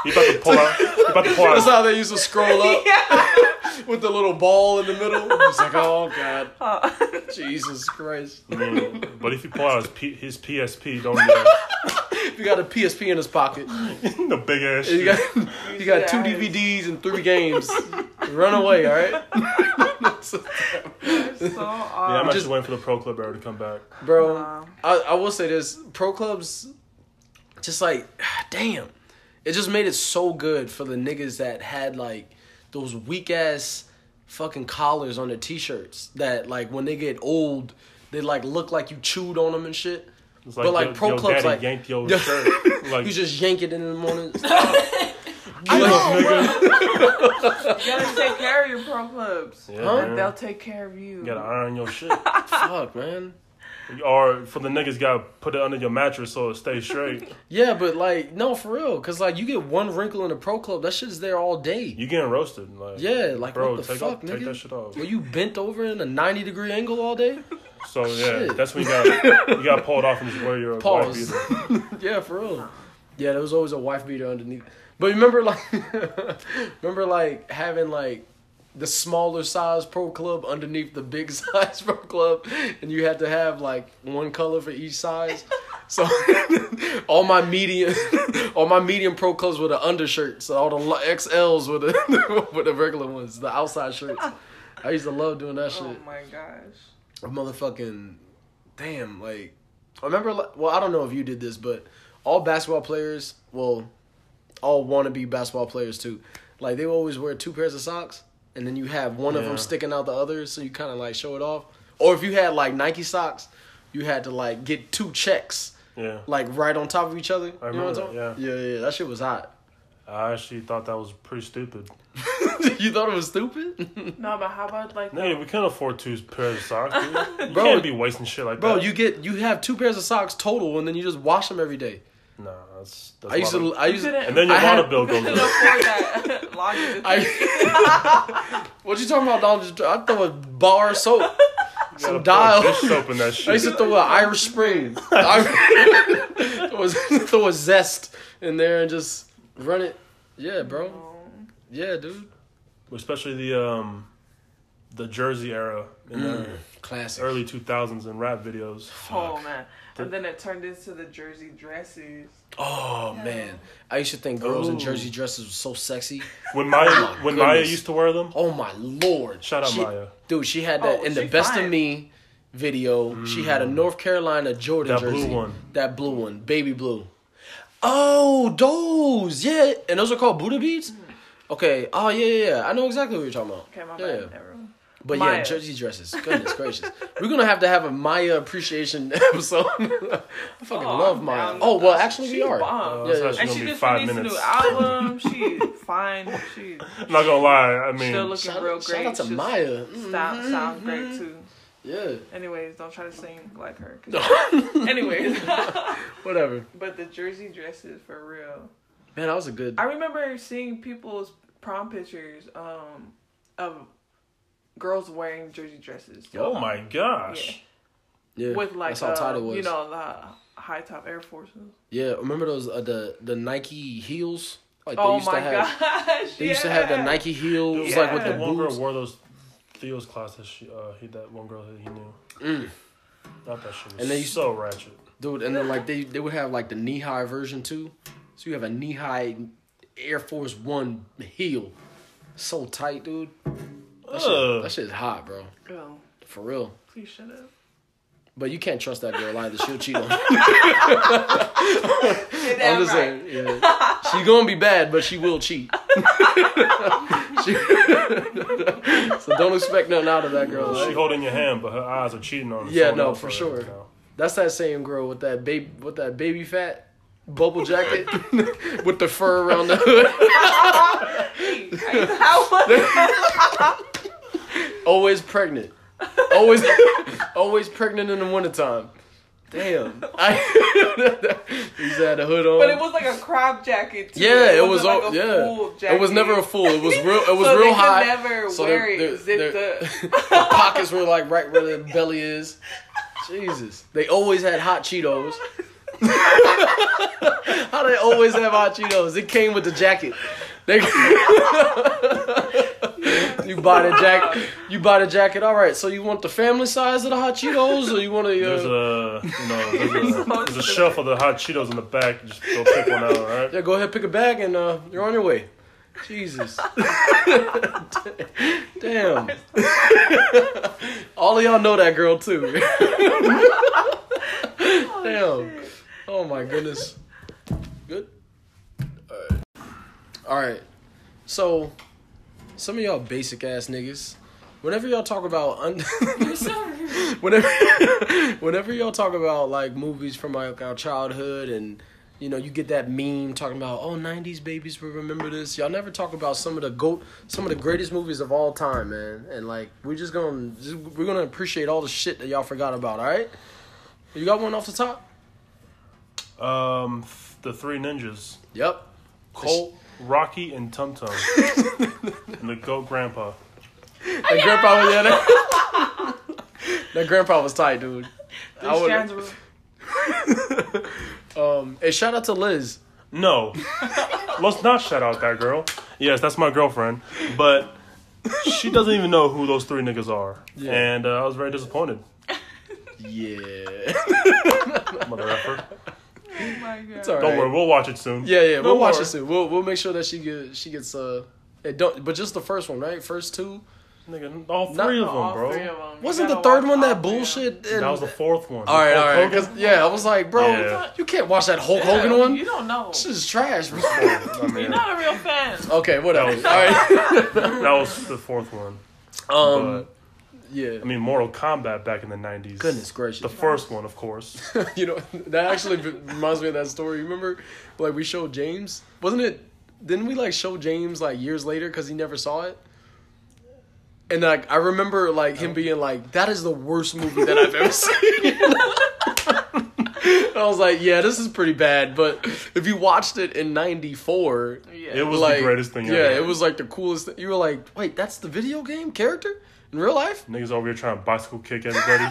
He about to pull out. He about to pull That's how they used to scroll up (laughs) with the little ball in the middle. It's like, oh god, (laughs) Jesus Christ! Mm, But if he pull out his, P, his PSP, don't do that. If you got a PSP in his pocket, (laughs) the big ass you got you got two DVDs and three games. Run away, all right, so Yeah, I'm odd. actually waiting for the pro club era to come back. bro. Wow. I, I will say this: pro clubs, just like, (sighs) damn, it just made it so good for the niggas that had like those weak ass fucking collars on their t-shirts that like when they get old, they like look like you chewed on them and shit. It's But, like, yo- pro yo clubs, daddy like- yanked your (laughs) Yeah. shirt. Like You (laughs) just yank it in the morning. (laughs) get up, nigga. You gotta take care of your pro clubs. Yeah, Huh? They'll take care of you. You gotta iron your shit. Fuck, man. Or for the niggas, gotta put it under your mattress so it stays straight. (laughs) Yeah, but like, no, for real, cause like you get one wrinkle in a pro club, that shit is there all day. You getting roasted. Like, Yeah, like bro, what the take, fuck, off, take that shit off. Were you bent over in a ninety degree angle all day? So yeah, Shit. that's when you got you got pulled off and just wear your wife Pause. beater. (laughs) yeah, for real. Yeah, there was always a wife beater underneath. But remember, like, (laughs) remember, like having like the smaller size pro club underneath the big (laughs) size pro club, and you had to have like one color for each size. So (laughs) all my medium, (laughs) all my medium pro clubs were the undershirts. So all the XLs were the were the regular ones, the outside shirts. I used to love doing that oh shit. Oh my gosh. a motherfucking damn like I remember well I don't know if you did this but all basketball players well all wannabe basketball players too like they always wear two pairs of socks and then you have one of them sticking out the others so you kind of like show it off. Or if you had like Nike socks you had to like get two checks Yeah, like right on top of each other. I you know what I'm remember talking that, yeah. Yeah that shit was hot. I actually thought that was pretty stupid. (laughs) you thought it was stupid? (laughs) No, but how about like Nigga, we can't afford two pairs of socks, dude. (laughs) You Bro, can't be wasting shit like bro that. you get you have two pairs of socks total and then you just wash them every day. Nah, that's, that's I used to of- I used to And then your I had- water bill goes couldn't up. afford that (laughs) laundry. I, (laughs) what you talking about, Donald? Just- I throw a bar of soap, (laughs) some dial. dish soap in that shit. I used to throw an Irish Spring, I- was throw a zest in there and just run it. Yeah, bro. Yeah, dude. Especially the um, the Jersey era in the Classic. early 2000s in rap videos. Oh man. And then it turned into the jersey dresses. Oh man, I used to think girls in jersey dresses were so sexy. When Mya my when Mya used to wear them, Oh my lord! Shout out She- Mya. dude. She had that Oh, in the she best of me video. She had a North Carolina Jordan Mm. That blue one. That blue one, baby blue. Oh, those, yeah, and those are called Buddha beads. Okay. Oh yeah, yeah, yeah. I know exactly what you're talking about. Okay, my yeah. bad. Never mind. But yeah, jersey dresses. Goodness gracious, (laughs) we're gonna have to have a Mya appreciation (laughs) episode. I fucking Oh, love Mya. down. Oh well, actually She we are. bomb. Uh, that's Yeah, and she just five released minutes. a new album. (laughs) She fine. She I'm not gonna lie. I mean, still looking Shout, real shout great. out to She's- Mya. Mm. Sound, sounds great too. Yeah. Anyways, don't try to sing like her. 'cause- Anyways, Whatever. but the jersey dresses for real. Man, that was a good. I remember seeing people's prom pictures um, of girls wearing jersey dresses. oh my gosh. Yeah. With like that's how tight um, was. you know the high top Air Forces. Yeah. Remember those uh, the the Nike heels? Like they Oh used my to have. gosh! They used to have the. Nike heels like with the That one girl wore those Theo's class that she, uh, he that one girl that he knew. Mm. Not that shit was And they used- so ratchet. Dude, and then like they they would have like the knee high version too. So you have a knee high Air Force One heel. So tight, dude. That shit, that shit is hot, bro. Oh, For real. please shut up. But you can't trust that girl either. She'll cheat on (laughs) you. I'm just right. saying. Yeah. She's gonna be bad, but she will cheat. (laughs) She- (laughs) so don't expect nothing out of that girl. She right? holding your hand, but her eyes are cheating on you. Yeah, no, for sure. now. That's that same girl with that baby with that baby fat bubble jacket with the fur around the hood. Always pregnant. Always (laughs) always pregnant in the wintertime. Damn. I, (laughs) he's had a hood on. But it was like a crop jacket. Too. yeah, it was. wasn't all like a yeah, full it was never a full. It was real. It (laughs) was So they real high. never so wear it, their- zip their- the- pockets were like right where the belly is. Jesus, they always had hot Cheetos. How they always have hot Cheetos? It came with the jacket. They, you buy the jacket. You buy the jacket. All right. So you want the family size of the hot Cheetos, or you want to? There's Uh, a you know there's a, (laughs) there's a shelf of the hot Cheetos in the back. Just go pick one out, all right? yeah, go ahead, pick a bag, and uh, you're on your way. Jesus. (laughs) Damn. All of y'all know that girl too. (laughs) Damn. Oh my goodness. Good. All right. All right. So, some of y'all basic ass niggas. Whenever y'all talk about un- (laughs) whenever (laughs) whenever y'all talk about like movies from like our childhood and you know you get that meme talking about oh 90s babies will remember this. Y'all never talk about some of the goat some of the greatest movies of all time man. And like we're just gonna just, we're gonna appreciate all the shit that y'all forgot about all right? You got one off the top? Um, the three ninjas, yep Colt, Rocky, and Tum Tum, (laughs) and the goat grandpa. that grandpa was yeah that, (laughs) that grandpa was tight dude I These would- were- (laughs) um hey shout out to liz No, let's not shout out that girl. Yes, that's my girlfriend, but she doesn't even know who those three niggas are, Yeah. and uh, I was very disappointed. yeah Mother effer. Oh (laughs) my god. it's all right Don't worry, we'll watch it soon. Yeah, yeah, Don't we'll watch worry. it soon. We'll we'll make sure that she gets she gets uh, it don't but just the first one, right? First two. Nigga, all Not- three of All them, bro. three of 'em. You Wasn't the third one that three of 'em. bullshit? And, That was the fourth one. all right, Hulk all right. Hogan? 'cause- yeah, I was like, bro, Yeah. you can't watch that Hulk Hogan one. You don't know. This is trash. Bro. (laughs) I You're not a real fan. okay, whatever. That was- all right. (laughs) that was the fourth one. Um, But yeah. I mean, Mortal Kombat back in the '90s. Goodness gracious. The first one, of course. (laughs) you know that actually reminds me of that story. Remember, like we showed James, wasn't it? Didn't we like show James like years later because he never saw it? And like I remember like him oh. being like, "That is the worst movie that I've ever (laughs) seen." (laughs) I was like, "Yeah, this is pretty bad." But if you watched it in '94, Yeah. It was like the greatest thing yeah, ever. it was like the coolest. Thing. You were like, "Wait, that's the video game character in real life?" Niggas over here trying to bicycle kick everybody.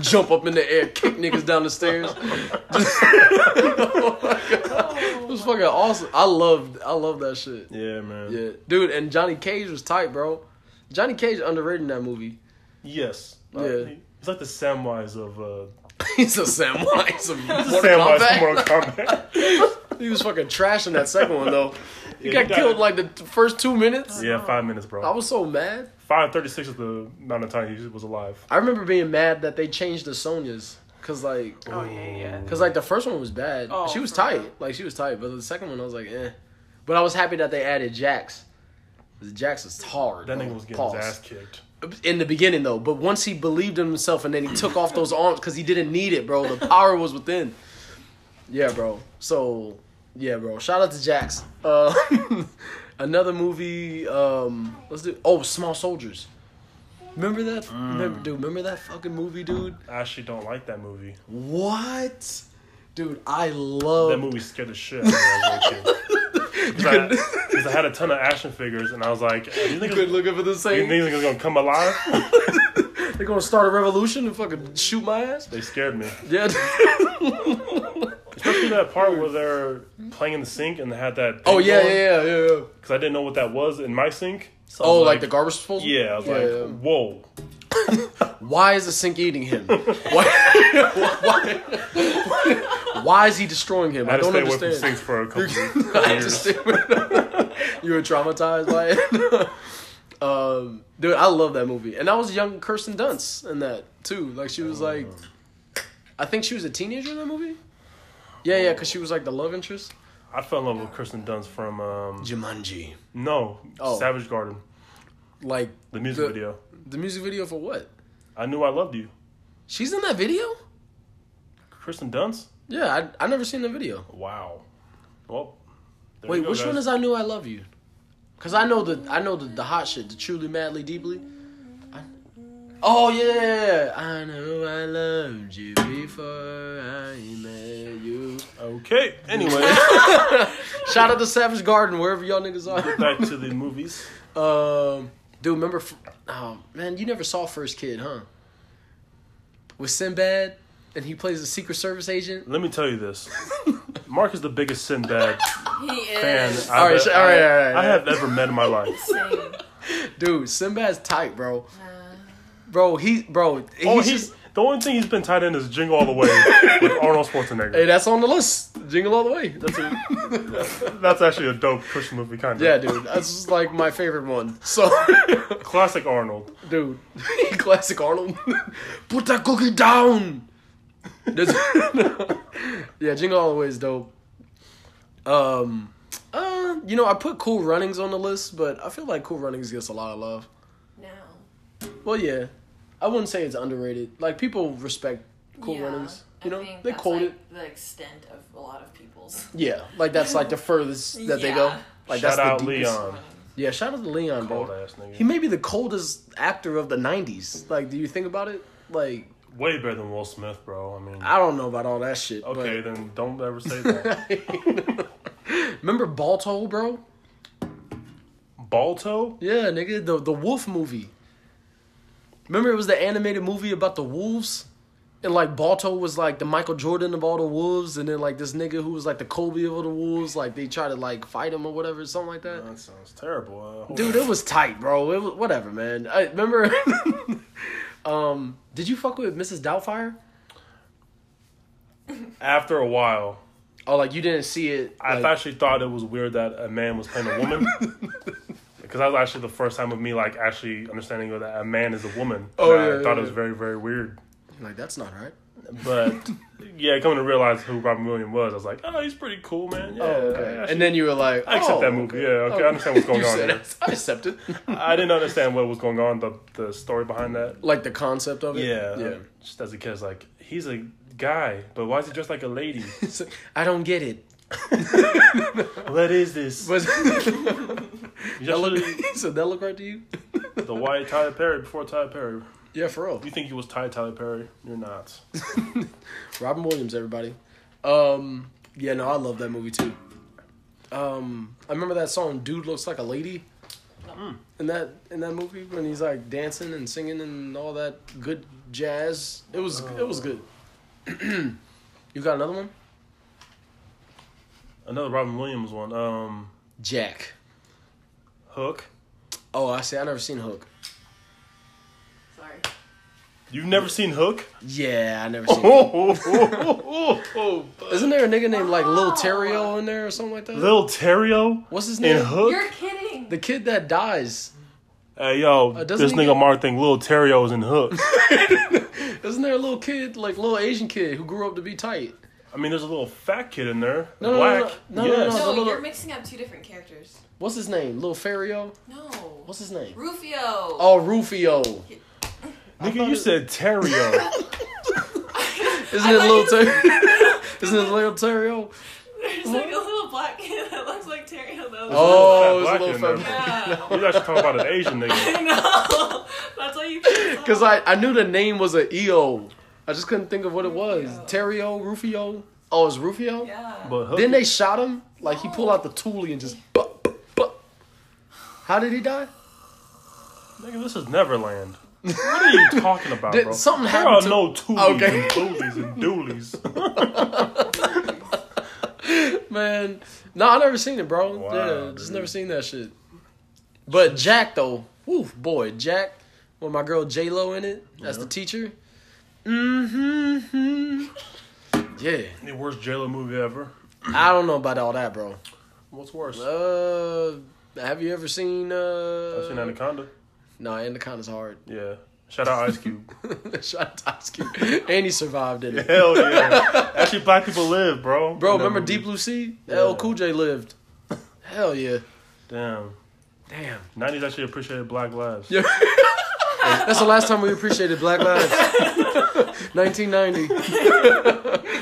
(laughs) jump up in the air, kick niggas down the stairs. (laughs) It was fucking awesome. I loved, I love that shit. yeah, man. Yeah, dude, and Johnny Cage was tight, bro. Johnny Cage underrated in that movie. Yes. Uh, Yeah. he- he's like the Samwise of uh, (laughs) He's a Samwise of Mortal Samwise Kombat. Mortal Kombat. He was fucking trash in that second one though. He Yeah, got he killed like the first two minutes. yeah, five minutes, bro. I was so mad. Five thirty six is the amount of time he was alive. I remember being mad that they changed the Sonyas. Cause like, Oh yeah, yeah. cause like the first one was bad. Oh, she was tight. real. Like she was tight. But the second one, I was like, eh. But I was happy that they added Jax. 'Cause Jax is hard. That bro. nigga was getting Pause. his ass kicked. in the beginning though. But once he believed in himself and then he took off those arms because he didn't need it, bro. The power was within. Yeah, bro. So yeah, bro. Shout out to Jax. Uh, (laughs) another movie. Um, let's do. Oh, Small Soldiers. Remember that? Mm. Remember, dude. Remember that fucking movie, dude? I actually don't like that movie. What? Dude, I love That movie scared the shit out of me when I. (laughs) Because I, had a ton of action figures, and I was like, "Are these You niggas, couldn't look for the same. niggas gonna come alive?" (laughs) They're gonna start a revolution and fucking shoot my ass. They scared me. Yeah. (laughs) Especially that part where they're playing in the sink and they had that. oh yeah, yeah, yeah, yeah. yeah. Because I didn't know what that was in my sink. So Oh, was like, the garbage disposal. Yeah, I was Yeah, like, yeah. "Whoa." (laughs) Why is the sink eating him? Why, (laughs) why, why is he destroying him? I I, don't stay away from understand. sinks for a couple (laughs) of years. you were traumatized by it. um, dude, I love that movie, and I was young Kirsten Dunst in that too. Like she was like, I think she was a teenager in that movie. Yeah, yeah, because she was like the love interest. I fell in love with Kirsten Dunst from um, Jumanji, no Oh. Savage Garden, like the music video. The music video for what? I knew I loved you, She's in that video. Kirsten Dunst. Yeah, I I never seen the video. Wow. Well, there Wait, you go, which guys. one is I knew I love you? Cause I know the I know the, the hot shit, the truly madly deeply. I, Oh yeah, I know I loved you before I met you. Okay. Anyway, (laughs) Shout out to Savage Garden wherever y'all niggas are. back to the movies. Um, dude, remember? Oh man, you never saw First Kid, huh? With Sinbad, and he plays a Secret Service agent. Let me tell you this. Mark is the biggest Sinbad (laughs) He fan is. I've, All right, all right, all right, I have ever met in my life. Same. Dude, Sinbad's tight, bro. Bro, he, bro, he's, Oh, he's just. the only thing he's been tied in is Jingle All the Way with (laughs) Arnold Schwarzenegger. Hey, that's on the list. Jingle all the way. That's, a, that's actually a dope Christian movie, kind of. Yeah, dude, that's like my favorite one. So, (laughs) Classic Arnold. dude, (laughs) classic Arnold. Put that cookie down. That's- yeah, Jingle All the Way is dope. Um, uh, you know, I put Cool Runnings on the list, but I feel like Cool Runnings gets a lot of love. No. Well, yeah, I wouldn't say it's underrated. Like people respect Cool Yeah, Runnings. I You know, think they that's, quote like, it. The extent of a lot of people's. Yeah, like that's like the (laughs) furthest that they go. Like Shout that's out the deepest. Leon. Yeah, shout out to Leon, bro. Cold ass nigga. He may be the coldest actor of the '90s. Like, do you think about it? Like, Way better than Will Smith, bro. I mean, I don't know about all that shit. okay, then don't ever say (laughs) that. but remember Balto, bro? Balto? Yeah, nigga, the the Wolf movie. Remember it was the animated movie about the wolves, and like Balto was like the Michael Jordan of all the wolves, and then like this nigga who was like the Kobe of all the wolves, like they try to like fight him or whatever, something like that. That sounds terrible. Uh, Dude, it was tight, bro. It was whatever, man. I remember. (laughs) um, did you fuck with Mrs. Doubtfire? After a while, Oh, like you didn't see it. I actually thought it was weird that a man was playing a woman. (laughs) Because that was actually the first time of me like actually understanding that a man is a woman. Oh, And I yeah, thought yeah, it was very very weird. like that's not right. But (laughs) yeah, coming to realize who Robin Williams was, I was like, oh, he's pretty cool, man. Oh, yeah, Oh, okay. actually- And then you were like, I accept oh, that movie. Yeah, okay, I understand what's going You on said here. it. I accept it. (laughs) I didn't understand what was going on, the the story behind that. like the concept of it. Yeah, yeah. Just as a kid, I was like, he's a guy, but why is he dressed like a lady? (laughs) Like, I don't get it. What is this? (laughs) Was that look, said (laughs) that look right to you? the white Tyler Perry before Tyler Perry. Yeah, for real. You think he was Ty Tyler Perry? You're not. (laughs) Robin Williams, everybody. Um, yeah, no, I love that movie too. Um, I remember that song "Dude Looks Like a Lady." In that in that movie when he's like dancing and singing and all that good jazz, it was it was good. (clears throat) you got another one? Another Robin Williams one. Um, Jack. Hook. Oh, I see. I never seen Hook. Sorry. You've never seen Hook? Yeah, I never seen. Oh, Hook. oh, oh, oh, oh. Isn't there a nigga named like Lil Terrio in there or something like that? Lil Terrio What's his name? in Hook. You're kidding. The kid that dies. Hey yo, Uh, this nigga get- Mark think Lil Terrio is in Hook. (laughs) Isn't there a little kid, like little Asian kid, who grew up to be tight? I mean, there's a little fat kid in there. No, no, no, Black. no, no, no, yes. no. no, the little- you're mixing up two different characters. What's his name? Lil Ferrio? No. What's his name? Rufio. Oh, Rufio. Nigga, you said Terrio. (laughs) Isn't it Lil Ter- (laughs) (laughs) Isn't it Lil Terrio? There's like a little black kid that looks like Terry Hill. though. Oh, it's a little in there. fat. Yeah. you actually talking about an Asian nigga. I know. That's why you. Because I, I knew the name was a EO. I just couldn't think of what it was. Terrio, Rufio. Oh, it's Rufio? Yeah. But Hook, Then they shot him. Like he pulled out the toolie and just. Bup, bup, bup. How did he die? nigga, this is Neverland. What are you talking about, Did- bro? something there happened are to- no toolies Okay. and toolies and doolies. (laughs) Man, no, I never seen it, bro. Wow, yeah, just dude. never seen that shit. But Jack though, whew, boy, Jack, with my girl J Lo in it as the uh-huh. teacher. Mm-hmm. Yeah, the worst JLo movie ever. I don't know about all that, bro. What's worse? Uh, have you ever seen? Uh, I've seen Anaconda. No, Anaconda's hard. Yeah. Shout out Ice Cube. (laughs) Shout out Ice Cube. and he survived in it. Hell yeah. (laughs) Actually, black people live, bro. Bro, remember movie. Deep Blue Sea? LL Cool J lived. (laughs) Hell yeah. Damn. Damn. 90s actually appreciated black lives. Yeah. That's the last time we appreciated Black Lives. (laughs) 1990.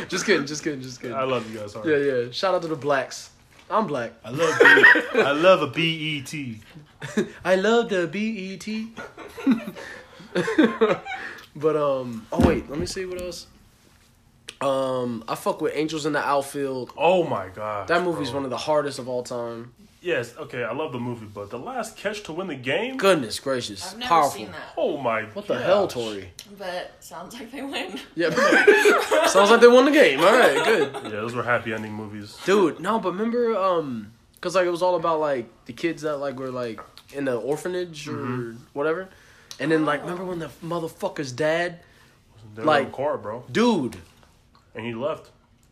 (laughs) just kidding, just kidding, just kidding. I love you guys. Sorry. Yeah, yeah. Shout out to the blacks. I'm black. I love B- I love a E BET. (laughs) I love the BET. but um, oh wait, let me see what else. Um, I fuck with Angels in the Outfield. Oh my god. That movie's one of the hardest of all time. Yes, okay, I love the movie, but the last catch to win the game? Goodness gracious, I've never powerful. seen that, Oh my What the hell. Tori? but sounds like they win. Yeah, (laughs) sounds like they won the game. All right, good. Yeah, those were happy ending movies. Dude, no, but remember, um, cause like it was all about like the kids that like were like in the orphanage or Mm-hmm. whatever, and then like remember when the motherfucker's dad, They Like- like, in the car, bro. dude, And he left.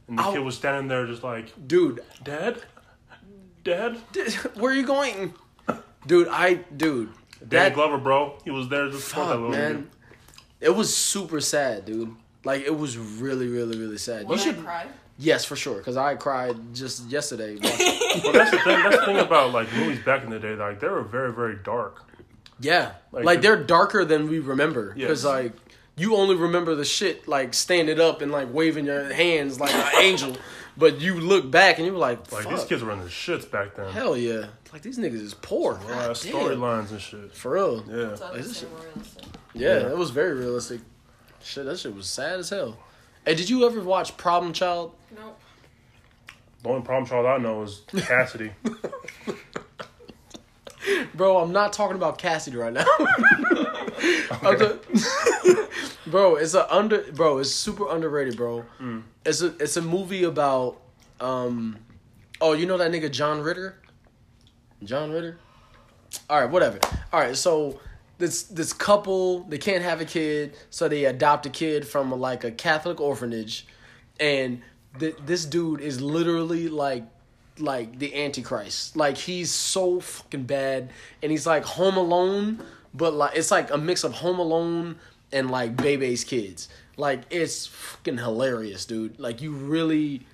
And the Ow. kid was standing there just like, dude, Dad? Dad? (laughs) where are you going, dude? I, dude, Danny that Glover, bro. He was there to support that fuck little man, it was super sad, dude. Like it was really, really, really sad. You should, I cry. yes, for sure, cause I cried just yesterday. (laughs) watching- But that's the thing. That's the thing about like movies back in the day. Like they were very, very dark. Yeah, like, Like, they're darker than we remember because Yes. like you only remember the shit like standing up and like waving your hands like an angel, but you look back and you're like, Like Fuck, these kids were in the shits back then. hell yeah, like these niggas is poor. A lot God of damn. storylines and shit. for real. Yeah. So Like, it's this the same realistic. Yeah, Yeah. it was very realistic. Shit, that shit was sad as hell. Hey, did you ever watch Problem Child? Nope. The only problem child I know is Cassidy. (laughs) Bro, I'm not talking about Cassidy right now. (laughs) I'm (laughs) bro, it's a under bro, it's super underrated, bro. It's a it's a movie about um oh, you know that nigga John Ritter? John Ritter? Alright, whatever. Alright, so this this couple, they can't have a kid, so they adopt a kid from like a Catholic orphanage and th- this dude is literally like like the antichrist. Like he's so fucking bad. And he's like home alone but like it's like a mix of home alone and like bebe's kids. Like it's fucking hilarious dude. Like you really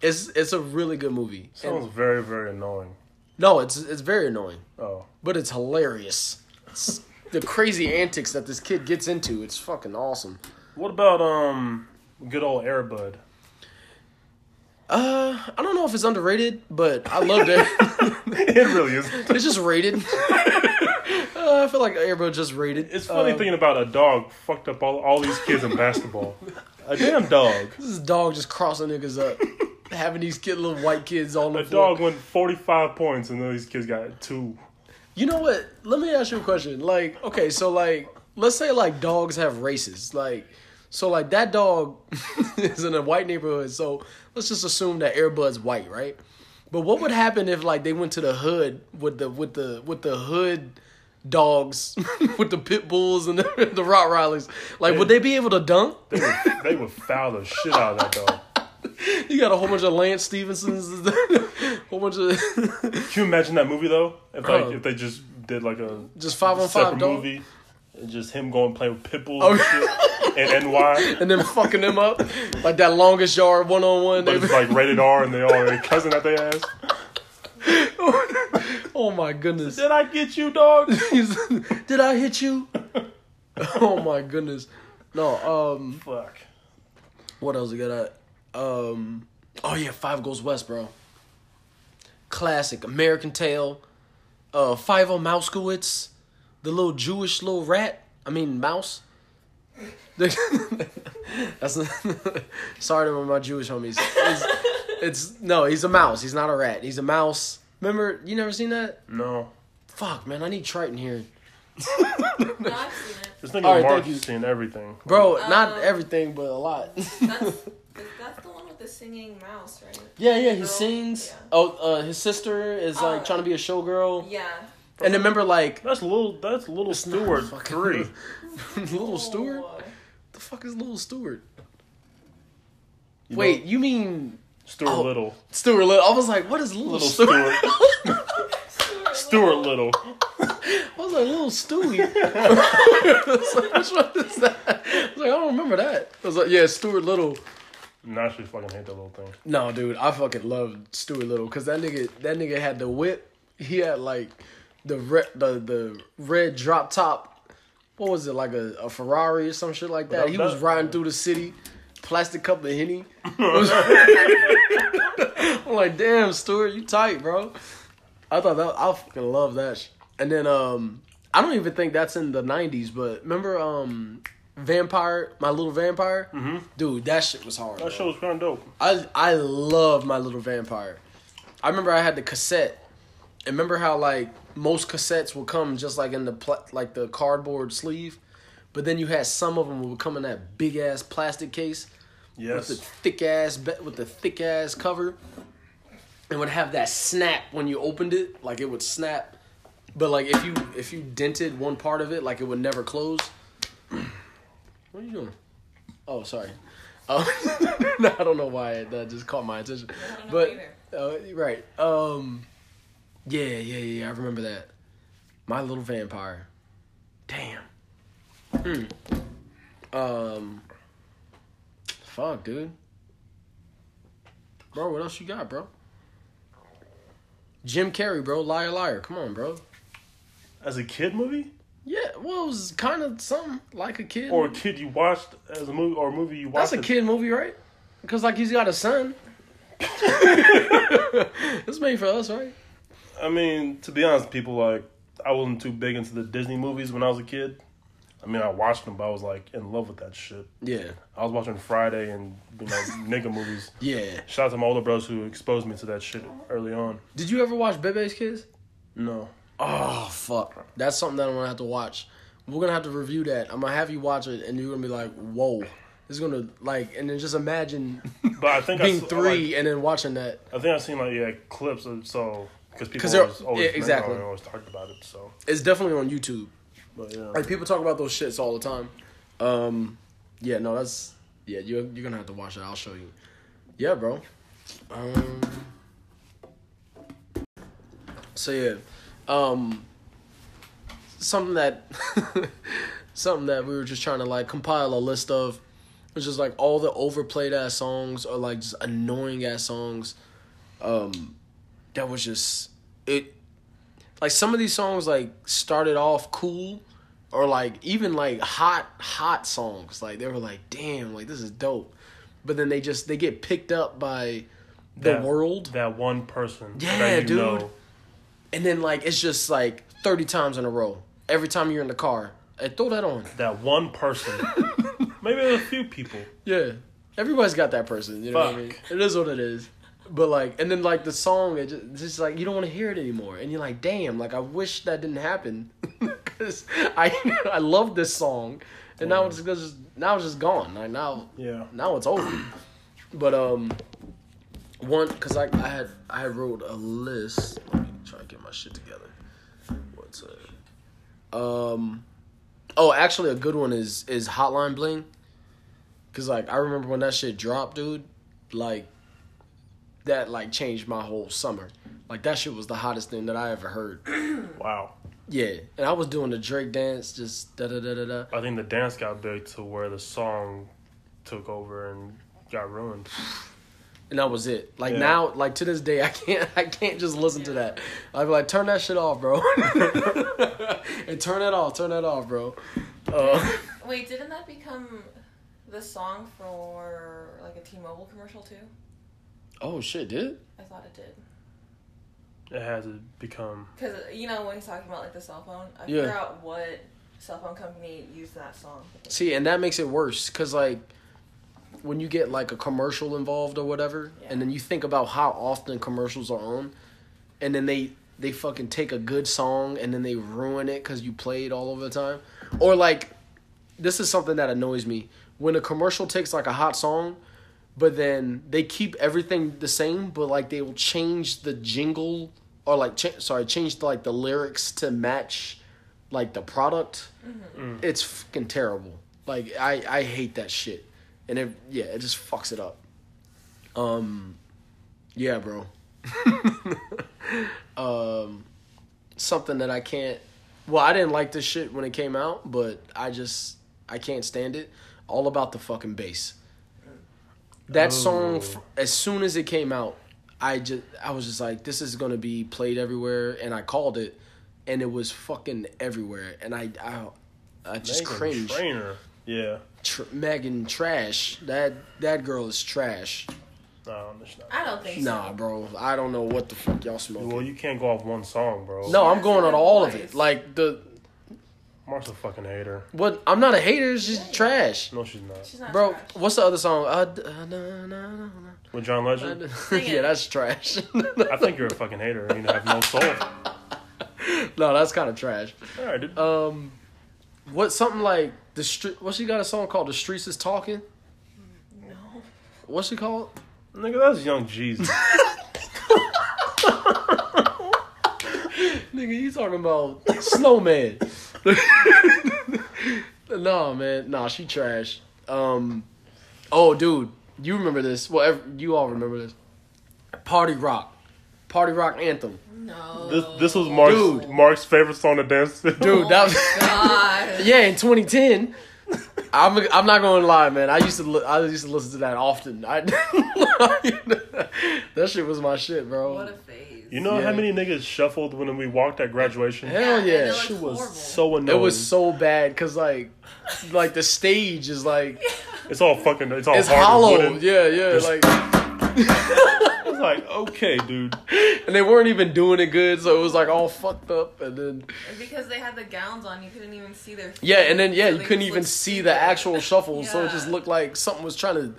it's it's a really good movie. And- Sounds very, very annoying. no it's it's very annoying. Oh. but it's hilarious. It's the crazy antics that this kid gets into it's fucking awesome. What about um good old Airbud? Uh i don't know if it's underrated but i loved it (laughs) it really is. It's just rated. (laughs) uh, I feel like Airbud just rated. It's funny Um, thinking about a dog fucked up all, all these kids in basketball. A damn dog. This dog just crossing niggas up, (laughs) having these kid, little white kids on the A floor. dog went 45 points and then these kids got two. You know what? Let me ask you a question. Like, okay, so like, let's say like dogs have races. Like, so like that dog (laughs) is in a white neighborhood. So let's just assume that Airbud's white, right? But what would happen if like they went to the hood with the with the with the hood dogs (laughs) with the pit bulls and the, (laughs) the Rottweilers? Like, would they be able to dunk? They would, they would foul the shit out of that dog. You got a whole bunch of Lance Stephensons, whole bunch of Can you imagine that movie though? If like Oh. if they just did like a just five on five dog, movie, and just him going play with pitbulls Oh. and and NY, (laughs) and then fucking them up like that longest yard one on one. but it's like rated R, and they all their cousin at their ass. (laughs) Oh my goodness! Did I get you, dog? (laughs) Did I hit you? Oh my goodness! No, um, Fuck. what else we got? At? Um, oh yeah, Fievel Goes West, bro. Classic American Tail. Uh, Fievel Mousekewitz, the little Jewish little rat. I mean mouse. (laughs) That's (laughs) sorry to my Jewish homies. It's, it's no, he's a mouse. He's not a rat. He's a mouse. Remember, you never seen that? No, Fuck, man, I need Triton here, No, I've seen it. this nigga All right, thank Mark's you. seen everything, bro. not Um, everything, but a lot. (laughs) That's that's the one with the singing mouse, right? yeah, yeah. He Girl. sings. Yeah. Oh, uh, his sister is like Oh. trying to be a showgirl, Yeah. And then remember like That's little. That's little not Stuart three. (laughs) little Stuart. Oh. The fuck is little Stuart? You Wait, know, you mean Stuart oh. Little. Stuart Little? I was like, what is little, Little Stewart? Stuart. (laughs) Stuart Little. I was like, little Stewie. I was like, which one is that? I was like, I don't remember that. I was like, yeah, Stuart Little. No, I actually fucking hate that little thing. No, dude, I fucking love Stuart Little because that nigga, that nigga had the whip. He had like the red, the the red drop top. What was it like a, a Ferrari or some shit like that? He was riding through the city, plastic cup of henny. (laughs) (laughs) I'm like, damn, Stuart, you tight, bro. I thought that I fucking love that. sh- And then um, I don't even think that's in the '90s. But remember, um, Vampire, My Little Vampire, mm-hmm. dude, that shit was hard. That bro. show was kind of dope. I I love My Little Vampire. I remember I had the cassette. And remember how like most cassettes would come just like in the pla- like the cardboard sleeve, but then you had some of them would come in that big ass plastic case Yes. with the thick ass be- with the thick ass cover, and would have that snap when you opened it, like it would snap. But like if you if you dented one part of it, like it would never close. (clears throat) what are you doing? Oh, sorry. Oh, (laughs) no, I don't know why that just caught my attention. don't know But uh, right, um, yeah, yeah, yeah. I remember that. My Little Vampire. Damn. Hmm. Um. Fuck, dude. Bro, what else you got, bro? Jim Carrey, bro. Liar, liar. Come on, bro. As a kid movie? Yeah, well, it was kind of something like a kid. Or a kid you watched as a movie, or a movie you watched? That's a as- kid movie, right? Because like he's got a son. (laughs) it's made for us, right? I mean, to be honest, people like I wasn't too big into the Disney movies when I was a kid. I mean, I watched them, but I was like in love with that shit. Yeah, I was watching Friday and you (laughs) know nigga movies. yeah. Shout out to my older brothers who exposed me to that shit early on. Did you ever watch Bebe's Kids? No, Oh fuck, that's something that I'm gonna have to watch. We're gonna have to review that. I'm gonna have you watch it, and you're gonna be like, "Whoa." It's gonna like, and then just imagine but I think being I, three Like, and then watching that. I think I've seen like yeah clips of so because people 'Cause they're- always, always yeah, exactly. always talked about it. So, It's definitely on YouTube. but yeah, Like people talk about those shits all the time. Um, yeah, no, that's yeah. You're you're gonna have to watch it. I'll show you. Yeah, bro. Um. So yeah, um, something that (laughs) something that we were just trying to like compile a list of was just like all the overplayed ass songs or like just annoying ass songs. Um, that was just it like some of these songs like started off cool or like even like hot hot songs like they were like damn like this is dope but then they just they get picked up by the That- world that one person. Yeah, that you dude. Know, and then like it's just like 30 times in a row every time you're in the car hey, throw that on that one person. (laughs) Maybe a few people. yeah everybody's got that person you know what i mean Fuck. it is what it is but like and then like the song it just, it's just like you don't want to hear it anymore. And you're like damn like i wish that didn't happen. (laughs) Because i (laughs) i love this song. And now it's just now it's just gone. Like now Yeah. now it's over. But um one because I, I had i wrote a list. Let me try to get my shit together. What's it um oh actually a good one is is hotline bling. Because like i remember when that shit dropped dude. Like that like changed my whole summer like that shit was the hottest thing that i ever heard (clears throat) Wow. yeah and i was doing the drake dance just da da da da da I think the dance got big to where the song took over and got ruined. and that was it. Like Yeah. now, like to this day, I can't, (laughs) I can't just listen to that. I'd be like, turn that shit off, bro, (laughs) and turn it off, turn that off, bro. Uh, Wait, didn't that become the song for like a T-Mobile commercial too? Oh shit, did I thought it did. It has to become. Cause you know when he's talking about like the cell phone, I Yeah. figure out what cell phone company used that song. see, and that makes it worse because like when you get like a commercial involved or whatever, Yeah. and then you think about how often commercials are on, and then they they fucking take a good song and then they ruin it because you play it all over the time, or like this is something that annoys me when a commercial takes like a hot song but then they keep everything the same but like they will change the jingle or like cha- sorry change the, like the lyrics to match like the product. It's fucking terrible. Like i i hate that shit. And it yeah it just fucks it up. Um yeah bro. (laughs) Um something that i can't well i didn't like this shit when it came out but i just i can't stand it. All about the fucking bass that oh. song as soon as it came out i just i was just like this is gonna be played everywhere and i called it and it was fucking everywhere and i i, I just Megan cringe Trainor. Yeah. Tr- megan trash that that girl is trash No, not. I don't think nah so. bro i don't know what the fuck y'all smoking Well, you can't go off one song, bro. no i'm going on good all of it like the Mark's a fucking hater. What? I'm not a hater. She's trash, No, she's not. She's not bro. trash. What's the other song? Uh, d- uh, na, na, na, With John Legend, (laughs) yeah, that's trash. (laughs) I think you're a fucking hater. You have no soul. (laughs) no, that's kind of trash. All right, dude. Um, what something like the street? What she got a song called "The Streets Is Talking"? No. What's she called? Nigga, that's Young Jeezy. Nigga, you talking about Snowman? (laughs) no, man, nah, she trash. Um, oh, dude, you remember this? Well, ev- you all remember this? Party Rock, Party Rock anthem, No. This this was Mark's Dude. Mark's favorite song to dance to. dude. that was, (laughs) God. yeah, in 2010. I'm I'm not gonna lie, man. I used to li- I used to listen to that often. I, (laughs) that shit was my shit, bro. What a phase. You know Yeah. how many niggas shuffled when we walked at graduation? Hell and yeah. it Shit was horrible. so annoying. It was so bad because like, like the stage is like It's all fucking. It's all it's hard hollow. Yeah, yeah. Just- Like, (laughs) It's like okay, dude. and they weren't even doing it good, so it was like all fucked up. And then And because they had the gowns on, you couldn't even see their. Feet, yeah, and then yeah, so you couldn't even looked see the stupid. actual shuffle, so it just looked like something was trying to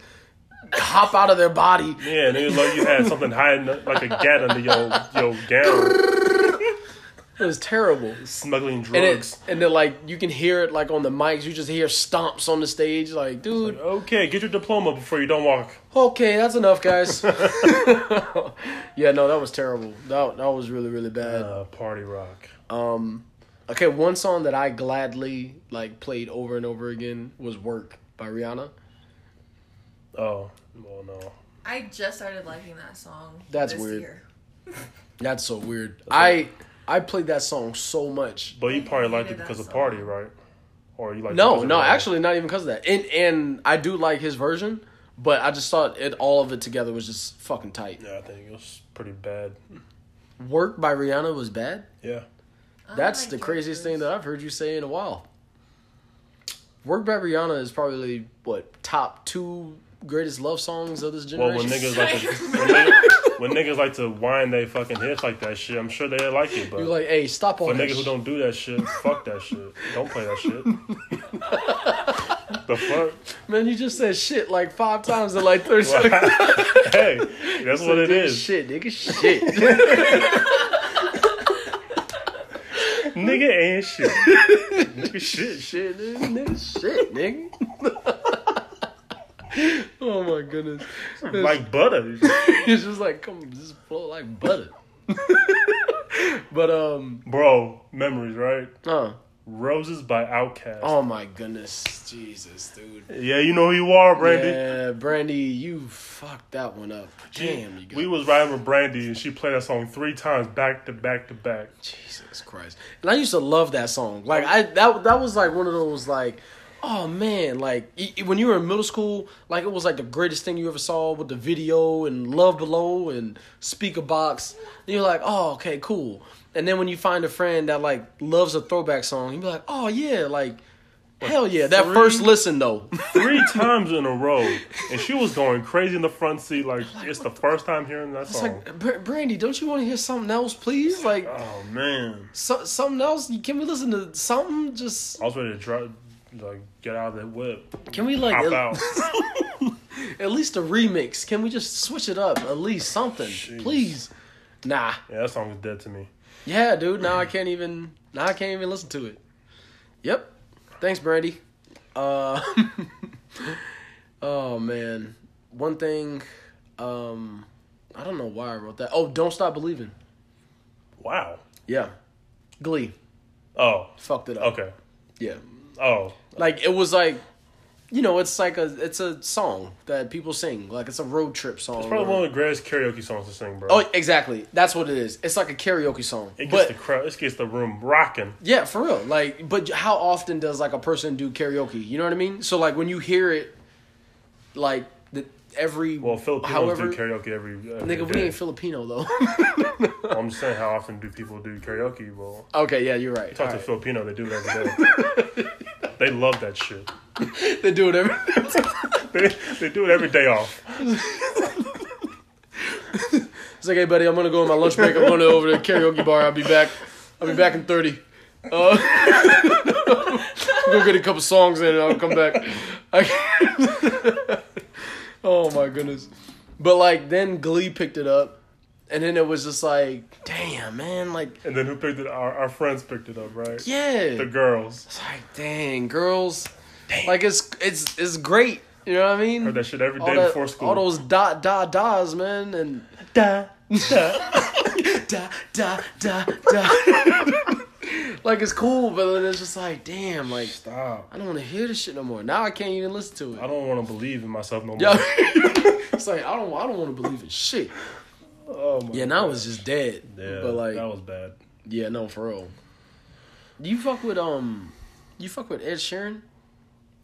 hop out of their body. Yeah, and it was like you had something hiding like a gat under your your gown, (laughs) It was terrible. smuggling And drugs. it, and then like you can hear it like on the mics. You just hear stomps on the stage. Like, dude, Okay, get your diploma before you don't walk. okay, that's enough, guys. (laughs) (laughs) yeah, no, that was terrible. That that was really really bad. Uh, party rock. Um, okay, one song that I gladly like played over and over again was "Work" by Rihanna. Oh, well, no. I just started liking that song. That's this weird. Year. (laughs) That's so weird. I I played that song so much. But you probably liked it because of party, right? Or you like No, no, actually, not even because of that. And and I do like his version, but I just thought it all of it together was just fucking tight. Yeah, I think it was pretty bad. "Work" by Rihanna was bad. Yeah. That's the craziest thing that I've heard you say in a while. "Work" by Rihanna is probably what top two greatest love songs of this generation. Well, (laughs) generation. when niggas like to, when, niggas, when niggas like to whine they fucking hips like that shit, I'm sure they like it. But You're like, hey, stop for on that niggas who don't do that shit, fuck that shit. Don't play that shit. the fuck? Man, you just said shit like five times in like 30 seconds. (laughs) hey, that's what it is. Shit, nigga, shit. Nigga ain't shit. Nigga shit. shit, nigga, nigga, shit, nigga. Oh my goodness. Like butter. (laughs) It's just like, come, just flow like butter. (laughs) but, um, Bro, memories, right? uh, Roses by Outkast. oh my goodness. Jesus, dude. Yeah, you know who you are, Brandy. Yeah, Brandy, you fucked that one up. Damn, you got We was riding with Brandy and she played that song three times back to back to back. Jesus Christ. And I used to love that song. Like I that that was like one of those like oh man, like e- when you were in middle school, like it was like the greatest thing you ever saw with the video and Love Below and Speakerboxxx. And you're like, "Oh, okay, cool." And then when you find a friend that like loves a throwback song, you be like, "Oh yeah, like hell yeah." That three- first listen though. (laughs) (laughs) Three times in a row. And she was going crazy in the front seat like it's the first time hearing that It's song. like, Brandy, don't you want to hear something else, please? Like oh man. so, something else? Can we listen to something? Just I was ready to drive like get out of that whip. can we like at-. (laughs) At least a remix. Can we just switch it up? At least something, please. Nah. Yeah, that song was dead to me. Yeah, dude. Now I can't even. Now I can't even listen to it. Yep. Thanks, Brandy. Uh. (laughs) oh man. One thing. Um. I don't know why I wrote that. Oh, don't stop believing. Wow. Yeah. Glee. Oh, Fucked it up. okay. Yeah. Oh, Like it was like. You know, it's like a it's a song that people sing. Like it's a road trip song. it's probably or- one of the greatest karaoke songs to sing, bro. Oh, exactly. That's what it is. It's like a karaoke song. it gets but the crowd. It gets the room rocking. yeah, for real. Like, but how often does like a person do karaoke? You know what I mean? So like when you hear it, like the every Well, Filipinos however, do karaoke every. every nigga, we ain't Filipino though. (laughs) (laughs) I'm just saying, how often do people do karaoke? Well, okay, yeah, you're right. talk All to right. Filipino, they do it every day. (laughs) they love that shit. (laughs) They do it every. (laughs) They, they do it every day off. (laughs) It's like, hey, buddy, I'm gonna go on my lunch break. I'm going to over to the karaoke bar. I'll be back. I'll be back in thirty. Uh, go get a couple songs in and I'll come back. Oh my goodness. But like then Glee picked it up and then it was just like, damn man, like And then who picked it? Our, our friends picked it up, right? yeah. The girls. It's like, dang, girls. Like it's it's it's great. You know what I mean? Heard that shit every all, day that- before school. all those da da das, man, and da, da. da (laughs) da da da. (laughs) like it's cool, but then it's just like, damn, like Stop. I don't want to hear this shit no more. Now I can't even listen to it. I don't want to believe in myself no more. (laughs) It's like I don't I don't want to believe in shit. Oh my Yeah, now it's just dead. Yeah, but like, that was bad. yeah, no, for real. Do you fuck with um, you fuck with Ed Sheeran?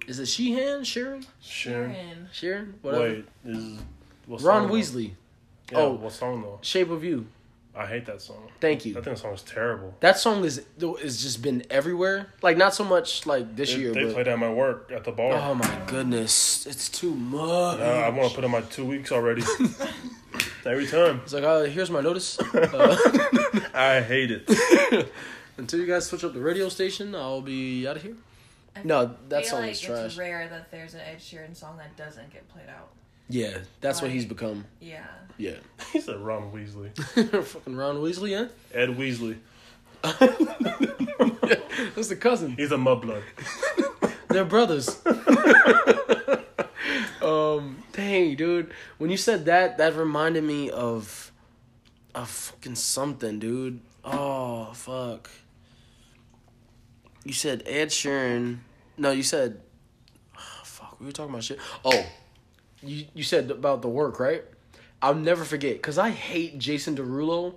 Is it Sheehan? Sheeran? Sharon. Aaron. Sheeran? Whatever. Wait, is what Ron song, though? Weasley. Yeah, Oh. what song though? Shape of You. I hate that song. Thank you. I think that song is terrible. That song is is just been everywhere. Like not so much like this They, year, they but played at my work at the bar. oh my goodness, it's too much. I want to put in my two weeks already. (laughs) Every time. It's like, uh, here's my notice. (laughs) Uh, I hate it. (laughs) until you guys switch up the radio station, I'll be out of here. I No, that feel song like is trash. It's rare that there's an Ed Sheeran song that doesn't get played out. Yeah, that's what he's become. Yeah. Yeah, (laughs) He's a Ron Weasley. (laughs) fucking Ron Weasley, yeah. Ed Weasley. (laughs) That's the cousin. He's a mudblood. They're brothers. um, dang, dude. When you said that, that reminded me of a fucking something, dude. Oh fuck. You said Ed Sheeran. No, you said. Oh, (sighs) fuck, we were talking about shit. Oh, you you said about the work, right? I'll never forget because I hate Jason Derulo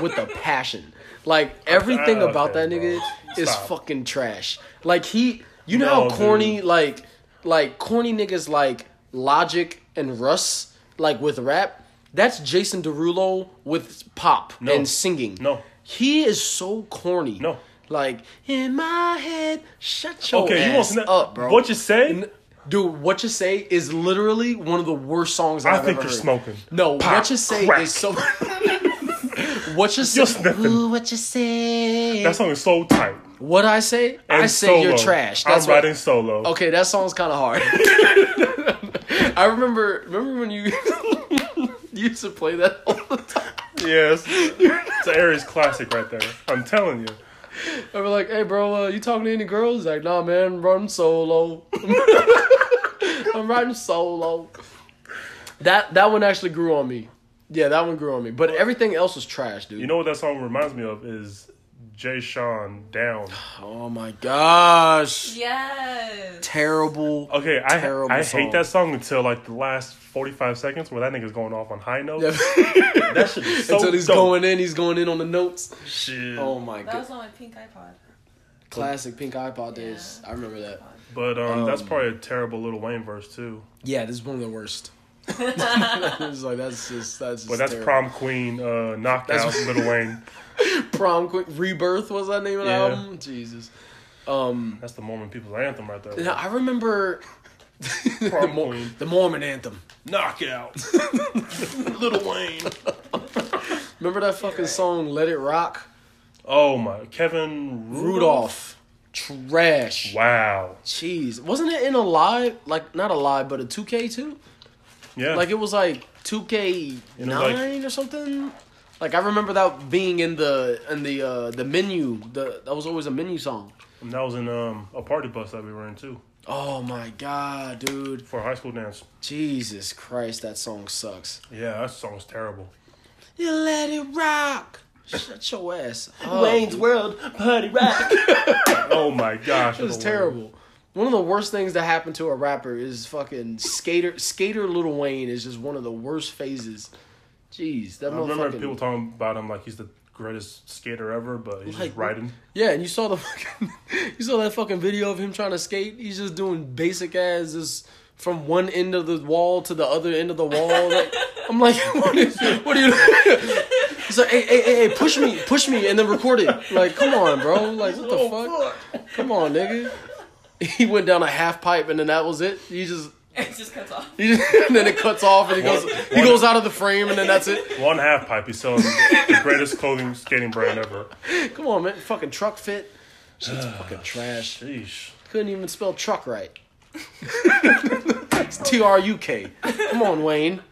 with a (laughs) passion. Like everything Okay, about that bro. nigga is Stop. fucking trash. Like he, you know No, how corny, dude. like like corny niggas like Logic and Russ, like with rap. That's Jason Derulo with pop No. and singing. No. he is so corny. No. like in my head, shut your Okay, you want ass to know up, bro. What you say? Dude, what you say is literally one of the worst songs I've I've think you're heard. smoking. No, Pop, what you say crack. is so. (laughs) what you say? You're sniffing. Ooh, what you say? That song is so tight. what I say? I And say you're trash. That's I'm what- writing solo. Okay, that song's kind of hard. (laughs) I remember. Remember when you you (laughs) used to play that all the time. Yes. it's an Aries classic right there. I'm telling you. I was like, "Hey, bro, uh, you talking to any girls?" He's like, "Nah, man, I'm solo. (laughs) I'm riding solo." That that one actually grew on me. Yeah, that one grew on me. But everything else was trash, dude. You know what that song reminds me of is Jay Sean Down. oh my gosh, Yes. terrible. Okay, I Terrible I song. hate that song until like the last 45 seconds where that nigga's going off on high notes. Yeah. (laughs) That shit is (laughs) so Until he's dope. going in, he's going in on the notes. Shit. Oh my god. That was on my pink iPod. classic Pink iPod days. Yeah. I remember that. But um, that's Um, probably a terrible Lil Wayne verse too. Yeah, this is one of the worst. (laughs) it's like that's just that's. Just But that's terrible. prom queen uh, knockout That's- Lil Wayne. Prom quick rebirth was that name of the album? Jesus. Um, That's the Mormon people's anthem right there. now I remember (laughs) the, Prom Mo- the Mormon anthem. Knockout. (laughs) Lil Wayne. Remember that fucking song "Let It Rock"? Oh my, Kevin Rudolph. Rudolph. Trash. Wow. Jeez, wasn't it in a live? Like not a live, but a two K too. Yeah. Like it was like two K You know, nine or something. Like I remember that being in the in the uh the menu. The that was always a menu song. and that was in um, a party bus that we were in too Oh my god, dude! for a high school dance. Jesus Christ, that song sucks. Yeah, that song's terrible. You let it rock. Shut your ass. up. World Party Rock. (laughs) oh my gosh, It was Lil Wayne. terrible. One of the worst things that happened to a rapper is fucking skater. Skater Lil Wayne is just one of the worst phases. Jeez, that I remember motherfucking. people talking about him like he's the greatest skater ever, but he's Like, just riding. Yeah, and you saw the (laughs) fucking, you saw that fucking video of him trying to skate. He's just doing basic as just from one end of the wall to the other end of the wall. (laughs) Like, I'm like, what, is, (laughs) what are you? He's like, hey, hey, hey, hey, push me, push me, and then record it. Like, come on, bro. Like, what the oh, fuck? Come on, nigga. He went down a half pipe, and then that was it. He just, (laughs) It just cuts off. (laughs) and then it cuts off, and he goes, he goes out of the frame, and then that's it. One half pipe. He's selling the greatest clothing skating brand ever. Come on, man. Fucking Trukfit. Shit's ah, fucking trash. Sheesh. couldn't even spell truck right. it's T R U K. Come on, Wayne.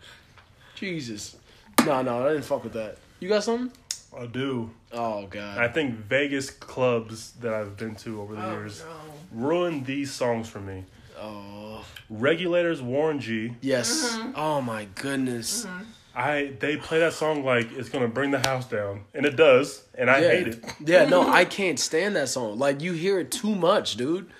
Jesus. No, no, I didn't fuck with that. You got something? I do. Oh god. I think Vegas clubs that I've been to over the oh, years ruined these songs for me. oh Regulators, Warren G. yes. Mm-hmm. Oh my goodness. Mm-hmm. I they play that song like it's gonna bring the house down, and it does, and I yeah. hate it. Yeah, no, (laughs) I can't stand that song. Like you hear it too much, dude.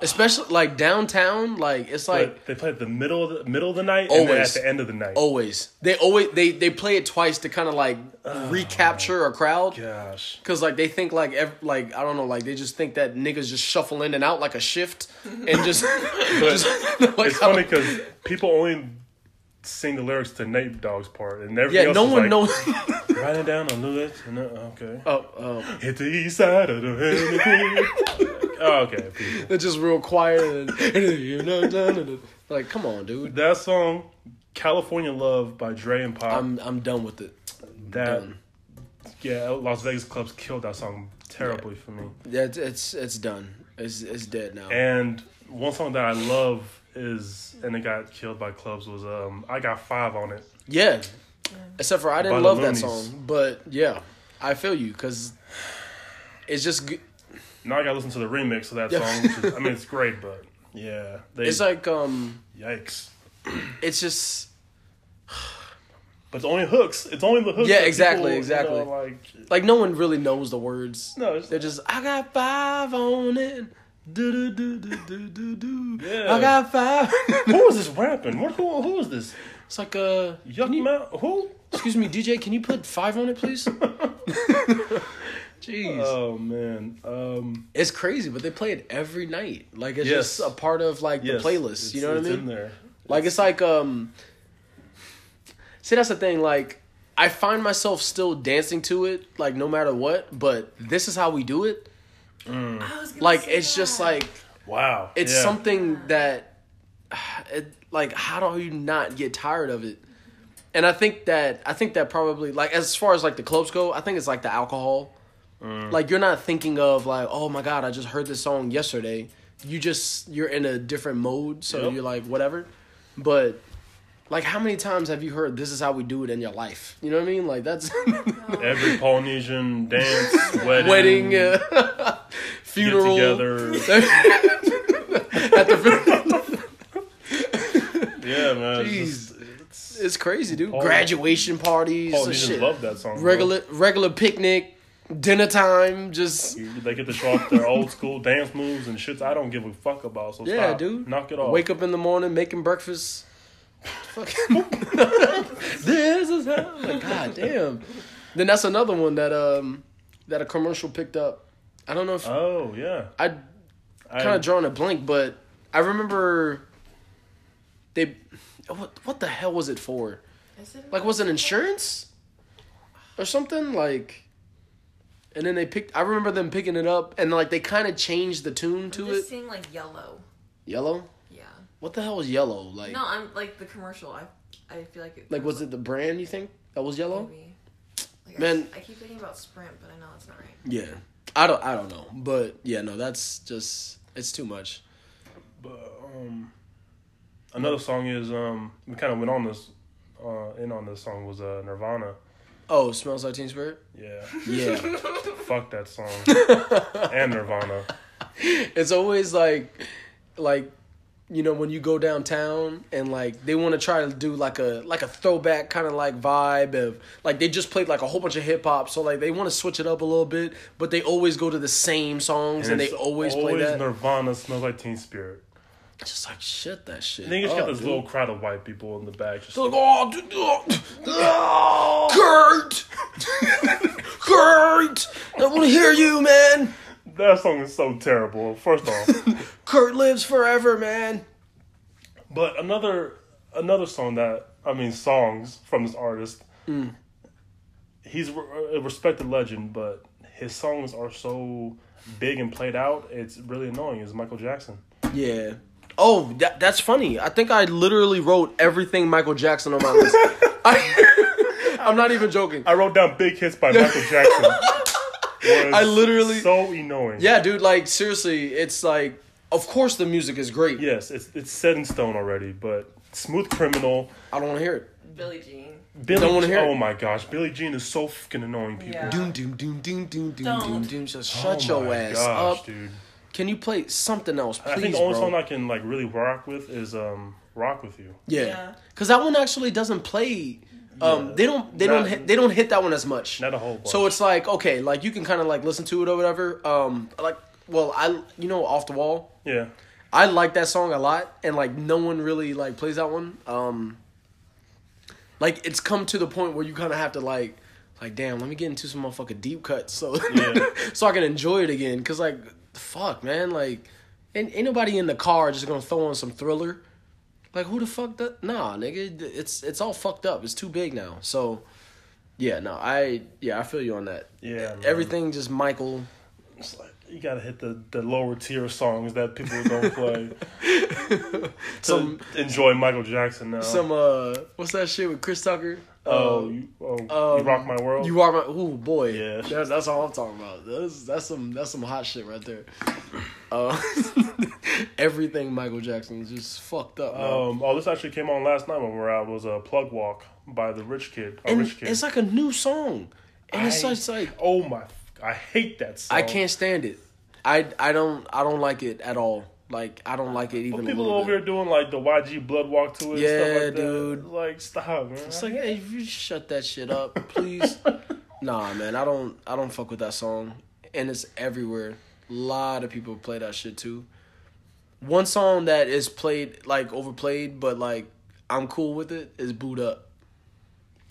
Especially like downtown, like it's like But they play at the middle of the middle of the night, and then at the end of the night. always. They always they they play it twice to kind of like oh recapture a crowd. Gosh, Cause like they think like ev- like I don't know like they just think that niggas just shuffle in and out like a shift and just, (laughs) (laughs) just (laughs) like, it's funny because people only sing the lyrics to Nate Dogg's part, and everything yeah else no one like, knows (laughs) Write it down on the list. And, uh, okay. oh oh Hit the east side of the (laughs) oh, okay, people. they're just real quiet and (laughs) like come on dude That song, California Love by Dre and Pac. I'm I'm done with it that done. yeah, Las Vegas clubs killed that song terribly for me. yeah it's it's, it's done it's it's dead now And one song that I love is and it got killed by clubs was um I got five on it. yeah except for I didn't the love that song but yeah I feel you because it's just g- Now I got to listen to the remix of that Yeah. song. Which is, I mean, it's great, but yeah, they, it's like um yikes. it's just But it's only hooks. It's only the hooks. Yeah, exactly, people, you exactly. know, like like no one really knows the words no, it's, They're just, I got five on it. Do do do do do do. Yeah. I got five. (laughs) who is this rapping? What? Who? Who is this? it's like a Yuck Mount? Who? excuse me, DJ, can you put five on it, please? (laughs) Jeez, Oh man. Um. it's crazy, but they play it every night. Like it's Yes. just a part of like Yes, the playlist. You know what I mean? In there. Like it's like um. See, that's the thing. Like I find myself still dancing to it, like no matter what. But this is how we do it. I was gonna Like say it's just like Wow. it's Yeah. something that (sighs) it, like how do you not get tired of it? And i think that i think that probably like as far as like the clubs go i think it's like the alcohol. Mm. like you're not thinking of like oh my god i just heard this song yesterday. You just you're in a different mode so Yep. you're like whatever. But like how many times have you heard this is how we do it in your life? You know what i mean? Like that's (laughs) Every Polynesian dance, (laughs) wedding, wedding. uh, get funeral together. (laughs) at the (laughs) Yeah, man. It's, Jeez. just, it's, It's crazy, dude. Paul- Graduation parties, and Polynesians shit. love that song. bro. regular regular picnic, dinner time, just They get to show off their old school dance moves and shits I don't give a fuck about. So yeah, stop. dude. knock it off. Wake up in the morning, making breakfast. Fucking (laughs) this is how. Like, God damn. Then that's another one that um that a commercial picked up. I don't know if Oh yeah, I I, kind of drawing a blank, but I remember they. What what the hell was it for? Is it Like, was it insurance or something? Like, and then they picked. I remember them picking it up, and like they kind of changed the tune I'm to just it. seeing like yellow. Yellow. Yeah. What the hell was yellow? Like, No, I'm like the commercial. I I feel like it. like was it the brand? You think that was yellow? Maybe. Like, Man. I, I keep thinking about Sprint, but I know that's not right. Yeah. I don't. I don't know, but yeah, no, that's just it's too much. But um, another song is um, we kind of went on this, uh, in on this song was uh Nirvana. Oh, smells like Teen Spirit. Yeah, Yeah. (laughs) fuck that song (laughs) and Nirvana. it's always like like you know when you go downtown and like they want to try to do like a like a throwback kind of like vibe of like they just played like a whole bunch of hip hop so like they want to switch it up a little bit but they always go to the same songs and, they always, always, play that Nirvana smells like Teen Spirit. Just like shit that shit I think it's got this dude. little crowd of white people in the back. Just They're like, oh, dude, oh, Kurt, (laughs) Kurt, I want to hear you, man. That song is so terrible. First off, (laughs) Kurt lives forever, man. but another another song that I mean songs from this artist. Mm. He's a respected legend, but his songs are so big and played out. It's really annoying. Is Michael Jackson? Yeah. Oh, that, that's funny. I think I literally wrote everything Michael Jackson on my list. I, (laughs) (laughs) I'm not even joking. I wrote down big hits by Michael Jackson. Was I literally- so annoying. Yeah, dude. Like seriously, it's like of course the music is great. Yes, it's it's set in stone already. But Smooth Criminal, I don't want to hear it. Billie Jean. Billy. Don't wanna hear oh it. my gosh, Billie Jean is so fucking annoying. People. Yeah. Doom doom doom doom doom doom doom doom. Just Oh shut your my ass gosh, up. dude. Can you play something else, please, I think the only bro? song I can like really rock with is um "Rock with You." yeah, Yeah. because that one actually doesn't play. Um, Yeah. they don't. They Not- don't. Hit, they don't hit that one as much. Not a whole bunch. So it's like okay, like you can kind of like listen to it or whatever. Um, like well, I you know off the wall. Yeah, I like that song a lot, and like no one really like plays that one. Um, like it's come to the point where you kind of have to like, like damn, let me get into some motherfucking deep cuts so (laughs) Yeah. so I can enjoy it again. Cause like, fuck, man, like, ain't, ain't nobody in the car just gonna throw on some thriller. Like who the fuck that? Nah, nigga, it's it's all fucked up. It's too big now. So, yeah, no, I yeah, I feel you on that. Yeah, man. everything just Michael. it's like you gotta hit the the lower tier songs that people don't (laughs) play (laughs) to Some enjoy Michael Jackson now. some uh, what's that shit with Chris Tucker? Oh, Uh, you, oh you um, rock my world. You are my oh boy. Yeah. That's, that's all I'm talking about. That's that's some that's some hot shit right there. (laughs) Uh, (laughs) everything Michael Jackson is just fucked up. um, oh, this actually came on last night when we were out. Was a plug walk by the Rich Kid. A and Rich Kid. it's like a new song, and it's I- such like oh my, I hate that song. I can't stand it. I I don't I don't like it at all. Like I don't like it even. But a people little over bit. here doing like the YG blood walk to it. Yeah, and stuff like dude. That. Like stop, man. It's like, hey, if you shut that shit up, please. (laughs) nah, man, I don't, I don't fuck with that song, and it's everywhere. A lot of people play that shit too. One song that is played like overplayed, but like I'm cool with it is "Boo'd Up."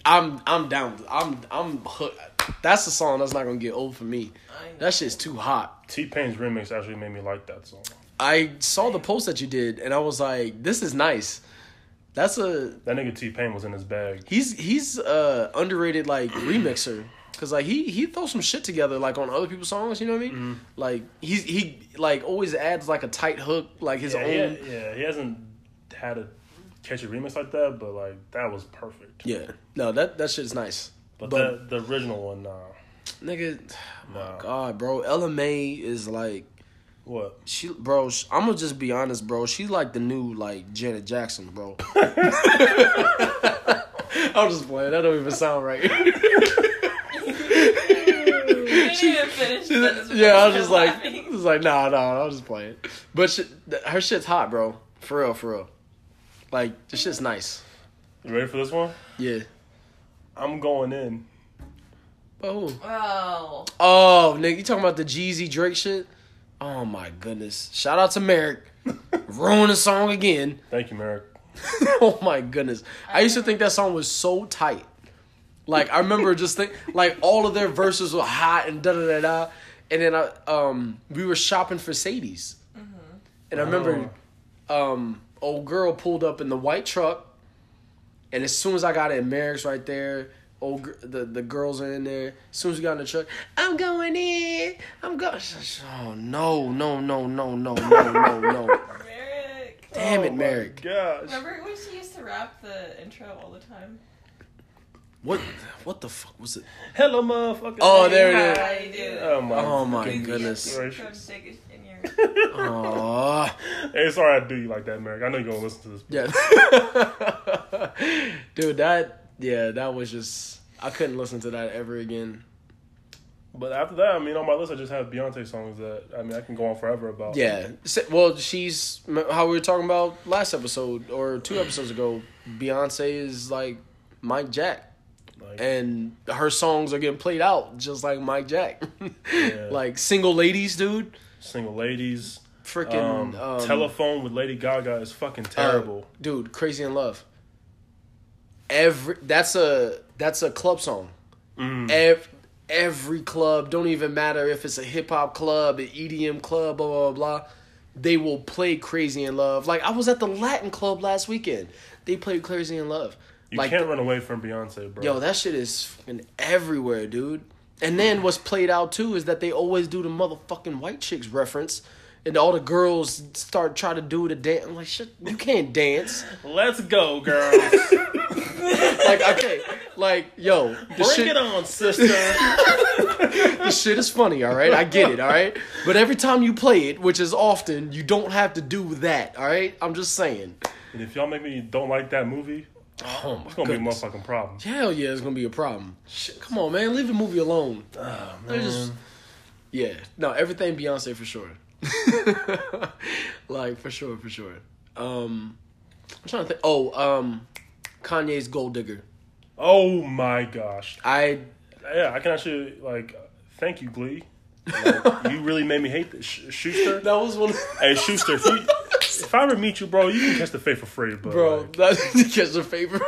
I'm, I'm down. I'm, I'm hooked. That's the song that's not gonna get old for me. That shit's too hot. T Pain's remix actually made me like that song. I saw the post that you did, and I was like, "This is nice." That's a That nigga T Pain was in his bag. He's he's uh underrated like (clears throat) remixer because like he he throws some shit together like on other people's songs. You know what I mean? Mm-hmm. Like he's he like always adds like a tight hook like his Yeah, he, own. yeah, he hasn't had a catchy remix like that, but like that was perfect. Yeah, no that that shit's nice. But, But, the, the original one, nah. nigga, (sighs) oh Nah. God, bro, Mai is like What? she, bro. sh- I'm gonna just be honest, bro. She's like the new like Janet Jackson, bro. (laughs) I'm just playing. That don't even sound right. You didn't even finish the yeah, I was just like, laughing. I was like, nah, nah, I was just playing. But she, her shit's hot, bro. For real, for real. Like, this shit's nice. You ready for this one? Yeah. I'm going in. Oh, Oh, oh, nigga, you talking about the Jeezy Drake shit? Oh my goodness! Shout out to Merrick, (laughs) ruin the song again. Thank you, Merrick. (laughs) oh my goodness! I used to think that song was so tight. Like I remember just think like all of their verses were hot and da da da da, and then I um we were shopping for Sadie's, and I remember um old girl pulled up in the white truck, and as soon as I got in, Merrick's right there. Old gr- the the girls are in there. As soon as we got in the truck, I'm going in. I'm going. Oh no no no no no no no no! (laughs) Merrick. Damn it, Oh Merrick. Gosh. Remember when she used to rap the intro all the time? What what the fuck was it? Hello, motherfucker. Oh, there it is. I. Oh my. Goodness. Oh my goodness. gracious. (laughs) Hey, sorry I do you like that, Merrick. I know you're gonna listen to this. Yeah. (laughs) Dude, that yeah, that was just I couldn't listen to that ever again. But after that, I mean, on my list, I just have Beyonce songs that I mean, I can go on forever about. Yeah. Well, she's how we were talking about last episode or two (clears throat) episodes ago. Beyonce is like Mike Jack. Like, And her songs are getting played out just like Mike Jack. (laughs) Yeah. Like single ladies, dude. single ladies. Freaking Um, um, Telephone with Lady Gaga is fucking Uh, terrible. dude. Crazy in Love. Every that's a that's a club song. Mm. Every, every club, don't even matter if it's a hip hop club, an EDM club, blah blah blah. They will play Crazy in Love. Like I was at the Latin club last weekend. They played Crazy in Love. you like can't run away from Beyonce, bro. yo, that shit is fucking everywhere, dude. And then what's played out too is that they always do the motherfucking white chicks reference. And all the girls start trying to do the dance. I'm like, shit, you can't dance. Let's go, girls. (laughs) like okay Like, yo, the Bring shit, it on, sister. (laughs) the shit is funny, all right? I get it, all right? But every time you play it, which is often, you don't have to do that, all right? I'm just saying. and if y'all make me don't like that movie, Oh, it's gonna goodness. be a motherfucking problem. Hell yeah, it's gonna be a problem. Shit, come on, man, leave the movie alone. They just- yeah, no, everything Beyonce for sure. (laughs) like for sure, for sure. Um, I'm trying to think. Oh, um, Kanye's Gold Digger. Oh my gosh. I Yeah, I can actually like thank you, Glee. Like, (laughs) you really made me hate this. Sh- Schuester. that was one, (laughs) Hey, Schuester, if, you, if I ever meet you, bro, you can catch the fate for free, but bro. like, That's (laughs) Catch a favorite,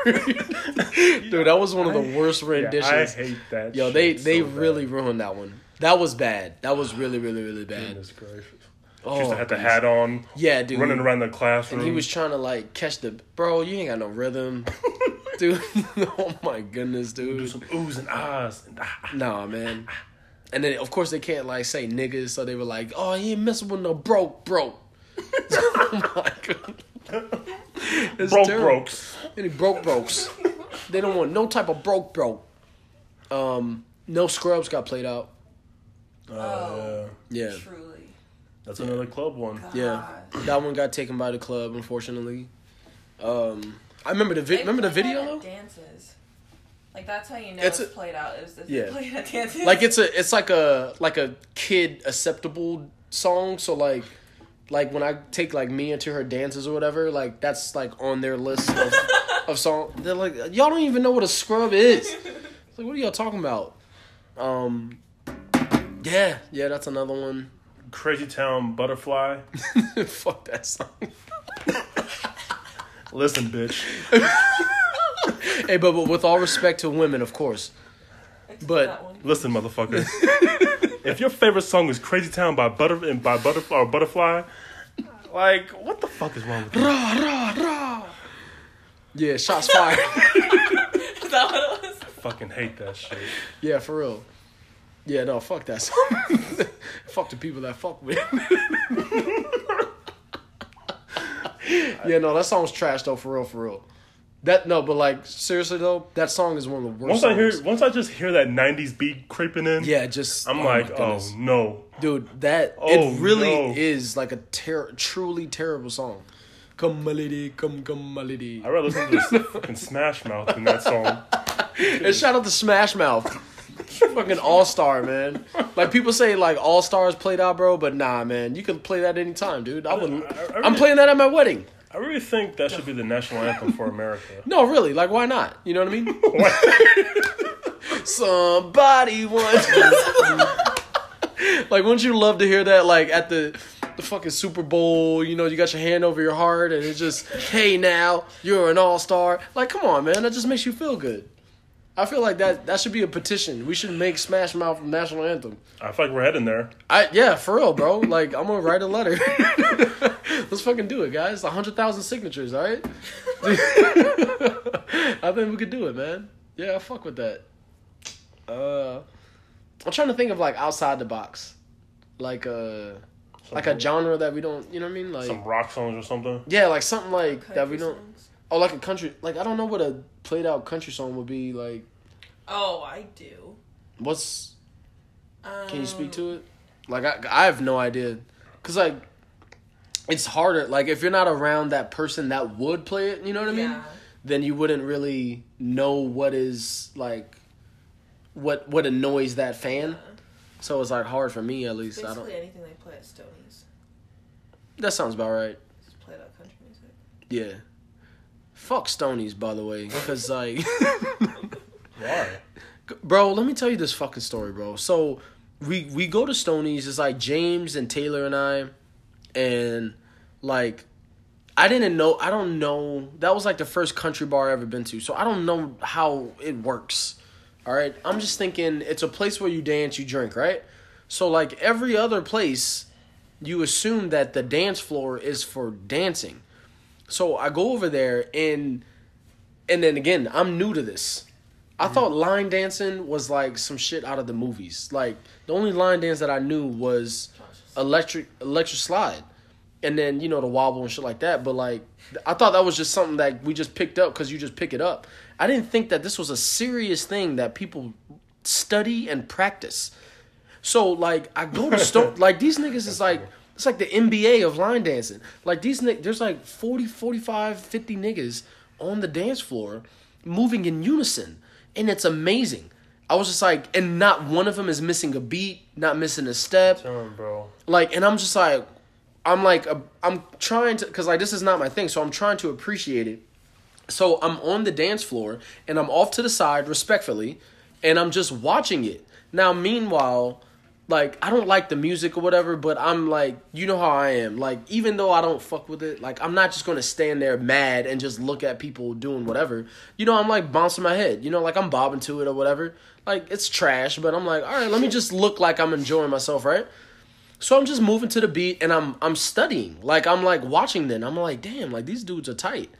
dude. That was one of the worst yeah, renditions. I hate that. Yo, they they so bad. really ruined that one. That was bad. That was really really really bad. Goodness gracious. Oh, Schuester had the hat on, Yeah, dude. running around the classroom. And he was trying to like catch the bro. You ain't got no rhythm, (laughs) dude. (laughs) oh my goodness, dude. do some oohs and ahs. Ah. Nah, man. And then of course they can't like say niggas, so they were like, "Oh, he ain't messing with no broke, broke." (laughs) oh my god. It's Broke terrible. brokes. Any broke brokes. they don't want no type of broke broke. Um, no scrubs got played out. Uh, Yeah, Truly. That's another club one. yeah. That one got taken by the club, unfortunately. Um, I remember the vi- They remember the video though. Dances. Like that's how you know It's it's, a- played out. Is if Yeah. they played at dances. like it's a it's like a like a kid acceptable song so like like when i take like mia to her dances or whatever like that's like on their list of, (laughs) of song they're like y'all don't even know what a scrub is It's (laughs) like what are y'all talking about um yeah yeah that's another one Crazy Town Butterfly. (laughs) fuck that song Listen, bitch. hey but, but with all respect to women of course but- Listen, motherfucker. if your favorite song is Crazy Town by Butter and by Butterfly or Butterfly, like what the fuck is wrong with you? rah, rah, rah. yeah shots fired (laughs) Is that what it was? Fucking hate that shit. Yeah, for real. Yeah, no, fuck that song. (laughs) (laughs) fuck the people that fuck with. (laughs) yeah, no, that song's trash though, for real, for real. That no, but like seriously though, that song is one of the worst. Once I hear, songs. once I just hear that '90s beat creeping in, yeah, just I'm oh like, oh no. dude, that Oh, it really no. is like a ter- truly terrible song. Come my lady, come come my lady. I'd rather listen to this (laughs) fucking Smash Mouth than that song. And shout out to Smash Mouth. Fucking all star, man. Like people say, like all stars played out, bro. But nah, man, you can play that anytime, dude. I would. I- I I'm playing that at my wedding. I really think that should be the national anthem for America. (laughs) No, really. Like, why not? You know what I mean? (laughs) (laughs) Somebody once. like, wouldn't you love to hear that? Like at the the fucking Super Bowl, you know, you got your hand over your heart, and it's just, hey, now you're an all star. Like, come on, man. That just makes you feel good. I feel like that that should be a petition. We should make Smash Mouth national anthem. I feel like we're heading there. I yeah, for real, bro. Like I'm gonna write a letter. (laughs) Let's fucking do it, guys. A hundred thousand signatures, all right? (laughs) I think we could do it, man. Yeah, I fuck with that. Uh, I'm trying to think of like outside the box, like uh, like a genre that we don't, you know what I mean? Like Some rock songs or something. yeah, like something like that we don't. songs? Oh, like a country. Like I don't know what a played out country song would be. Like Oh, I do. what's Um, Can you speak to it? Like I, I have no idea, cause like, it's harder. Like if you're not around that person that would play it, you know what I mean? Yeah. Then you wouldn't really know what is like, what what annoys that fan. Yeah. So it's like hard for me at least. I Basically don't. anything they play at Stoney's. That sounds about right. Just play that country music. Yeah. Fuck Stonies, by the way, because like. (laughs) Why? bro let me tell you this fucking story bro so we we go to stonies it's like james and taylor and i and like i didn't know i don't know that was like the first country bar i ever been to so i don't know how it works all right i'm just thinking it's a place where you dance you drink right so like every other place you assume that the dance floor is for dancing so i go over there and and then again i'm new to this I thought line dancing was like some shit out of the movies. Like the only line dance that I knew was electric electric slide. and then you know the wobble and shit like that. But like, I thought that was just something that we just picked up because you just pick it up. I didn't think that this was a serious thing that people study and practice. So like, I go to (laughs) store like these niggas is like. It's like the NBA of line dancing. Like these there's like 40, 45, 50 niggas on the dance floor moving in unison. And it's amazing. I was just like, and not one of them is missing a beat, not missing a step. Damn, bro. Like, and I'm just like, I'm like, uh, I'm trying to, cause like this is not my thing, so I'm trying to appreciate it. So I'm on the dance floor and I'm off to the side respectfully, and I'm just watching it. Now, meanwhile, like I don't like the music or whatever, but I'm like, you know how I am. Like, even though I don't fuck with it, like I'm not just gonna stand there mad and just look at people doing whatever. You know, I'm like bouncing my head. You know, like I'm bobbing to it or whatever. Like it's trash, but I'm like, all right, let me just look like I'm enjoying myself, right? So I'm just moving to the beat and I'm I'm studying. Like I'm like watching them. I'm like, damn, like these dudes are tight.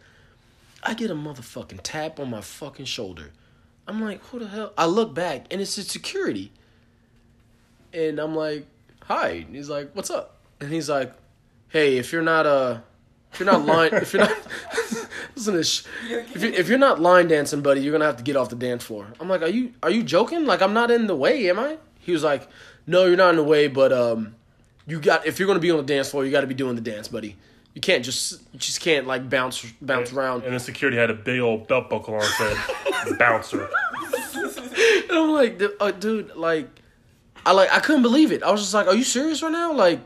I get a motherfucking tap on my fucking shoulder. I'm like, who the hell? I look back and it's a security. And I'm like, hi. And he's like, what's up? And he's like, hey, if you're not uh if you're not line if you're not (laughs) listen to sh- if, you, if you're not line dancing, buddy, you're gonna have to get off the dance floor. I'm like, are you are you joking? Like I'm not in the way, am I? He was like, no, you're not in the way, but um, you got if you're gonna be on the dance floor, you got to be doing the dance, buddy. You can't just you just can't like bounce bounce around. And the security had a big old belt buckle on said bouncer. (laughs) And I'm like, "Du- uh, dude, like, I like I couldn't believe it. I was just like, are you serious right now? Like,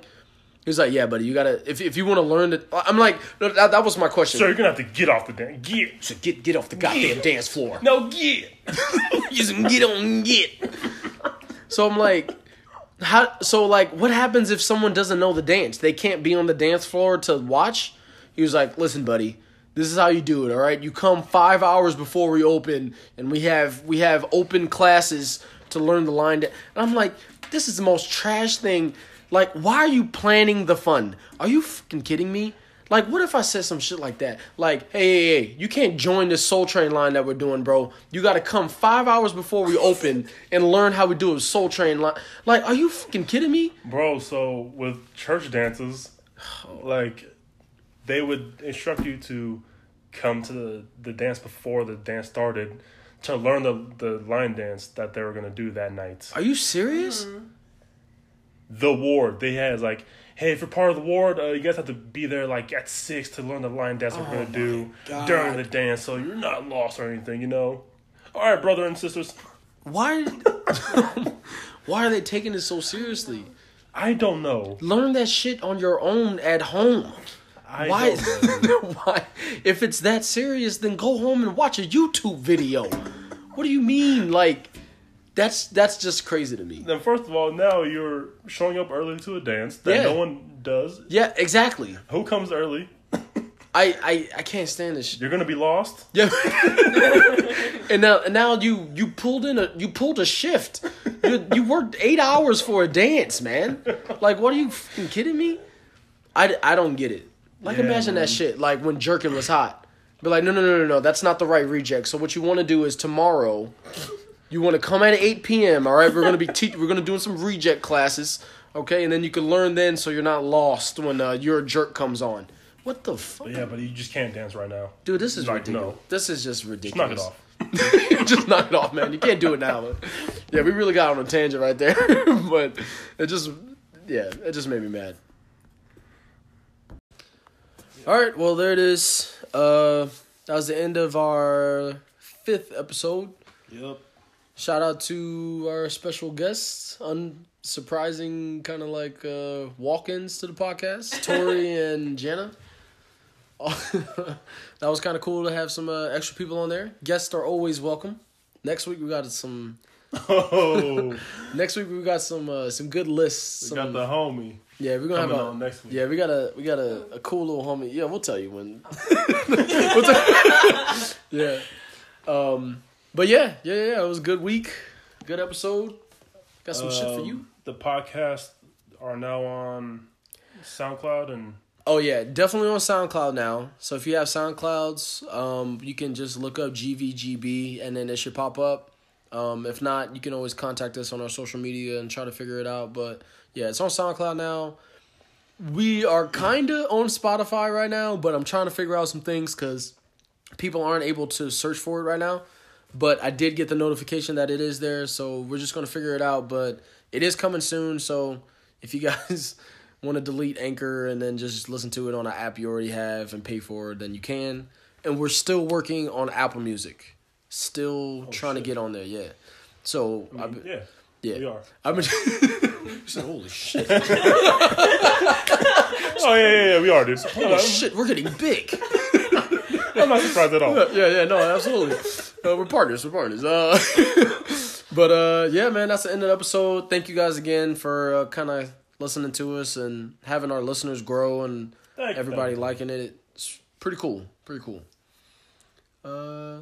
he was like, yeah, buddy, you gotta if if you want to learn it. I'm like, no, that, that was my question. So you're gonna have to get off the dance. Get. So get get off the goddamn dance floor. No, get. (laughs) You just get on get. So I'm like, how? So like, what happens if someone doesn't know the dance? They can't be on the dance floor to watch. He was like, listen, buddy. This is how you do it, all right? You come five hours before we open, and we have we have open classes to learn the line. da-" And I'm like, this is the most trash thing. Like, why are you planning the fun? Are you fucking kidding me? Like, what if I said some shit like that? Like, hey, hey, hey, you can't join this Soul Train line that we're doing, bro. You got to come five hours before we open and learn how we do a Soul Train line. Like, are you fucking kidding me? Bro, so with church dances, like they would instruct you to come to the, the dance before the dance started to learn the, the line dance that they were gonna do that night. Are you serious? The ward they had like, hey, if you're part of the ward, uh, you guys have to be there like at six to learn the line dance we're gonna do God. during the dance, so you're not lost or anything, you know. All right, brother and sisters. Why? (laughs) (laughs) why are they taking it so seriously? I don't know. Learn that shit on your own at home. I Why? (laughs) why? If it's that serious, then go home and watch a YouTube video. What do you mean? Like, that's that's just crazy to me. Then first of all, now you're showing up early to a dance that Yeah. no one does. Yeah, exactly. Who comes early? (coughs) I I, I can't stand this shit. You're gonna be lost. Yeah. (laughs) and now and now you you pulled in a you pulled a shift. You you worked eight hours for a dance, man. Like, what are you kidding me? I, I don't get it. Like, Yeah, imagine man. that shit. Like when jerking was hot. Be like, no, no, no, no, no. That's not the right reject. So what you want to do is tomorrow, you want to come at eight p.m. All right, we're gonna be te- we're gonna doing some reject classes. Okay, and then you can learn then, so you're not lost when uh, your jerk comes on. What the fuck, Yeah, but you just can't dance right now. dude? This is Like, ridiculous. no. This is just Just ridiculous. knock it off. (laughs) (laughs) just knock it off, man. You can't do it now. Yeah, we really got on a tangent right there, (laughs) but it just, yeah, it just made me mad. All right, well there it is. Uh, that was the end of our fifth episode. Yep. Shout out to our special guests, unsurprising kind of like uh, walk-ins to the podcast, (laughs) Tori and Jenna. (laughs) that was kind of cool to have some uh, extra people on there. Guests are always welcome. Next week we got some. Oh, (laughs) Next week we got some uh, some good lists. we Some, got the homie yeah, we're gonna have a on next week. yeah we got a we got a, a cool little homie. Yeah, we'll tell you when. (laughs) We'll tell- (laughs) yeah, um, but yeah, yeah, yeah, it was a good week, good episode. Got some shit for Um, you. The podcasts are now on SoundCloud and Oh yeah, definitely on SoundCloud now. So if you have SoundClouds, um, you can just look up GVGB and then it should pop up. Um, if not, you can always contact us on our social media and try to figure it out. But yeah, it's on SoundCloud now. we are kind of on Spotify right now, but I'm trying to figure out some things because people aren't able to search for it right now. But I did get the notification that it is there, so we're just gonna figure it out. But it is coming soon, so if you (laughs) guys want to delete Anchor and then just listen to it on an app you already have and pay for it, then you can. And we're still working on Apple Music, still trying to get on there. Yeah. So I mean, I've, yeah, yeah, we are. I've been. Said, (laughs) Holy shit! Oh yeah, yeah, yeah, we are, dude. Holy shit! We're getting big. (laughs) I'm not surprised at all. yeah, yeah, no, absolutely. Uh, we're partners. We're partners. Uh, (laughs) but uh, yeah, man, that's the end of the episode. Thank you guys again for uh, kind of listening to us and having our listeners grow and Thank everybody you. liking it. It's pretty cool. Pretty cool. Uh,